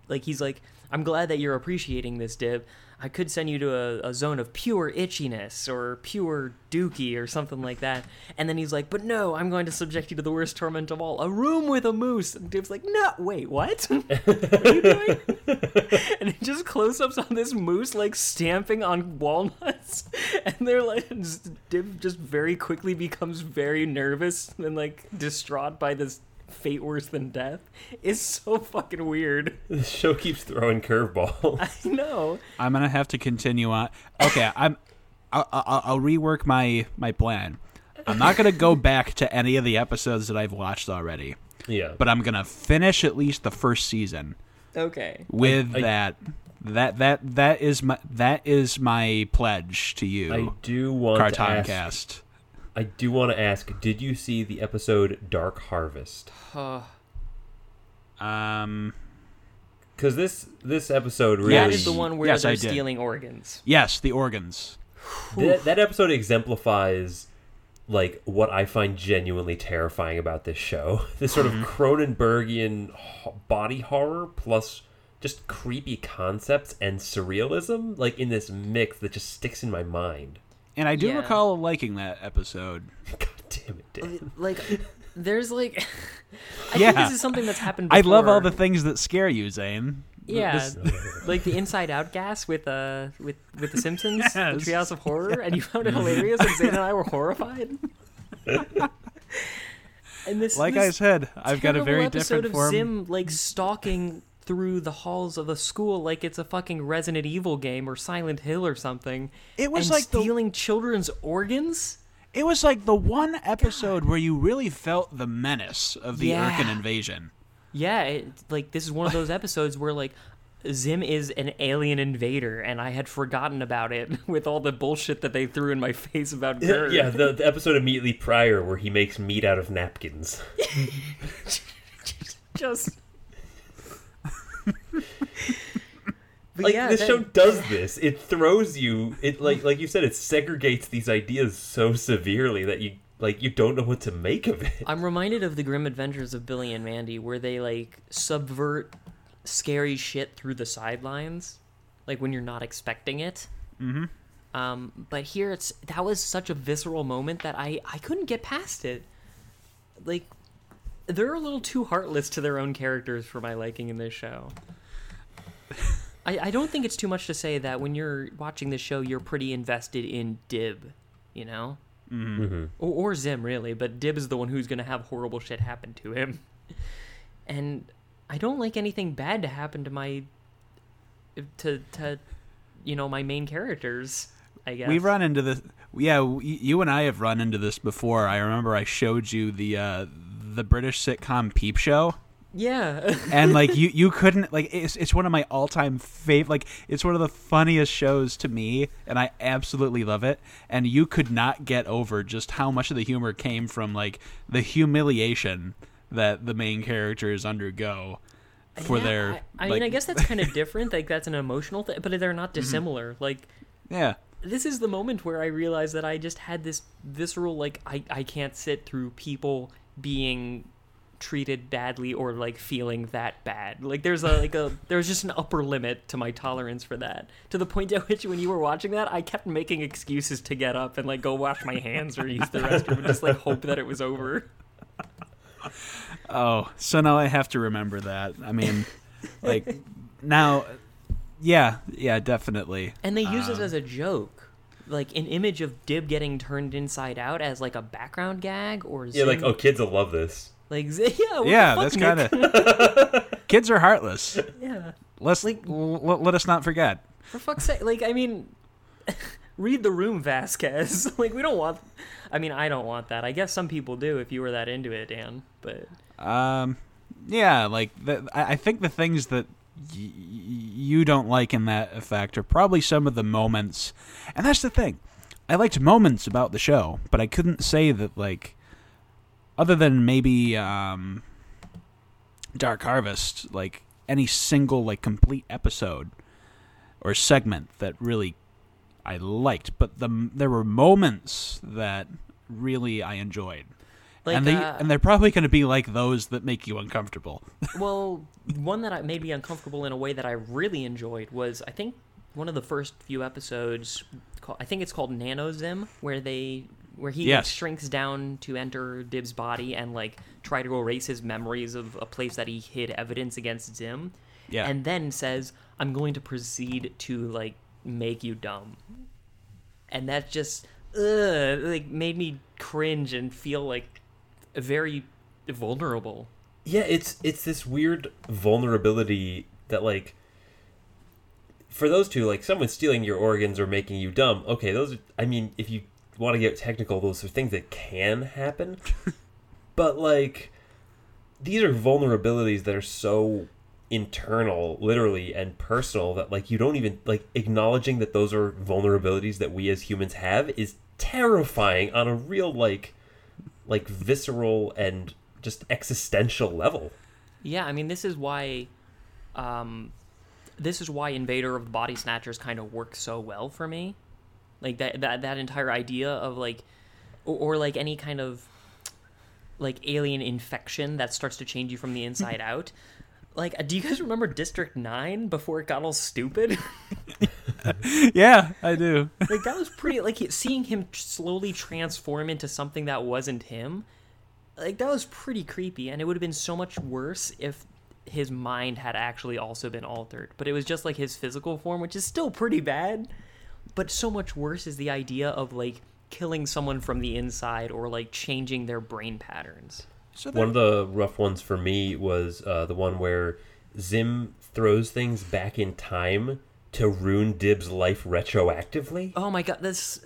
[SPEAKER 2] like he's like i'm glad that you're appreciating this dib i could send you to a, a zone of pure itchiness or pure dookie or something like that. And then he's like but no i'm going to subject you to the worst torment of all a room with a moose. And dib's like no wait what? What are you doing? And it just close-ups on this moose like stamping on walnuts. And they're like dib just very quickly becomes very nervous and like distraught by this fate worse than death is so fucking weird
[SPEAKER 1] The show keeps throwing curveballs.
[SPEAKER 2] I know.
[SPEAKER 3] I'm gonna have to continue on. Okay, I'm. I'll, I'll, I'll rework my my plan. I'm not gonna go back to any of the episodes that I've watched already,
[SPEAKER 1] yeah.
[SPEAKER 3] but I'm gonna finish at least the first season
[SPEAKER 2] Okay.
[SPEAKER 3] with
[SPEAKER 1] I-
[SPEAKER 3] that. That that that is my that is my pledge to you,
[SPEAKER 1] I do want to
[SPEAKER 3] Carton
[SPEAKER 1] ask.
[SPEAKER 3] Cast.
[SPEAKER 1] I do want to ask. Did you see the episode Dark Harvest? Huh.
[SPEAKER 3] Um.
[SPEAKER 1] Because this this episode really
[SPEAKER 2] That is the one where
[SPEAKER 3] Yes,
[SPEAKER 2] they're stealing organs.
[SPEAKER 3] Yes, the organs.
[SPEAKER 1] that, that episode exemplifies like what I find genuinely terrifying about this show. This sort of Cronenbergian body horror plus just creepy concepts and surrealism, like in this mix that just sticks in my mind.
[SPEAKER 3] And I do
[SPEAKER 2] Yeah.
[SPEAKER 3] recall liking that episode.
[SPEAKER 1] God damn it, Dan.
[SPEAKER 2] Like, there's like, I
[SPEAKER 3] Yeah.
[SPEAKER 2] think this is something that's happened.
[SPEAKER 3] I love all the things that scare you, Zane.
[SPEAKER 2] Yeah,
[SPEAKER 3] This-
[SPEAKER 2] like the Inside Out gas with uh with with the Simpsons, the
[SPEAKER 3] Yes.
[SPEAKER 2] Treehouse of Horror, and you found it hilarious, and Zane and I were horrified. and this,
[SPEAKER 3] like
[SPEAKER 2] this
[SPEAKER 3] I said, I've got a
[SPEAKER 2] terrible
[SPEAKER 3] very
[SPEAKER 2] episode
[SPEAKER 3] different
[SPEAKER 2] of
[SPEAKER 3] form.
[SPEAKER 2] Zim like stalking through the halls of a school like it's a fucking Resident Evil game or Silent Hill or something.
[SPEAKER 3] It was
[SPEAKER 2] and
[SPEAKER 3] like the-
[SPEAKER 2] stealing children's organs.
[SPEAKER 3] It was like the one episode where you really felt the menace of the
[SPEAKER 2] Yeah.
[SPEAKER 3] Irken invasion.
[SPEAKER 2] Yeah, it, like this is one of those episodes where like Zim is an alien invader, and I had forgotten about it with all the bullshit that they threw in my face about Gerd.
[SPEAKER 1] Yeah, the, the episode immediately prior where he makes meat out of napkins.
[SPEAKER 2] just
[SPEAKER 1] like
[SPEAKER 2] yeah,
[SPEAKER 1] this show does this. It throws you. It like like you said, it segregates these ideas so severely that you like you don't know what to make of it.
[SPEAKER 2] I'm reminded of the Grim Adventures of Billy and Mandy, where they like subvert scary shit through the sidelines, like when you're not expecting it. Mm-hmm. Um, but here it's that was such a visceral moment that I I couldn't get past it. Like they're a little too heartless to their own characters for my liking in this show. I, I don't think it's too much to say that when you're watching this show, you're pretty invested in Dib, you know? or, or Zim really, but Dib is the one who's gonna have horrible shit happen to him. And I don't like anything bad to happen to my to to you know my main characters. I guess
[SPEAKER 3] We've run into this. Yeah, w- you and I have run into this before. I remember I showed you the uh, the British sitcom Peep Show.
[SPEAKER 2] yeah.
[SPEAKER 3] and like you you couldn't like it's it's one of my all-time fav like it's one of the funniest shows to me and I absolutely love it and you could not get over just how much of the humor came from like the humiliation that the main characters undergo for
[SPEAKER 2] Yeah,
[SPEAKER 3] their
[SPEAKER 2] I, I
[SPEAKER 3] like, Mm-hmm.
[SPEAKER 2] mean, I guess that's kind of different. Like that's an emotional thing, but they're not dissimilar. Like
[SPEAKER 3] yeah
[SPEAKER 2] this is the moment where I realized that I just had this visceral like I I can't sit through people being treated badly or like feeling that bad. Like there's a like a there's just an upper limit to my tolerance for that. To the point at which when you were watching that, I kept making excuses to get up and like go wash my hands or use the restroom and just like hope that it was over.
[SPEAKER 3] Oh, so now I have to remember that. I mean, like now, yeah, yeah, definitely.
[SPEAKER 2] And they use
[SPEAKER 3] Um,
[SPEAKER 2] it as a joke. Like an image of Dib getting turned inside out as like a background gag or
[SPEAKER 1] Yeah, like oh, kids will love this.
[SPEAKER 2] like yeah what the
[SPEAKER 3] yeah,
[SPEAKER 2] fuck,
[SPEAKER 3] that's kind of kids are heartless.
[SPEAKER 2] yeah
[SPEAKER 3] Let's
[SPEAKER 2] Like-
[SPEAKER 3] l- l- let us not forget.
[SPEAKER 2] For fuck's sake, like I mean, read the room, Vasquez. like we don't want. I mean, I don't want that. I guess some people do if you were that into it, Dan. But
[SPEAKER 3] Um, yeah, like the, I, I think the things that you don't like in that effect are probably some of the moments, and that's the thing. I liked moments about the show, but I couldn't say that like, other than maybe um, Dark Harvest, like any single like complete episode or segment that really I liked, but the there were moments that really I enjoyed
[SPEAKER 2] like,
[SPEAKER 3] and they
[SPEAKER 2] uh,
[SPEAKER 3] and they're probably going to be like those that make you uncomfortable.
[SPEAKER 2] well, one that I- made me uncomfortable in a way that I really enjoyed was I think one of the first few episodes. Called, I think it's called Nano Zim, where they where he like, shrinks down to enter Dib's body and like try to erase his memories of a place that he hid evidence against Zim.
[SPEAKER 3] Yeah.
[SPEAKER 2] and then says, "I'm going to proceed to like make you dumb," and that just ugh, like made me cringe and feel like very vulnerable.
[SPEAKER 1] Yeah, it's it's this weird vulnerability that like for those two, like someone stealing your organs or making you dumb. Okay, those are, I mean, if you want to get technical, those are things that can happen. but like these are vulnerabilities that are so internal literally and personal that like you don't even like acknowledging that those are vulnerabilities that we as humans have is terrifying on a real like like visceral and just existential level
[SPEAKER 2] Yeah, I mean, this is why, um, this is why Invader of the Body Snatchers kind of works so well for me. Like that that that entire idea of like, or, or like any kind of like alien infection that starts to change you from the inside out. Like, do you guys remember District Nine before it got all stupid?
[SPEAKER 3] yeah, I do.
[SPEAKER 2] like that was pretty. Like seeing him slowly transform into something that wasn't him. Like that was pretty creepy, and it would have been so much worse if his mind had actually also been altered. But it was just like his physical form, which is still pretty bad. But so much worse is the idea of like killing someone from the inside or like changing their brain patterns.
[SPEAKER 3] So
[SPEAKER 1] one of the rough ones for me was uh, the one where zim throws things back in time to ruin dib's life retroactively
[SPEAKER 2] Oh my god, this.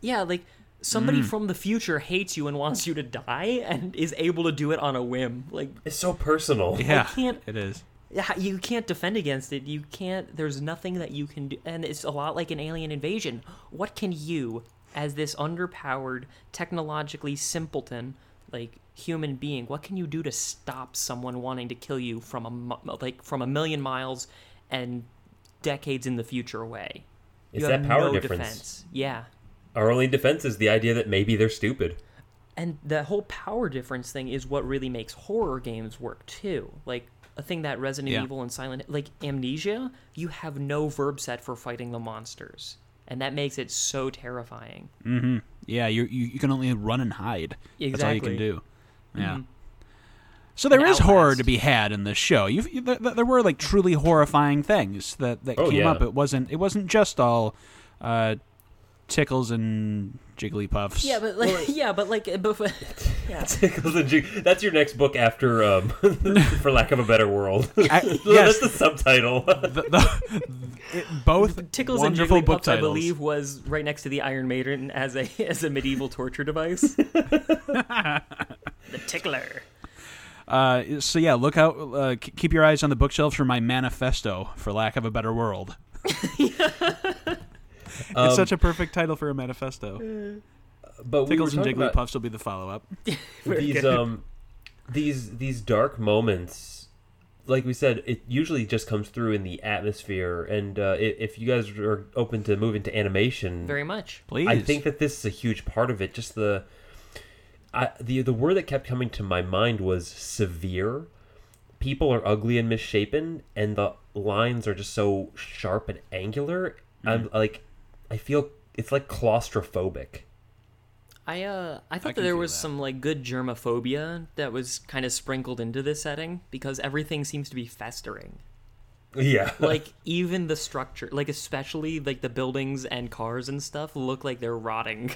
[SPEAKER 2] Yeah, like somebody from the future hates you and wants you to die and is able to do it on a whim. Like
[SPEAKER 1] it's so personal
[SPEAKER 3] yeah,
[SPEAKER 2] can't-
[SPEAKER 3] it is.
[SPEAKER 2] Yeah, you can't defend against it. You can't. There's nothing that you can do, and it's a lot like an alien invasion. What can you, as this underpowered, technologically simpleton, like human being, what can you do to stop someone wanting to kill you from a like from a million miles, and decades in the future away.
[SPEAKER 1] It's
[SPEAKER 2] you
[SPEAKER 1] that
[SPEAKER 2] have
[SPEAKER 1] power
[SPEAKER 2] no
[SPEAKER 1] difference.
[SPEAKER 2] defense. Yeah.
[SPEAKER 1] Our only defense is the idea that maybe they're stupid.
[SPEAKER 2] And the whole power difference thing is what really makes horror games work too. Like a thing that Resident
[SPEAKER 3] Yeah.
[SPEAKER 2] Evil and Silent like Amnesia, you have no verb set for fighting the monsters. And that makes it so terrifying. Mm-hmm.
[SPEAKER 3] Yeah, you you you can only run and hide. Exactly. That's all you can do. Yeah.
[SPEAKER 2] Mhm.
[SPEAKER 3] So there is horror to be had in this show. You, you there, there were like truly horrifying things that that
[SPEAKER 1] Oh,
[SPEAKER 3] came
[SPEAKER 1] yeah.
[SPEAKER 3] up. It wasn't it wasn't just all uh, tickles and jigglypuffs.
[SPEAKER 2] Yeah, but like yeah, but like before, yeah.
[SPEAKER 1] Tickles and jig- That's your next book after, um, for lack of a better world.
[SPEAKER 3] I-
[SPEAKER 1] That's
[SPEAKER 3] yes.
[SPEAKER 1] the subtitle.
[SPEAKER 3] the, the, it, both
[SPEAKER 2] Tickles and
[SPEAKER 3] wonderful book
[SPEAKER 2] Jigglypuffs, I believe, was right next to the Iron Maiden as a as a medieval torture device. the tickler.
[SPEAKER 3] Uh, so yeah, look out. Uh, keep your eyes on the bookshelves for my manifesto, for lack of a better world.
[SPEAKER 1] Um,
[SPEAKER 3] it's such a perfect title for a manifesto.
[SPEAKER 1] but
[SPEAKER 3] Tickles
[SPEAKER 1] were
[SPEAKER 3] and
[SPEAKER 1] talking about-
[SPEAKER 3] Jigglypuffs will be the follow-up.
[SPEAKER 1] These
[SPEAKER 2] good.
[SPEAKER 1] um these these dark moments like we said it usually just comes through in the atmosphere and uh, if you guys are open to moving to animation
[SPEAKER 2] Very much.
[SPEAKER 3] Please.
[SPEAKER 1] i think that this is a huge part of it just the I, the the word that kept coming to my mind was severe people are ugly and misshapen and the lines are just so sharp and angular i'm like i feel it's like claustrophobic
[SPEAKER 2] I uh I thought
[SPEAKER 3] can
[SPEAKER 2] that there was
[SPEAKER 3] that.
[SPEAKER 2] some like good germophobia that was kind of sprinkled into this setting because everything seems to be festering.
[SPEAKER 1] yeah
[SPEAKER 2] Like even the structure, like especially like the buildings and cars and stuff look like they're rotting.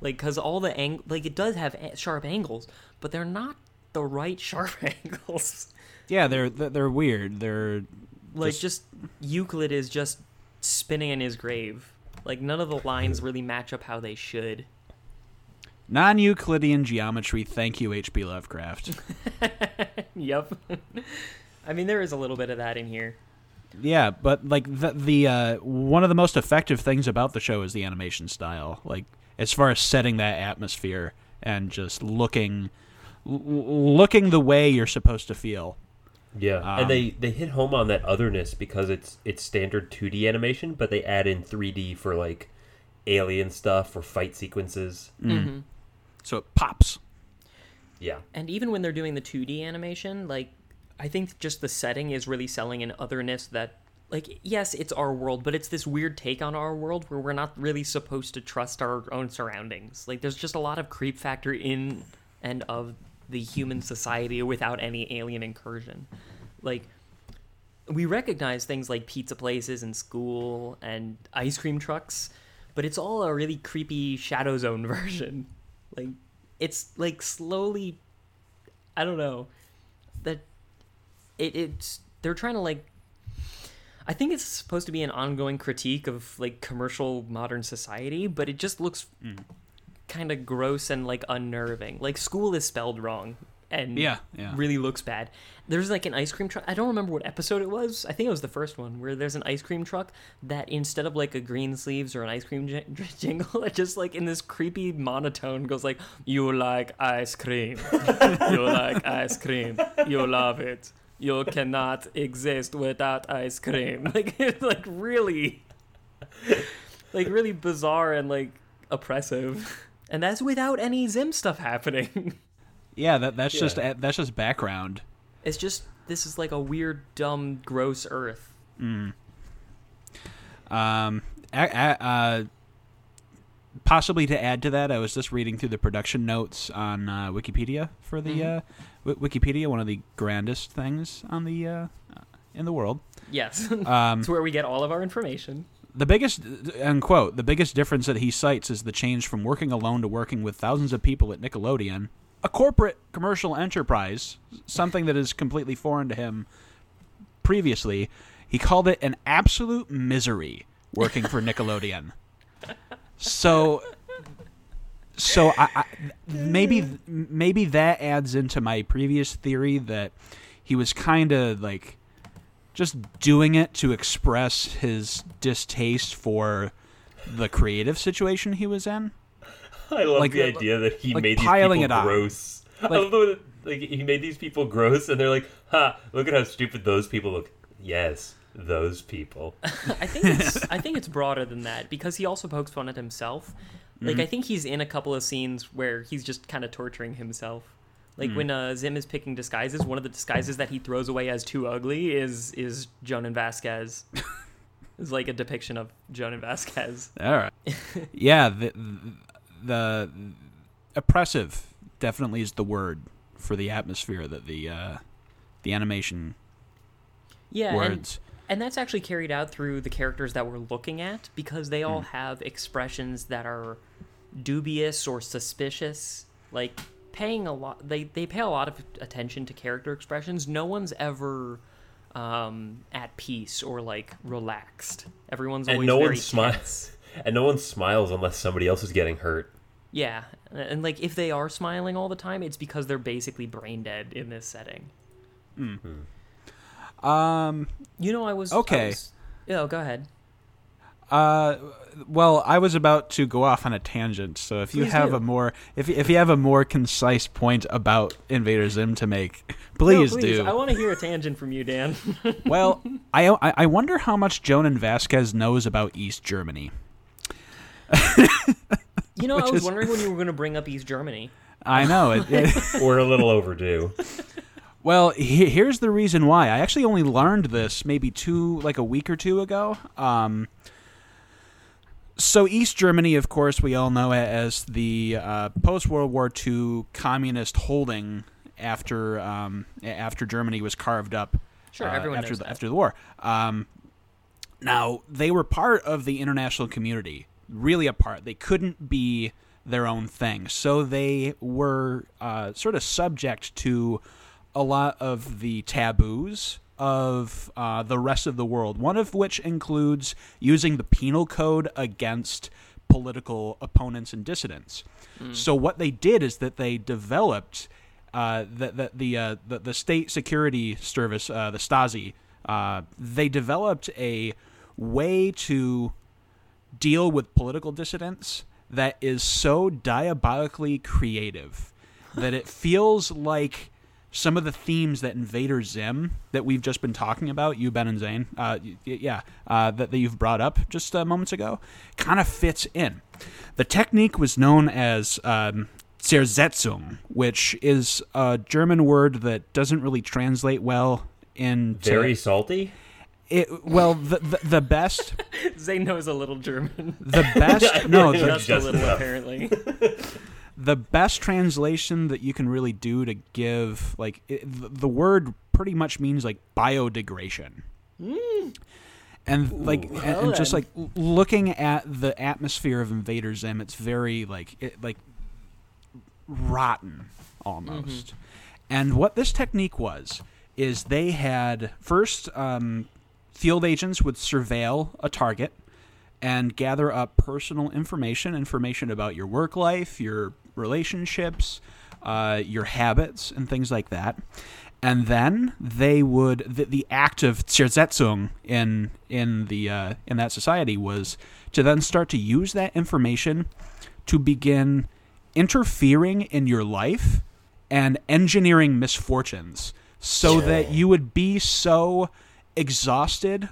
[SPEAKER 2] Like cuz all the ang- like it does have a- sharp angles, but they're not the right sharp angles.
[SPEAKER 3] Yeah, they're they're they're weird. They're
[SPEAKER 2] Like
[SPEAKER 3] Just-
[SPEAKER 2] just Euclid is just spinning in his grave. Like none of the lines really match up how they should.
[SPEAKER 3] non-Euclidean geometry. Thank you, H.P. Lovecraft.
[SPEAKER 2] Yep. I mean there is a little bit of that in here.
[SPEAKER 3] yeah, but like the the uh, one of the most effective things about the show is the animation style. Like as far as setting that atmosphere and just looking looking the way you're supposed to feel.
[SPEAKER 1] Yeah,
[SPEAKER 3] Um,
[SPEAKER 1] and they they hit home on that otherness because it's it's standard 2D animation, but they add in 3D for like alien stuff or fight sequences.
[SPEAKER 2] Mm-hmm.
[SPEAKER 3] So it pops.
[SPEAKER 1] Yeah,
[SPEAKER 2] And even when they're doing the 2D animation, like I think just the setting is really selling an otherness that like yes, it's our world, but it's this weird take on our world where we're not really supposed to trust our own surroundings. Like there's just a lot of creep factor in and of the human society without any alien incursion. Like we recognize things like pizza places and school and ice cream trucks, but it's all a really creepy Shadow Zone version. Like it's like slowly I don't know that it it's they're trying to like I think it's supposed to be an ongoing critique of like commercial modern society, but it just looks mm. Kind of gross and like unnerving. Like school is spelled wrong and
[SPEAKER 3] Yeah, yeah.
[SPEAKER 2] really looks bad. There's like an ice cream truck. I don't remember what episode it was. I think it was the first one where there's an ice cream truck that instead of like a green sleeves or an ice cream j- jingle, it just like in this creepy monotone goes like, "You like ice cream, you like ice cream, you love it." You cannot exist without ice cream. Like it's like really like really bizarre and like oppressive. And that's without any Zim stuff happening.
[SPEAKER 3] Yeah, that that's just that's just background.
[SPEAKER 2] It's just this is like a weird, dumb, gross Earth.
[SPEAKER 3] Um, a, a, uh, possibly to add to that, I was just reading through the production notes on uh, Wikipedia for the uh, w- Wikipedia, one of the grandest things on the uh, in the world.
[SPEAKER 2] Yes,
[SPEAKER 3] Um,
[SPEAKER 2] it's where we get all of our information.
[SPEAKER 3] The biggest the biggest difference that he cites is the change from working alone to working with thousands of people at Nickelodeon, a corporate commercial enterprise, something that is completely foreign to him previously. He called it an absolute misery working for Nickelodeon. So so I, I maybe maybe that adds into my previous theory that he was kind of like just doing it to express his distaste for the creative situation he was in.
[SPEAKER 1] I love
[SPEAKER 3] Like,
[SPEAKER 1] the
[SPEAKER 3] uh,
[SPEAKER 1] idea that he
[SPEAKER 3] like
[SPEAKER 1] made these people
[SPEAKER 3] it on.
[SPEAKER 1] gross. I love the way that, like he made these people gross, and they're like, "Ha! Look at how stupid those people look." Yes, those people.
[SPEAKER 2] I think it's I think it's broader than that because he also pokes fun at himself. Like I think he's in a couple of scenes where he's just kind of torturing himself. Like when uh, Zim is picking disguises, one of the disguises that he throws away as too ugly is is Jhonen Vasquez. it's like a depiction of Joan Jhonen Vasquez.
[SPEAKER 3] All right. yeah, the, the oppressive definitely is the word for the atmosphere that the uh, the animation
[SPEAKER 2] Yeah,
[SPEAKER 3] words.
[SPEAKER 2] and that's actually carried out through the characters that we're looking at because they all have expressions that are dubious or suspicious. Like paying a lot, they they pay a lot of attention to character expressions. No one's ever um, at peace or like relaxed. Everyone's
[SPEAKER 1] And
[SPEAKER 2] always
[SPEAKER 1] no
[SPEAKER 2] very
[SPEAKER 1] one smiles. And no one smiles unless somebody else is getting hurt.
[SPEAKER 2] Yeah, and like if they are smiling all the time, it's because they're basically brain dead in this setting.
[SPEAKER 3] Um.
[SPEAKER 2] You know, I was I
[SPEAKER 3] Okay.
[SPEAKER 2] was- yeah, go ahead.
[SPEAKER 3] Uh. Well, I was about to go off on a tangent, so if you
[SPEAKER 2] Please
[SPEAKER 3] have
[SPEAKER 2] do.
[SPEAKER 3] a more if if you have a more concise point about Invader Zim to make, please,
[SPEAKER 2] no, please.
[SPEAKER 3] do.
[SPEAKER 2] I want to hear a tangent from you, Dan.
[SPEAKER 3] well, I I I wonder how much Jhonen Vasquez knows about East Germany.
[SPEAKER 2] You know, I was
[SPEAKER 3] is-
[SPEAKER 2] wondering when you were going to bring up East Germany.
[SPEAKER 3] I know it. it
[SPEAKER 1] We're a little overdue.
[SPEAKER 3] Well, he- here's the reason why. I actually only learned this maybe two, like a week or two ago. Um, so East Germany, of course, we all know it as the uh, post World War II communist holding after um, after Germany was carved up.
[SPEAKER 2] Sure,
[SPEAKER 3] uh,
[SPEAKER 2] everyone
[SPEAKER 3] after
[SPEAKER 2] knows
[SPEAKER 3] the,
[SPEAKER 2] that.
[SPEAKER 3] after the war. Um, now they were part of the international community, really a part. They couldn't be their own thing, so they were uh, sort of subject to a lot of the taboos of uh, the rest of the world. One of which includes using the penal code against political opponents and dissidents. So what they did is that they developed uh, the the the, uh, the the state security service, uh, the Stasi. Uh, they developed a way to deal with political dissidents that is so diabolically creative that it feels like some of the themes that Invader Zim that we've just been talking about, you Ben and Zane, uh, y- y- yeah, uh, that, that you've brought up just uh, moments ago, kind of fits in. The technique was known as um, Zersetzung, which is a German word that doesn't really translate well in
[SPEAKER 1] Very salty.
[SPEAKER 3] it. Well, the the, the best
[SPEAKER 2] Zane knows a little German.
[SPEAKER 3] the best no the,
[SPEAKER 2] Just,
[SPEAKER 1] Just
[SPEAKER 2] a little,
[SPEAKER 1] enough.
[SPEAKER 2] apparently.
[SPEAKER 3] the best translation that you can really do to give like it, the, word pretty much means like biodegradation. And like and, and just like looking at the atmosphere of invader zim it's very like it, like rotten almost. And what this technique was is they had first um, field agents would surveil a target and gather up personal information, information about your work life, your relationships, uh, your habits, and things like that. And then they would the, the act of Zersetzung in in the uh, in that society was to then start to use that information to begin interfering in your life and engineering misfortunes so that you would be so exhausted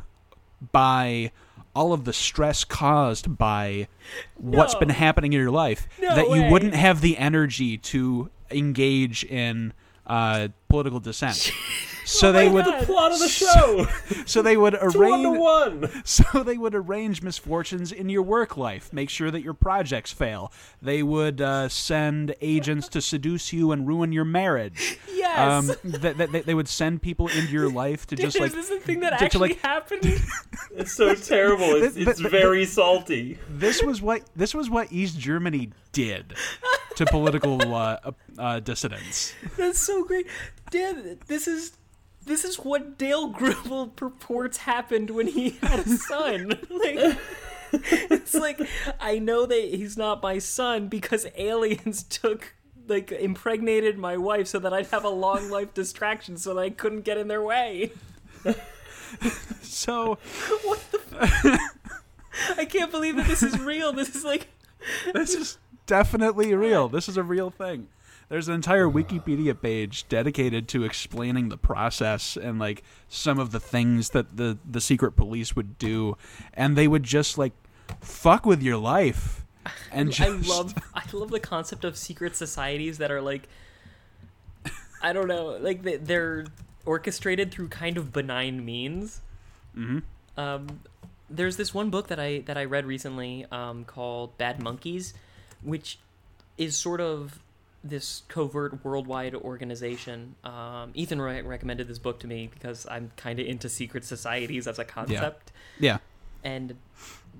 [SPEAKER 3] by all of the stress caused by what's
[SPEAKER 2] No.
[SPEAKER 3] been happening in your life
[SPEAKER 2] No
[SPEAKER 3] that you wouldn't have the energy to engage in uh, political dissent. So they would
[SPEAKER 2] God.
[SPEAKER 1] Plot of the show.
[SPEAKER 3] so they would
[SPEAKER 1] It's one to
[SPEAKER 3] arrange
[SPEAKER 1] one.
[SPEAKER 3] so they would arrange misfortunes in your work life, make sure that your projects fail. They would uh, send agents to seduce you and ruin your marriage.
[SPEAKER 2] Yes.
[SPEAKER 3] Um, th- th- th- they would send people into your life to just like.
[SPEAKER 2] Is this a thing that
[SPEAKER 3] to- to,
[SPEAKER 2] actually
[SPEAKER 3] like-
[SPEAKER 2] happened?
[SPEAKER 1] It's so terrible. It's, it's very salty.
[SPEAKER 3] this was what this was what East Germany did to political uh, uh, dissidents.
[SPEAKER 2] That's so great. This is this is what Dale Gribble purports happened when he had a son. like it's like I know that he's not my son because aliens took like impregnated my wife so that I'd have a long life distraction so that I couldn't get in their way.
[SPEAKER 3] So what the
[SPEAKER 2] I can't believe that this is real. This is like
[SPEAKER 3] this is definitely real. This is a real thing. There's an entire Wikipedia page dedicated to explaining the process and like some of the things that the the secret police would do, and they would just like fuck with your life. And
[SPEAKER 2] I
[SPEAKER 3] just,
[SPEAKER 2] love I love the concept of secret societies that are like I don't know, like they- they're orchestrated through kind of benign means. Mm-hmm. Um, there's this one book that I that I read recently um, called Bad Monkeys, which is sort of this covert worldwide organization. Um, Ethan re- recommended this book to me because I'm kind of into secret societies as a concept
[SPEAKER 3] yeah,
[SPEAKER 2] and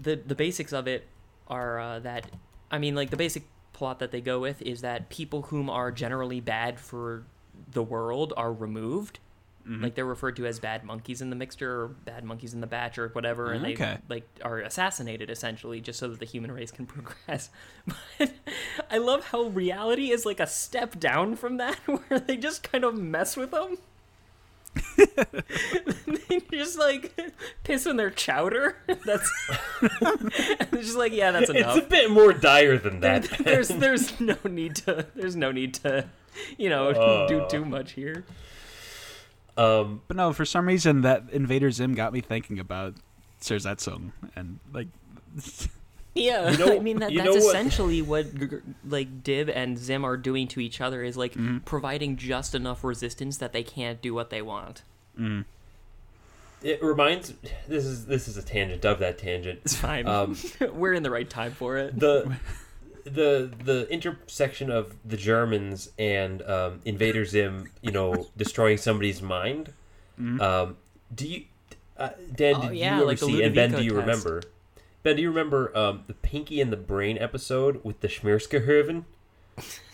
[SPEAKER 2] the the basics of it are uh, that I mean like the basic plot that they go with is that people whom are generally bad for the world are removed. Like they're referred to as bad monkeys in the mixture or bad monkeys in the batch or whatever, and
[SPEAKER 3] Okay.
[SPEAKER 2] they like are assassinated essentially just so that the human race can progress. But I love how reality is like a step down from that, where they just kind of mess with them. they just like piss in their chowder. That's just like yeah, that's enough.
[SPEAKER 1] It's a bit more dire than that.
[SPEAKER 2] there's there's no need to there's no need to you know do
[SPEAKER 1] Uh.
[SPEAKER 2] too much here.
[SPEAKER 1] Um,
[SPEAKER 3] but no, for some reason that Invader Zim got me thinking about Zersetzung and like
[SPEAKER 2] Yeah,
[SPEAKER 1] You know-
[SPEAKER 2] I mean that,
[SPEAKER 1] you
[SPEAKER 2] that's
[SPEAKER 1] know what-
[SPEAKER 2] essentially what g- g- like Dib and Zim are doing to each other is like
[SPEAKER 1] Mm-hmm.
[SPEAKER 2] providing just enough resistance that they can't do what they want.
[SPEAKER 1] it reminds. This is this is a tangent of that tangent.
[SPEAKER 2] It's fine.
[SPEAKER 1] Um,
[SPEAKER 2] We're in the right time for it.
[SPEAKER 1] the the the intersection of the Germans and um, Invader Zim, you know, destroying somebody's mind. Um, do you, uh, Dan?
[SPEAKER 2] Oh,
[SPEAKER 1] Did
[SPEAKER 2] yeah,
[SPEAKER 1] you ever
[SPEAKER 2] like the
[SPEAKER 1] see? And Ben, do you
[SPEAKER 2] test.
[SPEAKER 1] remember? Ben, do you remember um, the Pinky and the Brain episode with the Schmierskehöven?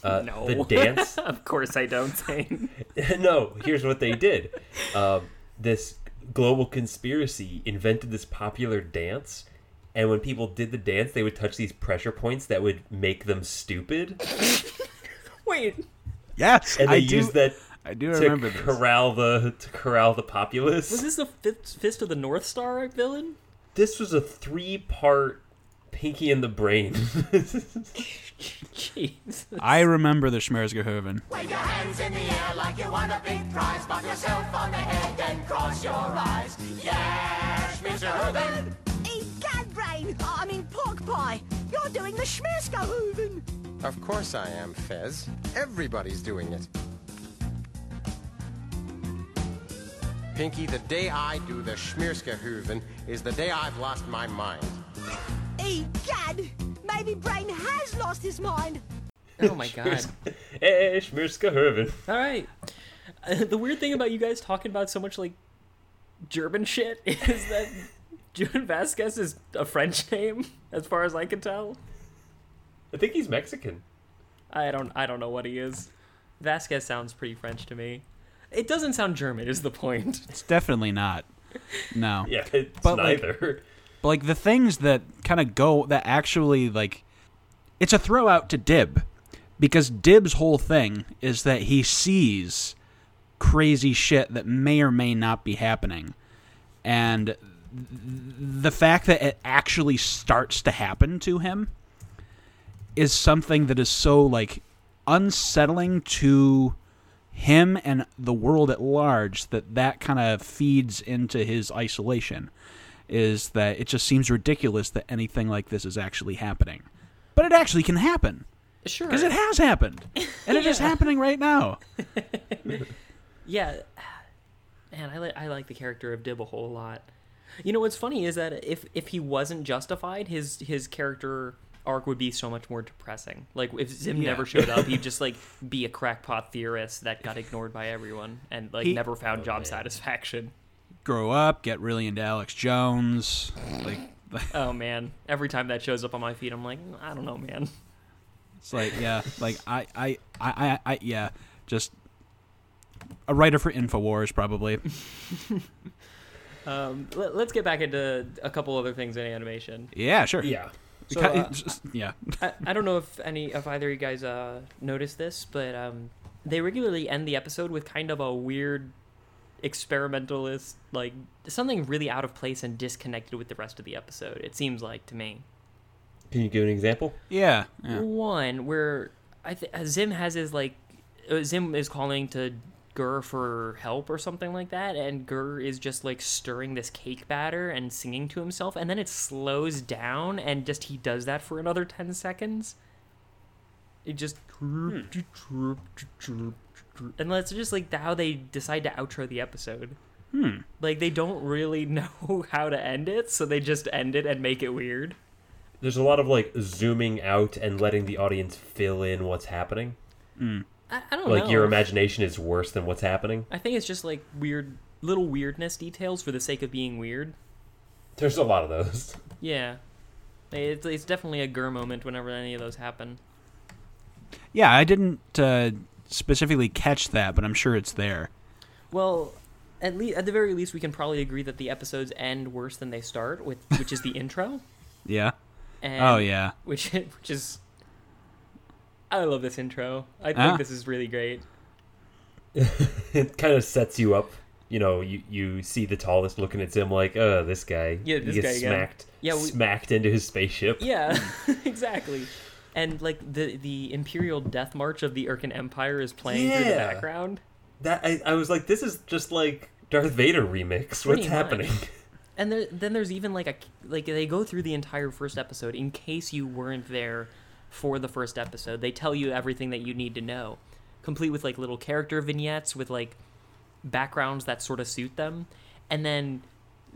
[SPEAKER 1] Uh,
[SPEAKER 2] No.
[SPEAKER 1] The dance.
[SPEAKER 2] of course I don't think.
[SPEAKER 1] no, here's what they did. Um, this global conspiracy invented this popular dance, and when people did the dance, they would touch these pressure points that would make them stupid,
[SPEAKER 2] Wait,
[SPEAKER 3] yes,
[SPEAKER 1] and they
[SPEAKER 3] I do.
[SPEAKER 1] that
[SPEAKER 3] I do
[SPEAKER 1] to
[SPEAKER 3] remember this.
[SPEAKER 1] corral the to corral the populace.
[SPEAKER 2] was this the Fist, Fist of the North Star villain?
[SPEAKER 1] This was a three-part Pinky in the Brain.
[SPEAKER 2] Jeez.
[SPEAKER 3] I remember the Schmerzgehoven.
[SPEAKER 5] Wave your hands in the air like you won a big prize. Pop yourself on the head and cross your eyes. Yeah, Mr. Hooven.
[SPEAKER 6] Eat gad brain! I mean pork pie! You're doing the Schmeerskohoven!
[SPEAKER 7] Of course I am, Fez. Everybody's doing it. Pinky, the day I do the Schmierskehooven is the day I've lost my mind.
[SPEAKER 6] Eat gad! Maybe Brain has lost his mind!
[SPEAKER 2] Oh my god.
[SPEAKER 1] hey, Schmierskehöven.
[SPEAKER 2] All right. Uh, the weird thing about you guys talking about so much like German shit is that June Vasquez is a French name, as far as I can tell.
[SPEAKER 1] I think he's Mexican.
[SPEAKER 2] I don't I don't know what he is. Vasquez sounds pretty French to me. It doesn't sound German, is the point.
[SPEAKER 3] It's definitely not. No.
[SPEAKER 1] Yeah, it's
[SPEAKER 3] But, like-
[SPEAKER 1] neither.
[SPEAKER 3] But, like the things that kind of go that actually like it's a throw out to Dib because Dib's whole thing is that he sees crazy shit that may or may not be happening and th- the fact that it actually starts to happen to him is something that is so like unsettling to him and the world at large that that kind of feeds into his isolation is that it just seems ridiculous that anything like this is actually happening but it actually can happen
[SPEAKER 2] Sure.
[SPEAKER 3] because it has happened and it is
[SPEAKER 2] Yeah.
[SPEAKER 3] happening right now
[SPEAKER 2] Yeah, man, I like I like the character of Dib a whole lot. You know what's funny is that if if he wasn't justified, his his character arc would be so much more depressing. Like if Zim
[SPEAKER 3] Yeah.
[SPEAKER 2] never showed up, he'd just like be a crackpot theorist that got ignored by everyone and like
[SPEAKER 3] He-
[SPEAKER 2] never found oh, job satisfaction.
[SPEAKER 3] grow up get really into alex jones like
[SPEAKER 2] Oh man, every time that shows up on my feed, I'm like, mm, I don't know, man.
[SPEAKER 3] It's like yeah, like I I I I, I yeah, just a writer for Infowars probably.
[SPEAKER 2] Um, let, us get back into a couple other things in animation.
[SPEAKER 3] Yeah, sure.
[SPEAKER 1] Yeah.
[SPEAKER 2] So, uh,
[SPEAKER 3] yeah.
[SPEAKER 2] I, I don't know if any if either of you guys uh, noticed this, but um, they regularly end the episode with kind of a weird experimentalist, like something really out of place and disconnected with the rest of the episode. It seems like to me.
[SPEAKER 1] Can you give an example?
[SPEAKER 3] Yeah. yeah.
[SPEAKER 2] One where I th- Zim has his like uh, Zim is calling to GIR for help or something like that, and GIR is just like stirring this cake batter and singing to himself, and then it slows down, and just he does that for another ten seconds. It just and that's just like how they decide to outro the episode.
[SPEAKER 3] Hmm.
[SPEAKER 2] Like they don't really know how to end it, so they just end it and make it weird.
[SPEAKER 1] There's a lot of like zooming out and letting the audience fill in what's happening.
[SPEAKER 2] I, I don't know.
[SPEAKER 1] Like
[SPEAKER 2] know.
[SPEAKER 1] your imagination is worse than what's happening.
[SPEAKER 2] I think it's just like weird little weirdness details for the sake of being weird.
[SPEAKER 1] There's a lot of those.
[SPEAKER 2] Yeah. It's, it's definitely a GIR moment whenever any of those happen.
[SPEAKER 3] Yeah, I didn't uh, specifically catch that, but I'm sure it's there.
[SPEAKER 2] Well, at least at the very least, we can probably agree that the episodes end worse than they start, with which is the intro.
[SPEAKER 3] Yeah.
[SPEAKER 2] And
[SPEAKER 3] Oh yeah.
[SPEAKER 2] Which which is. I love this intro. I think
[SPEAKER 3] Ah.
[SPEAKER 2] this is really great.
[SPEAKER 1] it kind of sets you up. You know, you, you see the tallest looking at him like, oh, this guy.
[SPEAKER 2] Yeah,
[SPEAKER 1] He
[SPEAKER 2] this
[SPEAKER 1] gets
[SPEAKER 2] guy again.
[SPEAKER 1] smacked.
[SPEAKER 2] Yeah, we-
[SPEAKER 1] smacked into his spaceship.
[SPEAKER 2] Yeah, exactly. And like the the Imperial Death March of the Irken Empire is playing through the background.
[SPEAKER 1] That I, I was like, this is just like Darth Vader remix.
[SPEAKER 2] Pretty
[SPEAKER 1] What's
[SPEAKER 2] much.
[SPEAKER 1] happening?
[SPEAKER 2] And there, then there's even like a like they go through the entire first episode in case you weren't there for the first episode. They tell you everything that you need to know, complete with like little character vignettes with like backgrounds that sort of suit them, and then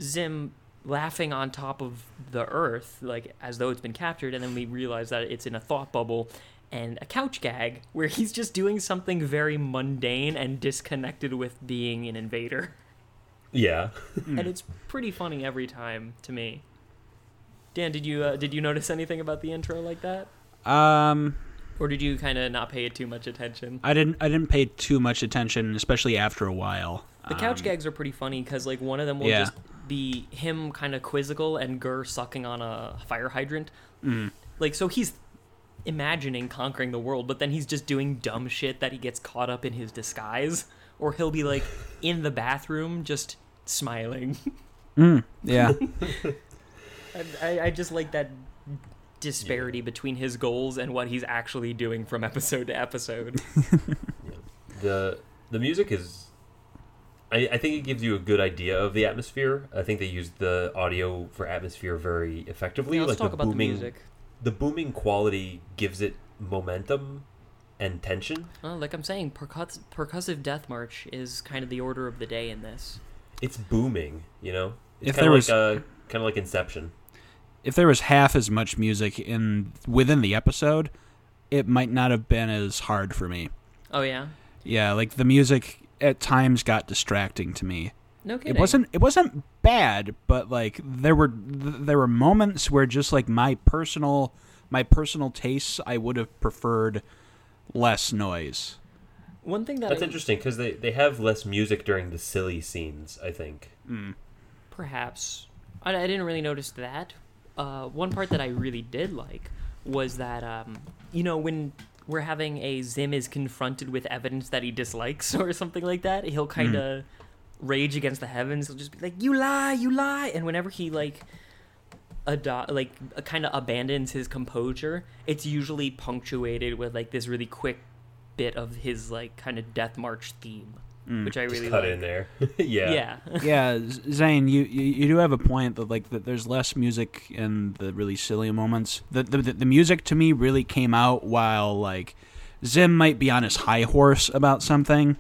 [SPEAKER 2] Zim laughing on top of the Earth like as though it's been captured, and then we realize that it's in a thought bubble. And a couch gag where he's just doing something very mundane and disconnected with being an invader
[SPEAKER 1] Yeah.
[SPEAKER 2] and it's pretty funny every time to me. Dan, did you uh, did you notice anything about the intro like that,
[SPEAKER 3] Um,
[SPEAKER 2] or did you kind of not pay it too much attention?
[SPEAKER 3] I didn't. I didn't pay too much attention, especially after a while.
[SPEAKER 2] The couch
[SPEAKER 3] Um,
[SPEAKER 2] gags are pretty funny because like one of them will
[SPEAKER 3] Yeah.
[SPEAKER 2] just be him kind of quizzical and GIR sucking on a fire hydrant.
[SPEAKER 3] Mm.
[SPEAKER 2] Like so he's imagining conquering the world, but then he's just doing dumb shit that he gets caught up in his disguise, or he'll be like in the bathroom just smiling.
[SPEAKER 3] Yeah.
[SPEAKER 2] I, I, I just like that disparity between his goals and what he's actually doing from episode to episode.
[SPEAKER 1] the the music is I, I think it gives you a good idea of the atmosphere. I think they used the audio for atmosphere very effectively.
[SPEAKER 2] Yeah, let's
[SPEAKER 1] like
[SPEAKER 2] talk
[SPEAKER 1] the
[SPEAKER 2] about
[SPEAKER 1] booming
[SPEAKER 2] the music.
[SPEAKER 1] the booming quality gives it momentum and tension.
[SPEAKER 2] Well, like I'm saying, percuss- percussive death march is kind of the order of the day in this.
[SPEAKER 1] It's booming, you know? It's
[SPEAKER 3] If
[SPEAKER 1] kind
[SPEAKER 3] there
[SPEAKER 1] of like uh kind of like Inception.
[SPEAKER 3] If there was half as much music in within the episode, it might not have been as hard for me.
[SPEAKER 2] Oh yeah,
[SPEAKER 3] Yeah, like the music at times got distracting to me.
[SPEAKER 2] no kidding.
[SPEAKER 3] It wasn't it wasn't bad, but like there were there were moments where just like my personal my personal tastes, I would have preferred less noise.
[SPEAKER 2] one thing that
[SPEAKER 1] That's
[SPEAKER 2] I,
[SPEAKER 1] interesting because they, they have less music during the silly scenes, I think. Hmm.
[SPEAKER 2] perhaps I, I didn't really notice that. Uh, one part that I really did like was that um, you know when we're having a Zim is confronted with evidence that he dislikes or something like that, he'll kind of rage against the heavens. He'll just be like, "You lie, you lie," and whenever he like ado- like kind of abandons his composure, it's usually punctuated with like this really quick bit of his like kind of death march theme, Mm. which I really
[SPEAKER 1] Cut
[SPEAKER 2] like.
[SPEAKER 1] in there. yeah.
[SPEAKER 2] Yeah.
[SPEAKER 3] yeah, Zane, you, you you do have a point that like that there's less music in the really silly moments. The, the the music to me really came out while like Zim might be on his high horse about something,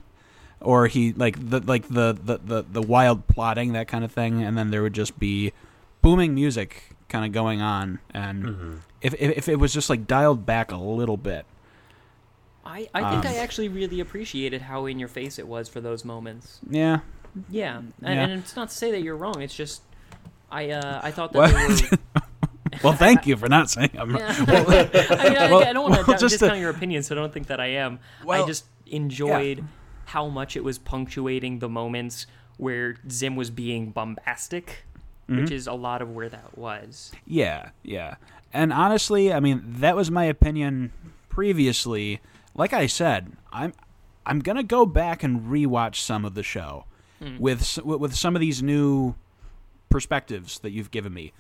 [SPEAKER 3] or he like the like the the the, the wild plotting that kind of thing, and then there would just be booming music kind of going on, and mm-hmm. if, if if it was just like dialed back a little bit,
[SPEAKER 2] I, I think
[SPEAKER 3] Um,
[SPEAKER 2] I actually really appreciated how in your face it was for those moments.
[SPEAKER 3] yeah.
[SPEAKER 2] Yeah, and,
[SPEAKER 3] Yeah.
[SPEAKER 2] and it's not to say that you're wrong. It's just I uh, I thought that were.
[SPEAKER 3] Well, thank you for not saying I'm.
[SPEAKER 2] Yeah. I mean, I,
[SPEAKER 3] well-
[SPEAKER 2] I don't want to
[SPEAKER 3] well,
[SPEAKER 2] discount your opinion, so I don't think that I am. I just enjoyed how much it was punctuating the moments where Zim was being bombastic, which
[SPEAKER 3] Mm-hmm.
[SPEAKER 2] is a lot of where that was.
[SPEAKER 3] Yeah, yeah. And honestly, I mean, that was my opinion previously. Like I said, I'm I'm going to go back and rewatch some of the show hmm. with with with some of these new perspectives that you've given me.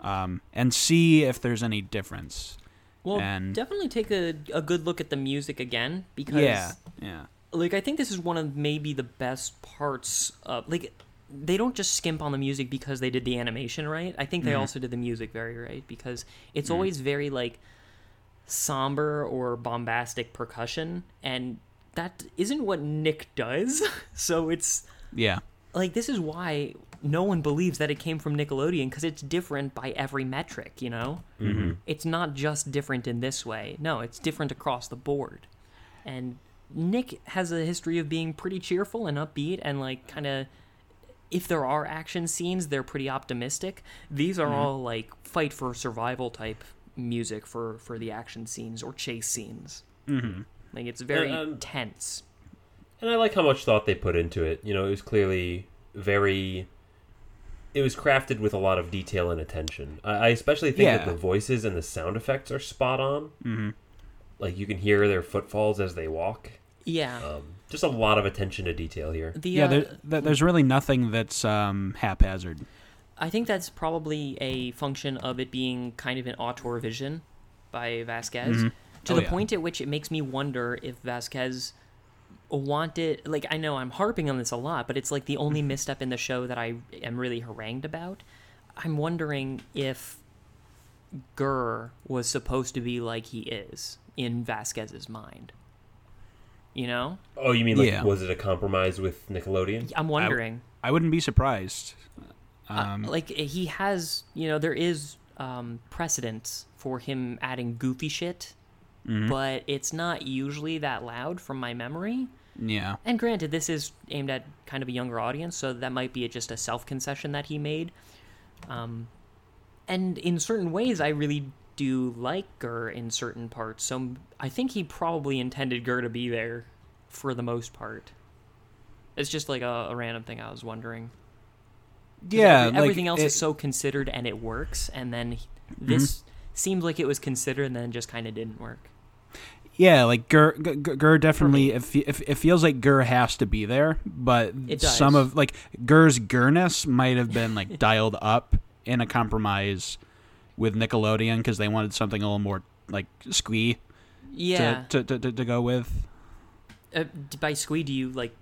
[SPEAKER 3] Um, and see if there's any difference.
[SPEAKER 2] Well,
[SPEAKER 3] and
[SPEAKER 2] definitely take a, a good look at the music again because
[SPEAKER 3] yeah, yeah,
[SPEAKER 2] like I think this is one of maybe the best parts of like they don't just skimp on the music because they did the animation right. I think they mm-hmm. also did the music very right because it's mm. always very like somber or bombastic percussion and that isn't what Nick does. so it's
[SPEAKER 3] yeah.
[SPEAKER 2] like this is why no one believes that it came from Nickelodeon because it's different by every metric, you know? Mm-hmm. It's not just different in this way. No, it's different across the board. And Nick has a history of being pretty cheerful and upbeat and like kind of if there are action scenes, they're pretty optimistic. These are all like fight for survival type music for for the action scenes or chase scenes. Mm-hmm. Like it's very
[SPEAKER 1] Um,
[SPEAKER 2] tense.
[SPEAKER 1] And I like how much thought they put into it. You know, it was clearly very. It was crafted with a lot of detail and attention. I, I especially think that the voices and the sound effects are spot on. Mm-hmm. Like you can hear their footfalls as they walk.
[SPEAKER 2] Yeah.
[SPEAKER 1] Um, just a lot of attention to detail here.
[SPEAKER 2] the
[SPEAKER 3] Yeah,
[SPEAKER 2] uh,
[SPEAKER 3] there, there's really nothing that's um, haphazard.
[SPEAKER 2] I think that's probably a function of it being kind of an auteur vision by Vasquez, mm-hmm. to
[SPEAKER 3] Oh,
[SPEAKER 2] the
[SPEAKER 3] yeah.
[SPEAKER 2] point at which it makes me wonder if Vasquez wanted. Like, I know I'm harping on this a lot, but it's like the only mm-hmm. misstep in the show that I am really harangued about. I'm wondering if GIR was supposed to be like he is in Vasquez's mind. You know,
[SPEAKER 1] Oh, you mean like
[SPEAKER 3] Yeah.
[SPEAKER 1] was it a compromise with Nickelodeon?
[SPEAKER 2] I'm wondering.
[SPEAKER 3] I wouldn't be surprised.
[SPEAKER 2] Uh, like he has you know there is um, precedence for him adding goofy shit but it's not usually that loud from my memory.
[SPEAKER 3] Yeah.
[SPEAKER 2] and granted this is aimed at kind of a younger audience so that might be just a self-concession that he made. Um, and in certain ways i really do like GIR in certain parts so i think he probably intended GIR to be there for the most part. It's just like a, a random thing i was wondering
[SPEAKER 3] Yeah.
[SPEAKER 2] every-
[SPEAKER 3] like,
[SPEAKER 2] everything else
[SPEAKER 3] it-
[SPEAKER 2] is so considered and it works and then he-
[SPEAKER 3] Mm-hmm.
[SPEAKER 2] this seemed like it was considered and then just kind of didn't work
[SPEAKER 3] Yeah, like GIR, GIR, GIR definitely. It, fe- it, feels like GIR has to be there, but some of like GIR's Gurness might have been like dialed up in a compromise with Nickelodeon because they wanted something a little more like squee
[SPEAKER 2] yeah
[SPEAKER 3] to, to, to, to go with.
[SPEAKER 2] uh, by squee do you like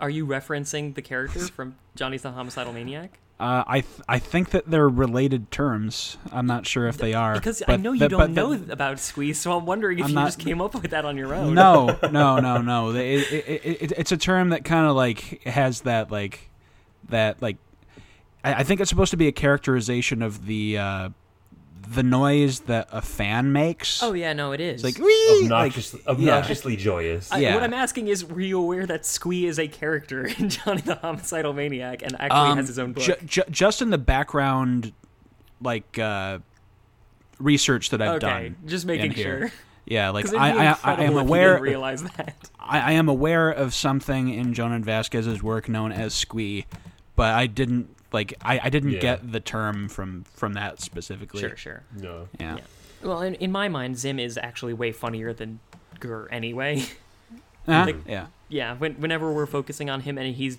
[SPEAKER 2] are you referencing the character from johnny's the homicidal maniac
[SPEAKER 3] Uh, I th- I think that they're related terms. I'm not sure if they are
[SPEAKER 2] because i know you
[SPEAKER 3] that-
[SPEAKER 2] don't know
[SPEAKER 3] that-
[SPEAKER 2] about squeeze, so i'm wondering if
[SPEAKER 3] I'm
[SPEAKER 2] you
[SPEAKER 3] not-
[SPEAKER 2] just came up with that on your own
[SPEAKER 3] No, no, no, no. It, it, it, it's a term that kind of like has that like that like. I, I think it's supposed to be a characterization of the uh, the noise that a fan makes.
[SPEAKER 2] oh yeah no it is
[SPEAKER 3] it's like wee,
[SPEAKER 1] Obnoxious,
[SPEAKER 3] like,
[SPEAKER 1] obnoxiously joyous.
[SPEAKER 2] I,
[SPEAKER 3] yeah.
[SPEAKER 2] what i'm asking is were you aware that squee is a character in johnny the homicidal maniac and actually
[SPEAKER 3] um,
[SPEAKER 2] has his own book
[SPEAKER 3] ju- ju- just in the background, like uh, research that I've
[SPEAKER 2] okay
[SPEAKER 3] done.
[SPEAKER 2] just
[SPEAKER 3] in
[SPEAKER 2] making
[SPEAKER 3] here.
[SPEAKER 2] sure
[SPEAKER 3] Yeah, like I, I, I am aware.
[SPEAKER 2] didn't realize that
[SPEAKER 3] I, I am aware of something in Jhonen Vasquez's work known as squee, but I didn't like I, I didn't
[SPEAKER 1] Yeah.
[SPEAKER 3] get the term from from that specifically.
[SPEAKER 2] sure sure
[SPEAKER 1] no.
[SPEAKER 3] Yeah.
[SPEAKER 2] Yeah. Well, in, in my mind, Zim is actually way funnier than GIR anyway.
[SPEAKER 3] Huh?
[SPEAKER 2] Like-
[SPEAKER 3] yeah.
[SPEAKER 2] yeah, when, whenever we're focusing on him and he's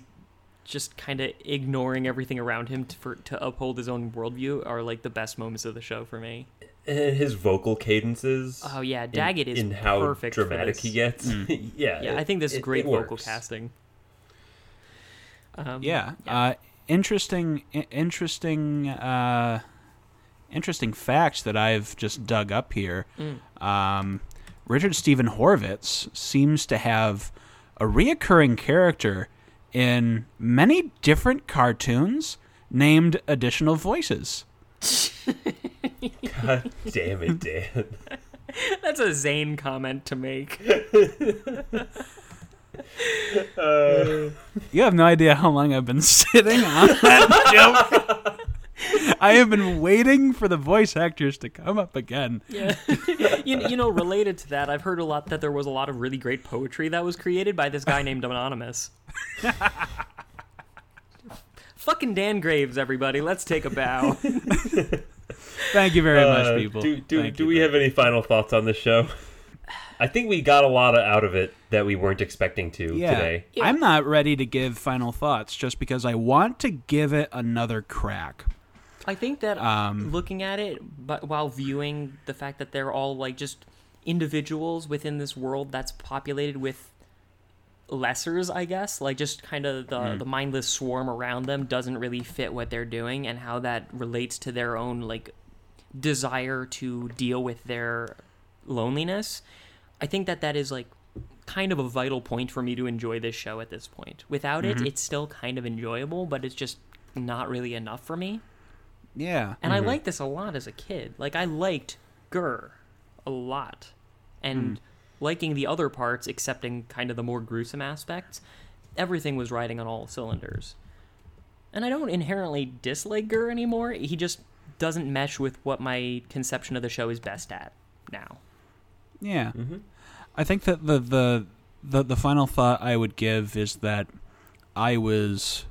[SPEAKER 2] just kind of ignoring everything around him to, for, to uphold his own worldview are like the best moments of the show for me.
[SPEAKER 1] And his vocal cadences.
[SPEAKER 2] Oh yeah,
[SPEAKER 1] in-
[SPEAKER 2] Daggett is
[SPEAKER 1] in how
[SPEAKER 2] perfect for
[SPEAKER 1] dramatic
[SPEAKER 2] this.
[SPEAKER 1] he gets. yeah,
[SPEAKER 2] Yeah,
[SPEAKER 1] it-
[SPEAKER 2] I think this is
[SPEAKER 1] it-
[SPEAKER 2] great
[SPEAKER 1] it
[SPEAKER 2] vocal casting. Um,
[SPEAKER 3] Yeah. Uh, interesting. i- Interesting. Uh, interesting facts that I've just dug up here.
[SPEAKER 2] Mm.
[SPEAKER 3] Um, Richard Steven Horvitz seems to have a reoccurring character in many different cartoons named additional voices.
[SPEAKER 1] God damn it, Dan.
[SPEAKER 2] That's a Zane comment to make.
[SPEAKER 3] You have no idea how long I've been sitting on that joke. I have been waiting for the voice actors to come up again.
[SPEAKER 2] Yeah. you, you know, related to that, I've heard a lot that there was a lot of really great poetry that was created by this guy named Anonymous. Fucking Dan Caves, everybody. Let's take a bow.
[SPEAKER 3] Thank you very much,
[SPEAKER 1] Uh,
[SPEAKER 3] people.
[SPEAKER 1] Do, do, do we have any final thoughts on this show? I think we got a lot of, out of it that we weren't expecting to
[SPEAKER 3] yeah.
[SPEAKER 1] today.
[SPEAKER 3] I'm not ready to give final thoughts just because I want to give it another crack.
[SPEAKER 2] I think that
[SPEAKER 3] Um,
[SPEAKER 2] looking at it, but while viewing the fact that they're all like just individuals within this world that's populated with lessers, I guess, like just kind of the the mindless swarm around them doesn't really fit what they're doing and how that relates to their own like desire to deal with their loneliness. I think that that is like kind of a vital point for me to enjoy this show at this point. Without it, mm-hmm. it's still kind of enjoyable, but it's just not really enough for me.
[SPEAKER 3] Yeah.
[SPEAKER 2] And I mm-hmm. liked this a lot as a kid. Like I liked GIR a lot. And mm. liking the other parts, excepting kind of the more gruesome aspects, everything was riding on all cylinders. And I don't inherently dislike GIR anymore. He just doesn't mesh with what my conception of the show is best at now.
[SPEAKER 3] Yeah. Mm-hmm. I think that the, the the the final thought I would give is that I was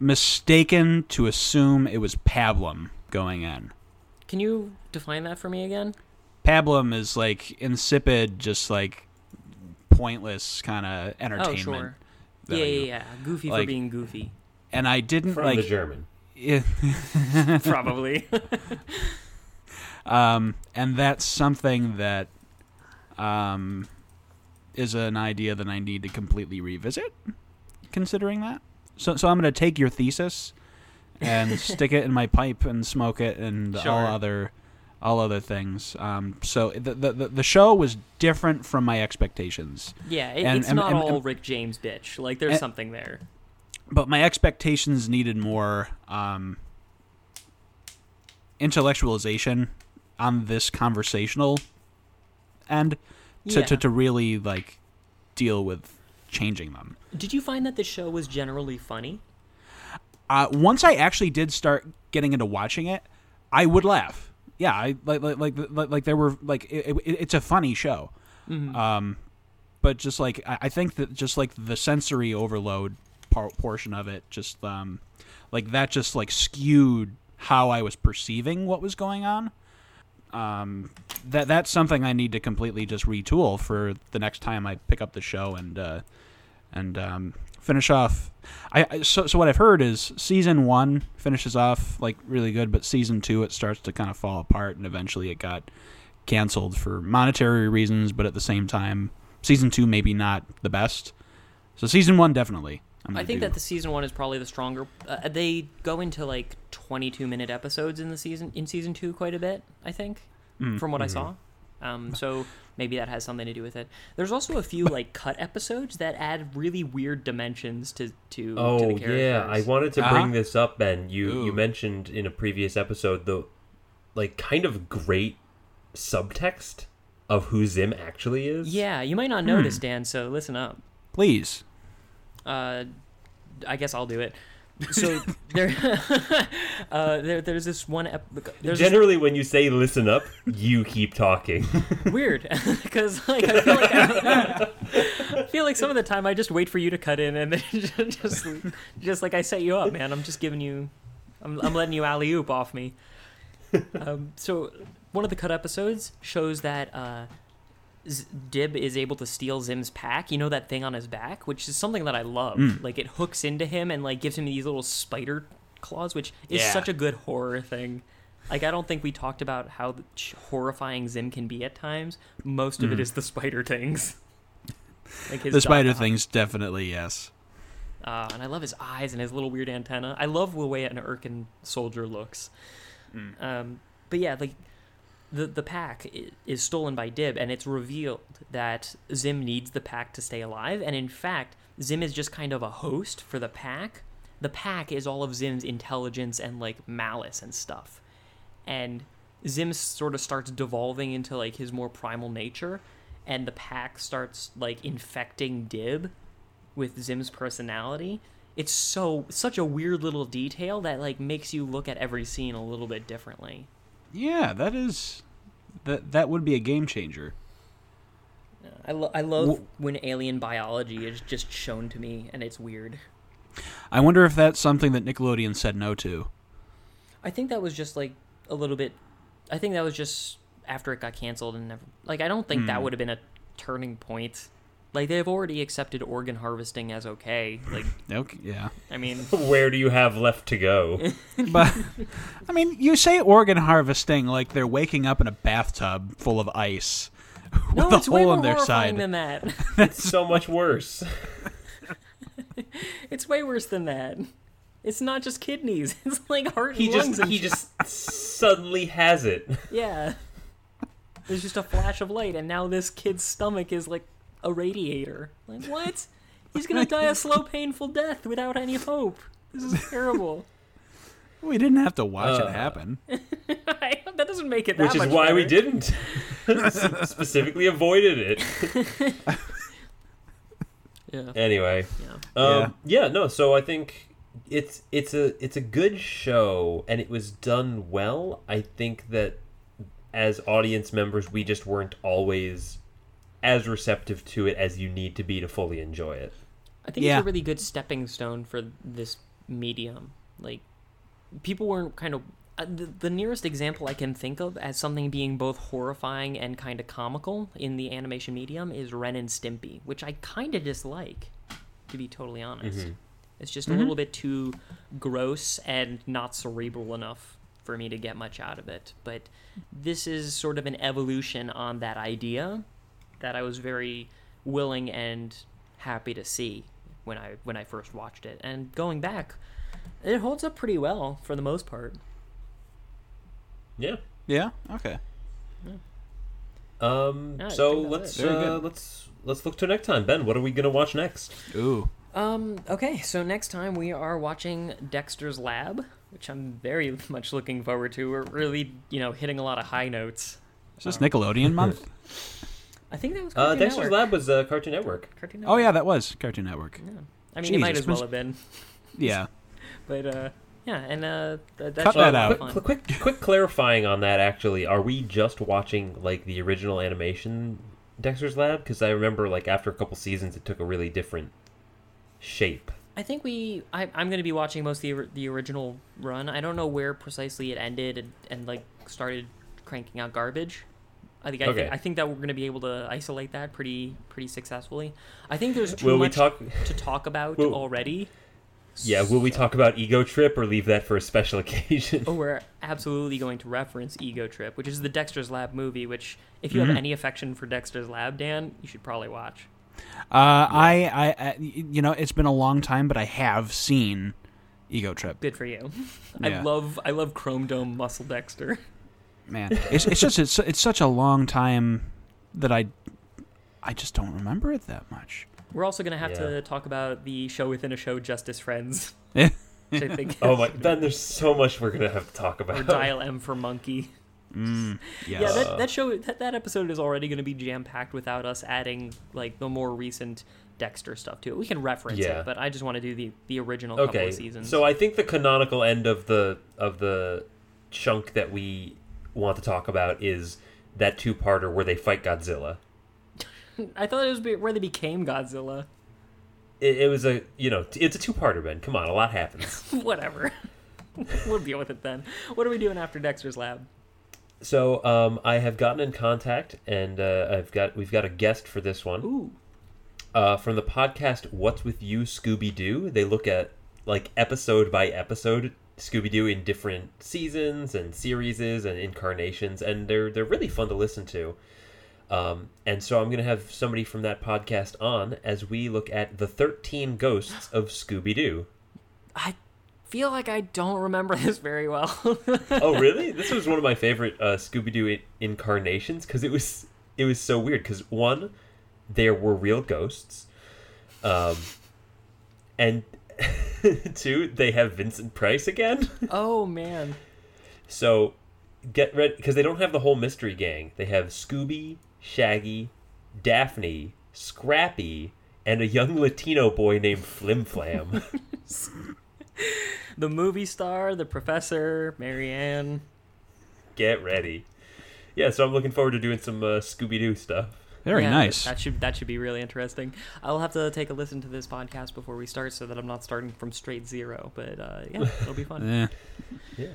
[SPEAKER 3] mistaken to assume it was pablum going in.
[SPEAKER 2] Can you define that for me again?
[SPEAKER 3] Pablum is like insipid, just like pointless kind of
[SPEAKER 2] oh,
[SPEAKER 3] entertainment.
[SPEAKER 2] Oh, sure. Yeah, yeah, yeah. Goofy for being goofy.
[SPEAKER 3] And I didn't
[SPEAKER 1] From
[SPEAKER 3] like
[SPEAKER 1] the German.
[SPEAKER 3] Yeah.
[SPEAKER 2] Probably.
[SPEAKER 3] um, and that's something that um, is an idea that I need to completely revisit. Considering that, so so I'm going to take your thesis and stick it in my pipe and smoke it and all other all other things. Um, so the, the the the show was different from my expectations,
[SPEAKER 2] yeah, it,
[SPEAKER 3] And-
[SPEAKER 2] it's
[SPEAKER 3] and-
[SPEAKER 2] not
[SPEAKER 3] and-
[SPEAKER 2] all Rick James bitch. Like, there's something there.
[SPEAKER 3] but my expectations needed more um, intellectualization on this conversational end to,
[SPEAKER 2] Yeah.
[SPEAKER 3] to, to really like deal with changing them.
[SPEAKER 2] Did you find that the show was generally funny?
[SPEAKER 3] Uh, once I actually did start getting into watching it, I would laugh. Yeah, I like like like like, like there were like it, it, it's a funny show. Um, but just like I, I think that just like the sensory overload par- portion of it, just um, like that just like skewed how I was perceiving what was going on. Um, that that's something I need to completely just retool for the next time I pick up the show and uh, and um, finish off. I, I so so what I've heard is season one finishes off like really good, but season two it starts to kind of fall apart, and eventually it got canceled for monetary reasons. But at the same time, season two maybe not the best. So season one definitely. I'm
[SPEAKER 2] I
[SPEAKER 3] gonna
[SPEAKER 2] think
[SPEAKER 3] do.
[SPEAKER 2] that the season one is probably the stronger. Uh, they go into like 22 minute episodes in the season in season two quite a bit. I think,
[SPEAKER 3] Mm,
[SPEAKER 2] from what I
[SPEAKER 3] mm-hmm.
[SPEAKER 2] saw. Um, so maybe that has something to do with it. There's also a few like cut episodes that add really weird dimensions to to. to
[SPEAKER 1] Oh
[SPEAKER 2] the
[SPEAKER 1] yeah. I wanted to
[SPEAKER 3] Uh-huh.
[SPEAKER 1] bring this up, Ben. You
[SPEAKER 3] Ooh.
[SPEAKER 1] you mentioned in a previous episode the like kind of great subtext of who Zim actually is.
[SPEAKER 2] Yeah, you might not know
[SPEAKER 3] Hmm.
[SPEAKER 2] this, Dan. So listen up.
[SPEAKER 3] please.
[SPEAKER 2] Uh, I guess I'll do it. So there, uh, there, there's this one. Ep- there's this
[SPEAKER 1] Generally, when you say "listen up," you keep talking.
[SPEAKER 2] weird because like I feel like I, feel like some of the time I just wait for you to cut in and then just just like I set you up, man. I'm just giving you, I'm, I'm letting you alley oop off me. Um, so one of the cut episodes shows that uh, Z- Dib is able to steal Zim's pack. You know that thing on his back, which is something that I love. Like it hooks into him and like gives him these little spider claws, which is
[SPEAKER 3] Yeah.
[SPEAKER 2] such a good horror thing. Like I don't think we talked about how horrifying Zim can be at times. Most of it is the spider things. Like his
[SPEAKER 3] The spider
[SPEAKER 2] dot-
[SPEAKER 3] things definitely yes.
[SPEAKER 2] uh, and I love his eyes and his little weird antenna. I love the way an Irken soldier looks. Um, but yeah, like the the pack is stolen by Dib, and it's revealed that Zim needs the pack to stay alive. And in fact, Zim is just kind of a host for the pack. The pack is all of Zim's intelligence and like malice and stuff. And Zim sort of starts devolving into like his more primal nature, and the pack starts like infecting Dib with Zim's personality. It's so such a weird little detail that like makes you look at every scene a little bit differently.
[SPEAKER 3] Yeah, that is that that would be a game changer.
[SPEAKER 2] I, lo- I love
[SPEAKER 3] Wh-
[SPEAKER 2] when alien biology is just shown to me and it's weird.
[SPEAKER 3] I wonder if that's something that Nickelodeon said no to.
[SPEAKER 2] I think that was just like a little bit. I think that was just after it got canceled and never. Like I don't think that hmm. would have been a turning point Like they've already accepted organ harvesting as okay. Like
[SPEAKER 3] Okay, yeah.
[SPEAKER 2] I mean,
[SPEAKER 1] Where do you have left to go?
[SPEAKER 3] But I mean, you say organ harvesting like they're waking up in a bathtub full of ice
[SPEAKER 2] no,
[SPEAKER 3] with a
[SPEAKER 2] it's way
[SPEAKER 3] hole
[SPEAKER 2] more
[SPEAKER 3] in their
[SPEAKER 2] horrifying
[SPEAKER 3] side.
[SPEAKER 2] than that.
[SPEAKER 1] it's so much worse.
[SPEAKER 2] It's way worse than that. It's not just kidneys. It's like heart and
[SPEAKER 1] He
[SPEAKER 2] lungs and
[SPEAKER 1] he
[SPEAKER 2] shit.
[SPEAKER 1] just suddenly has it.
[SPEAKER 2] Yeah. There's just a flash of light, and now this kid's stomach is like a radiator. Like, what? He's gonna die a slow, painful death without any hope. This is terrible.
[SPEAKER 3] We didn't have to watch
[SPEAKER 1] Uh,
[SPEAKER 3] it happen.
[SPEAKER 2] that doesn't make it that
[SPEAKER 1] Which is
[SPEAKER 2] much
[SPEAKER 1] why we didn't. Specifically avoided it.
[SPEAKER 2] Yeah.
[SPEAKER 1] Anyway.
[SPEAKER 2] Yeah.
[SPEAKER 1] Um, yeah. no. So I think it's it's a it's a good show, and it was done well. I think that as audience members, we just weren't always as receptive to it as you need to be to fully enjoy it.
[SPEAKER 2] I think
[SPEAKER 3] Yeah.
[SPEAKER 2] it's a really good stepping stone for this medium. Like, people weren't kind of. Uh, the, the nearest example I can think of as something being both horrifying and kind of comical in the animation medium is Ren and Stimpy, which I kind of dislike, to be totally honest. It's just a little bit too gross and not cerebral enough for me to get much out of it. But this is sort of an evolution on that idea that I was very willing and happy to see when I when I first watched it. And going back, it holds up pretty well for the most part.
[SPEAKER 1] Yeah.
[SPEAKER 3] Yeah. Okay.
[SPEAKER 1] Um.
[SPEAKER 2] Yeah,
[SPEAKER 1] so let's uh, let's let's look to next time. Ben, what are we gonna watch next?
[SPEAKER 3] Ooh.
[SPEAKER 2] Um. Okay. So next time we are watching Dexter's Lab, which I'm very much looking forward to. We're really, you know, hitting a lot of high notes.
[SPEAKER 3] Is this Nickelodeon month?
[SPEAKER 2] I think that was
[SPEAKER 1] Uh,
[SPEAKER 2] Cartoon
[SPEAKER 1] Dexter's
[SPEAKER 2] Network.
[SPEAKER 1] Lab was uh, Cartoon Network.
[SPEAKER 2] Cartoon
[SPEAKER 3] oh yeah, that was Cartoon Network.
[SPEAKER 2] I mean, it might as well have been,
[SPEAKER 3] Yeah.
[SPEAKER 2] but uh, yeah, and uh, th- that
[SPEAKER 3] Cut that out.
[SPEAKER 1] Quick, quick, quick clarifying on that. Actually, are we just watching like the original animation Dexter's Lab? Because I remember like after a couple seasons, it took a really different shape.
[SPEAKER 2] I think we. I, I'm going to be watching most of the, the original run. I don't know where precisely it ended and, and like started cranking out garbage. I think I,
[SPEAKER 1] Okay.
[SPEAKER 2] think I think that we're going to be able to isolate that pretty pretty successfully. I think there's too
[SPEAKER 1] Will we
[SPEAKER 2] much
[SPEAKER 1] talk?
[SPEAKER 2] to talk about
[SPEAKER 1] Will-
[SPEAKER 2] already.
[SPEAKER 1] Yeah. Will we talk about Ego Trip or leave that for a special occasion?
[SPEAKER 2] Oh, we're absolutely going to reference Ego Trip, which is the Dexter's Lab movie. Which, if you have
[SPEAKER 1] Mm-hmm.
[SPEAKER 2] any affection for Dexter's Lab, Dan, you should probably watch.
[SPEAKER 3] Uh, I, I, I, you know, it's been a long time, but I have seen Ego Trip.
[SPEAKER 2] Good for you. I love I love Chrome Dome Muscle Dexter.
[SPEAKER 3] Man, it's it's just it's it's such a long time that I, I just don't remember it that much.
[SPEAKER 2] We're also going to have
[SPEAKER 1] Yeah.
[SPEAKER 2] to talk about the show within a show, Justice Friends. Which I think
[SPEAKER 1] oh my, Ben, there's so much we're gonna have to talk about.
[SPEAKER 2] or Dial M for Monkey.
[SPEAKER 3] Mm, yes.
[SPEAKER 2] Yeah, that, that show that, that episode is already going to be jam packed without us adding like the more recent Dexter stuff to it. We can reference
[SPEAKER 1] Yeah.
[SPEAKER 2] it, but I just want to do the the original couple
[SPEAKER 1] okay,
[SPEAKER 2] of seasons.
[SPEAKER 1] so I think the canonical end of the of the chunk that we want to talk about is that two-parter where they fight Godzilla.
[SPEAKER 2] I thought it was where they became Godzilla.
[SPEAKER 1] It, it was a you know it's a two-parter, Ben. Come on, a lot happens.
[SPEAKER 2] Whatever. we'll deal with it then. What are we doing after Dexter's Lab?
[SPEAKER 1] So um, I have gotten in contact, and uh, I've got we've got a guest for this one.
[SPEAKER 2] Ooh.
[SPEAKER 1] Uh, from the podcast "What's with You, Scooby Doo." They look at like episode by episode Scooby Doo in different seasons and series and incarnations, and they're they're really fun to listen to. Um, and so I'm gonna have somebody from that podcast on as we look at the 13 ghosts of Scooby Doo.
[SPEAKER 2] I feel like I don't remember this very well.
[SPEAKER 1] oh really this was one of my favorite uh, scooby-doo in- incarnations because it was it was so weird because one there were real ghosts um and two they have vincent price again?
[SPEAKER 2] Oh man.
[SPEAKER 1] so get ready because they don't have the whole mystery gang. They have scooby shaggy daphne scrappy and a young latino boy named flim flam.
[SPEAKER 2] The movie star, the professor, Marianne.
[SPEAKER 1] get ready. Yeah so i'm looking forward to doing some uh, scooby-doo stuff
[SPEAKER 3] Very
[SPEAKER 2] Yeah,
[SPEAKER 3] nice.
[SPEAKER 2] That should that should be really interesting. I'll have to take a listen to this podcast before we start, so that I'm not starting from straight zero. But uh, yeah, it'll be fun.
[SPEAKER 3] Eh.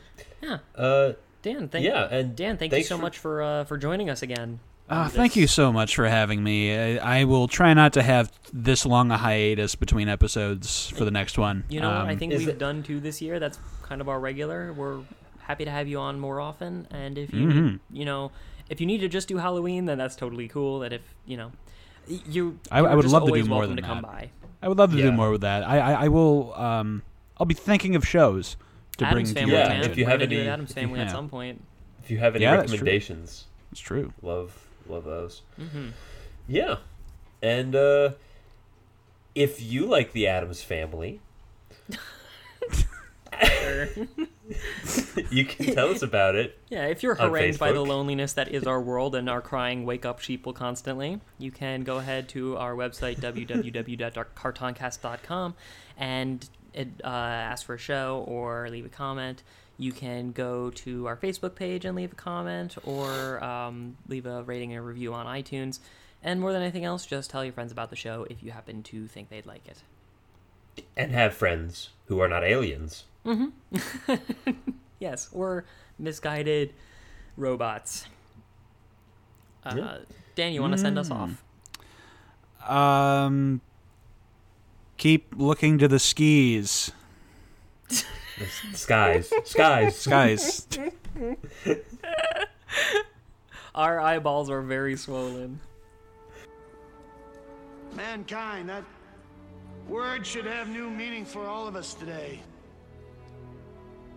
[SPEAKER 2] Yeah,
[SPEAKER 1] uh
[SPEAKER 2] Dan, thank
[SPEAKER 1] Yeah, and
[SPEAKER 2] Dan, thank you so
[SPEAKER 1] for-
[SPEAKER 2] much for uh, for joining us again.
[SPEAKER 3] Uh, thank you so much for having me. I, I will try not to have this long a hiatus between episodes for the next one.
[SPEAKER 2] You know, what I
[SPEAKER 3] Um,
[SPEAKER 2] think we've
[SPEAKER 1] it-
[SPEAKER 2] done two this year. That's kind of our regular. We're happy to have you on more often. And if you,
[SPEAKER 3] Mm-hmm.
[SPEAKER 2] you know, if you need to just do Halloween, then that's totally cool. That if you know, you,
[SPEAKER 3] I- I would love to do more than
[SPEAKER 2] to come
[SPEAKER 3] that.
[SPEAKER 2] by.
[SPEAKER 3] I would love to
[SPEAKER 1] Yeah.
[SPEAKER 3] do more with that. I, I, I will. Um, I'll be thinking of shows to
[SPEAKER 2] Adam's
[SPEAKER 3] bring to
[SPEAKER 2] family,
[SPEAKER 3] your
[SPEAKER 1] Yeah,
[SPEAKER 3] attention.
[SPEAKER 1] if you
[SPEAKER 2] We're
[SPEAKER 1] have
[SPEAKER 2] gonna do
[SPEAKER 1] any-
[SPEAKER 2] it Adam's
[SPEAKER 1] if you-
[SPEAKER 2] family at some point.
[SPEAKER 1] If you have any
[SPEAKER 3] Yeah,
[SPEAKER 1] recommendations,
[SPEAKER 3] It's true.
[SPEAKER 1] love love those.
[SPEAKER 2] Mm-hmm.
[SPEAKER 1] Yeah, and uh, if you like the Addams Family, you can tell us about it.
[SPEAKER 2] Yeah, if you're harangued by the loneliness that is our world and are crying "Wake up, sheeple" constantly, you can go ahead to our website www.cartoncast.com and uh, ask for a show or leave a comment. You can go to our Facebook page and leave a comment or um, leave a rating and a review on iTunes. And more than anything else, just tell your friends about the show if you happen to think they'd like it.
[SPEAKER 1] And have friends who are not aliens.
[SPEAKER 2] Yes, or misguided robots. Uh,
[SPEAKER 1] Yeah.
[SPEAKER 2] Dan, you want to send us off?
[SPEAKER 3] Um, keep looking to the skis,
[SPEAKER 1] The s- skies, skies.
[SPEAKER 3] skies.
[SPEAKER 2] Our eyeballs are very swollen.
[SPEAKER 8] Mankind, that word should have new meaning for all of us today.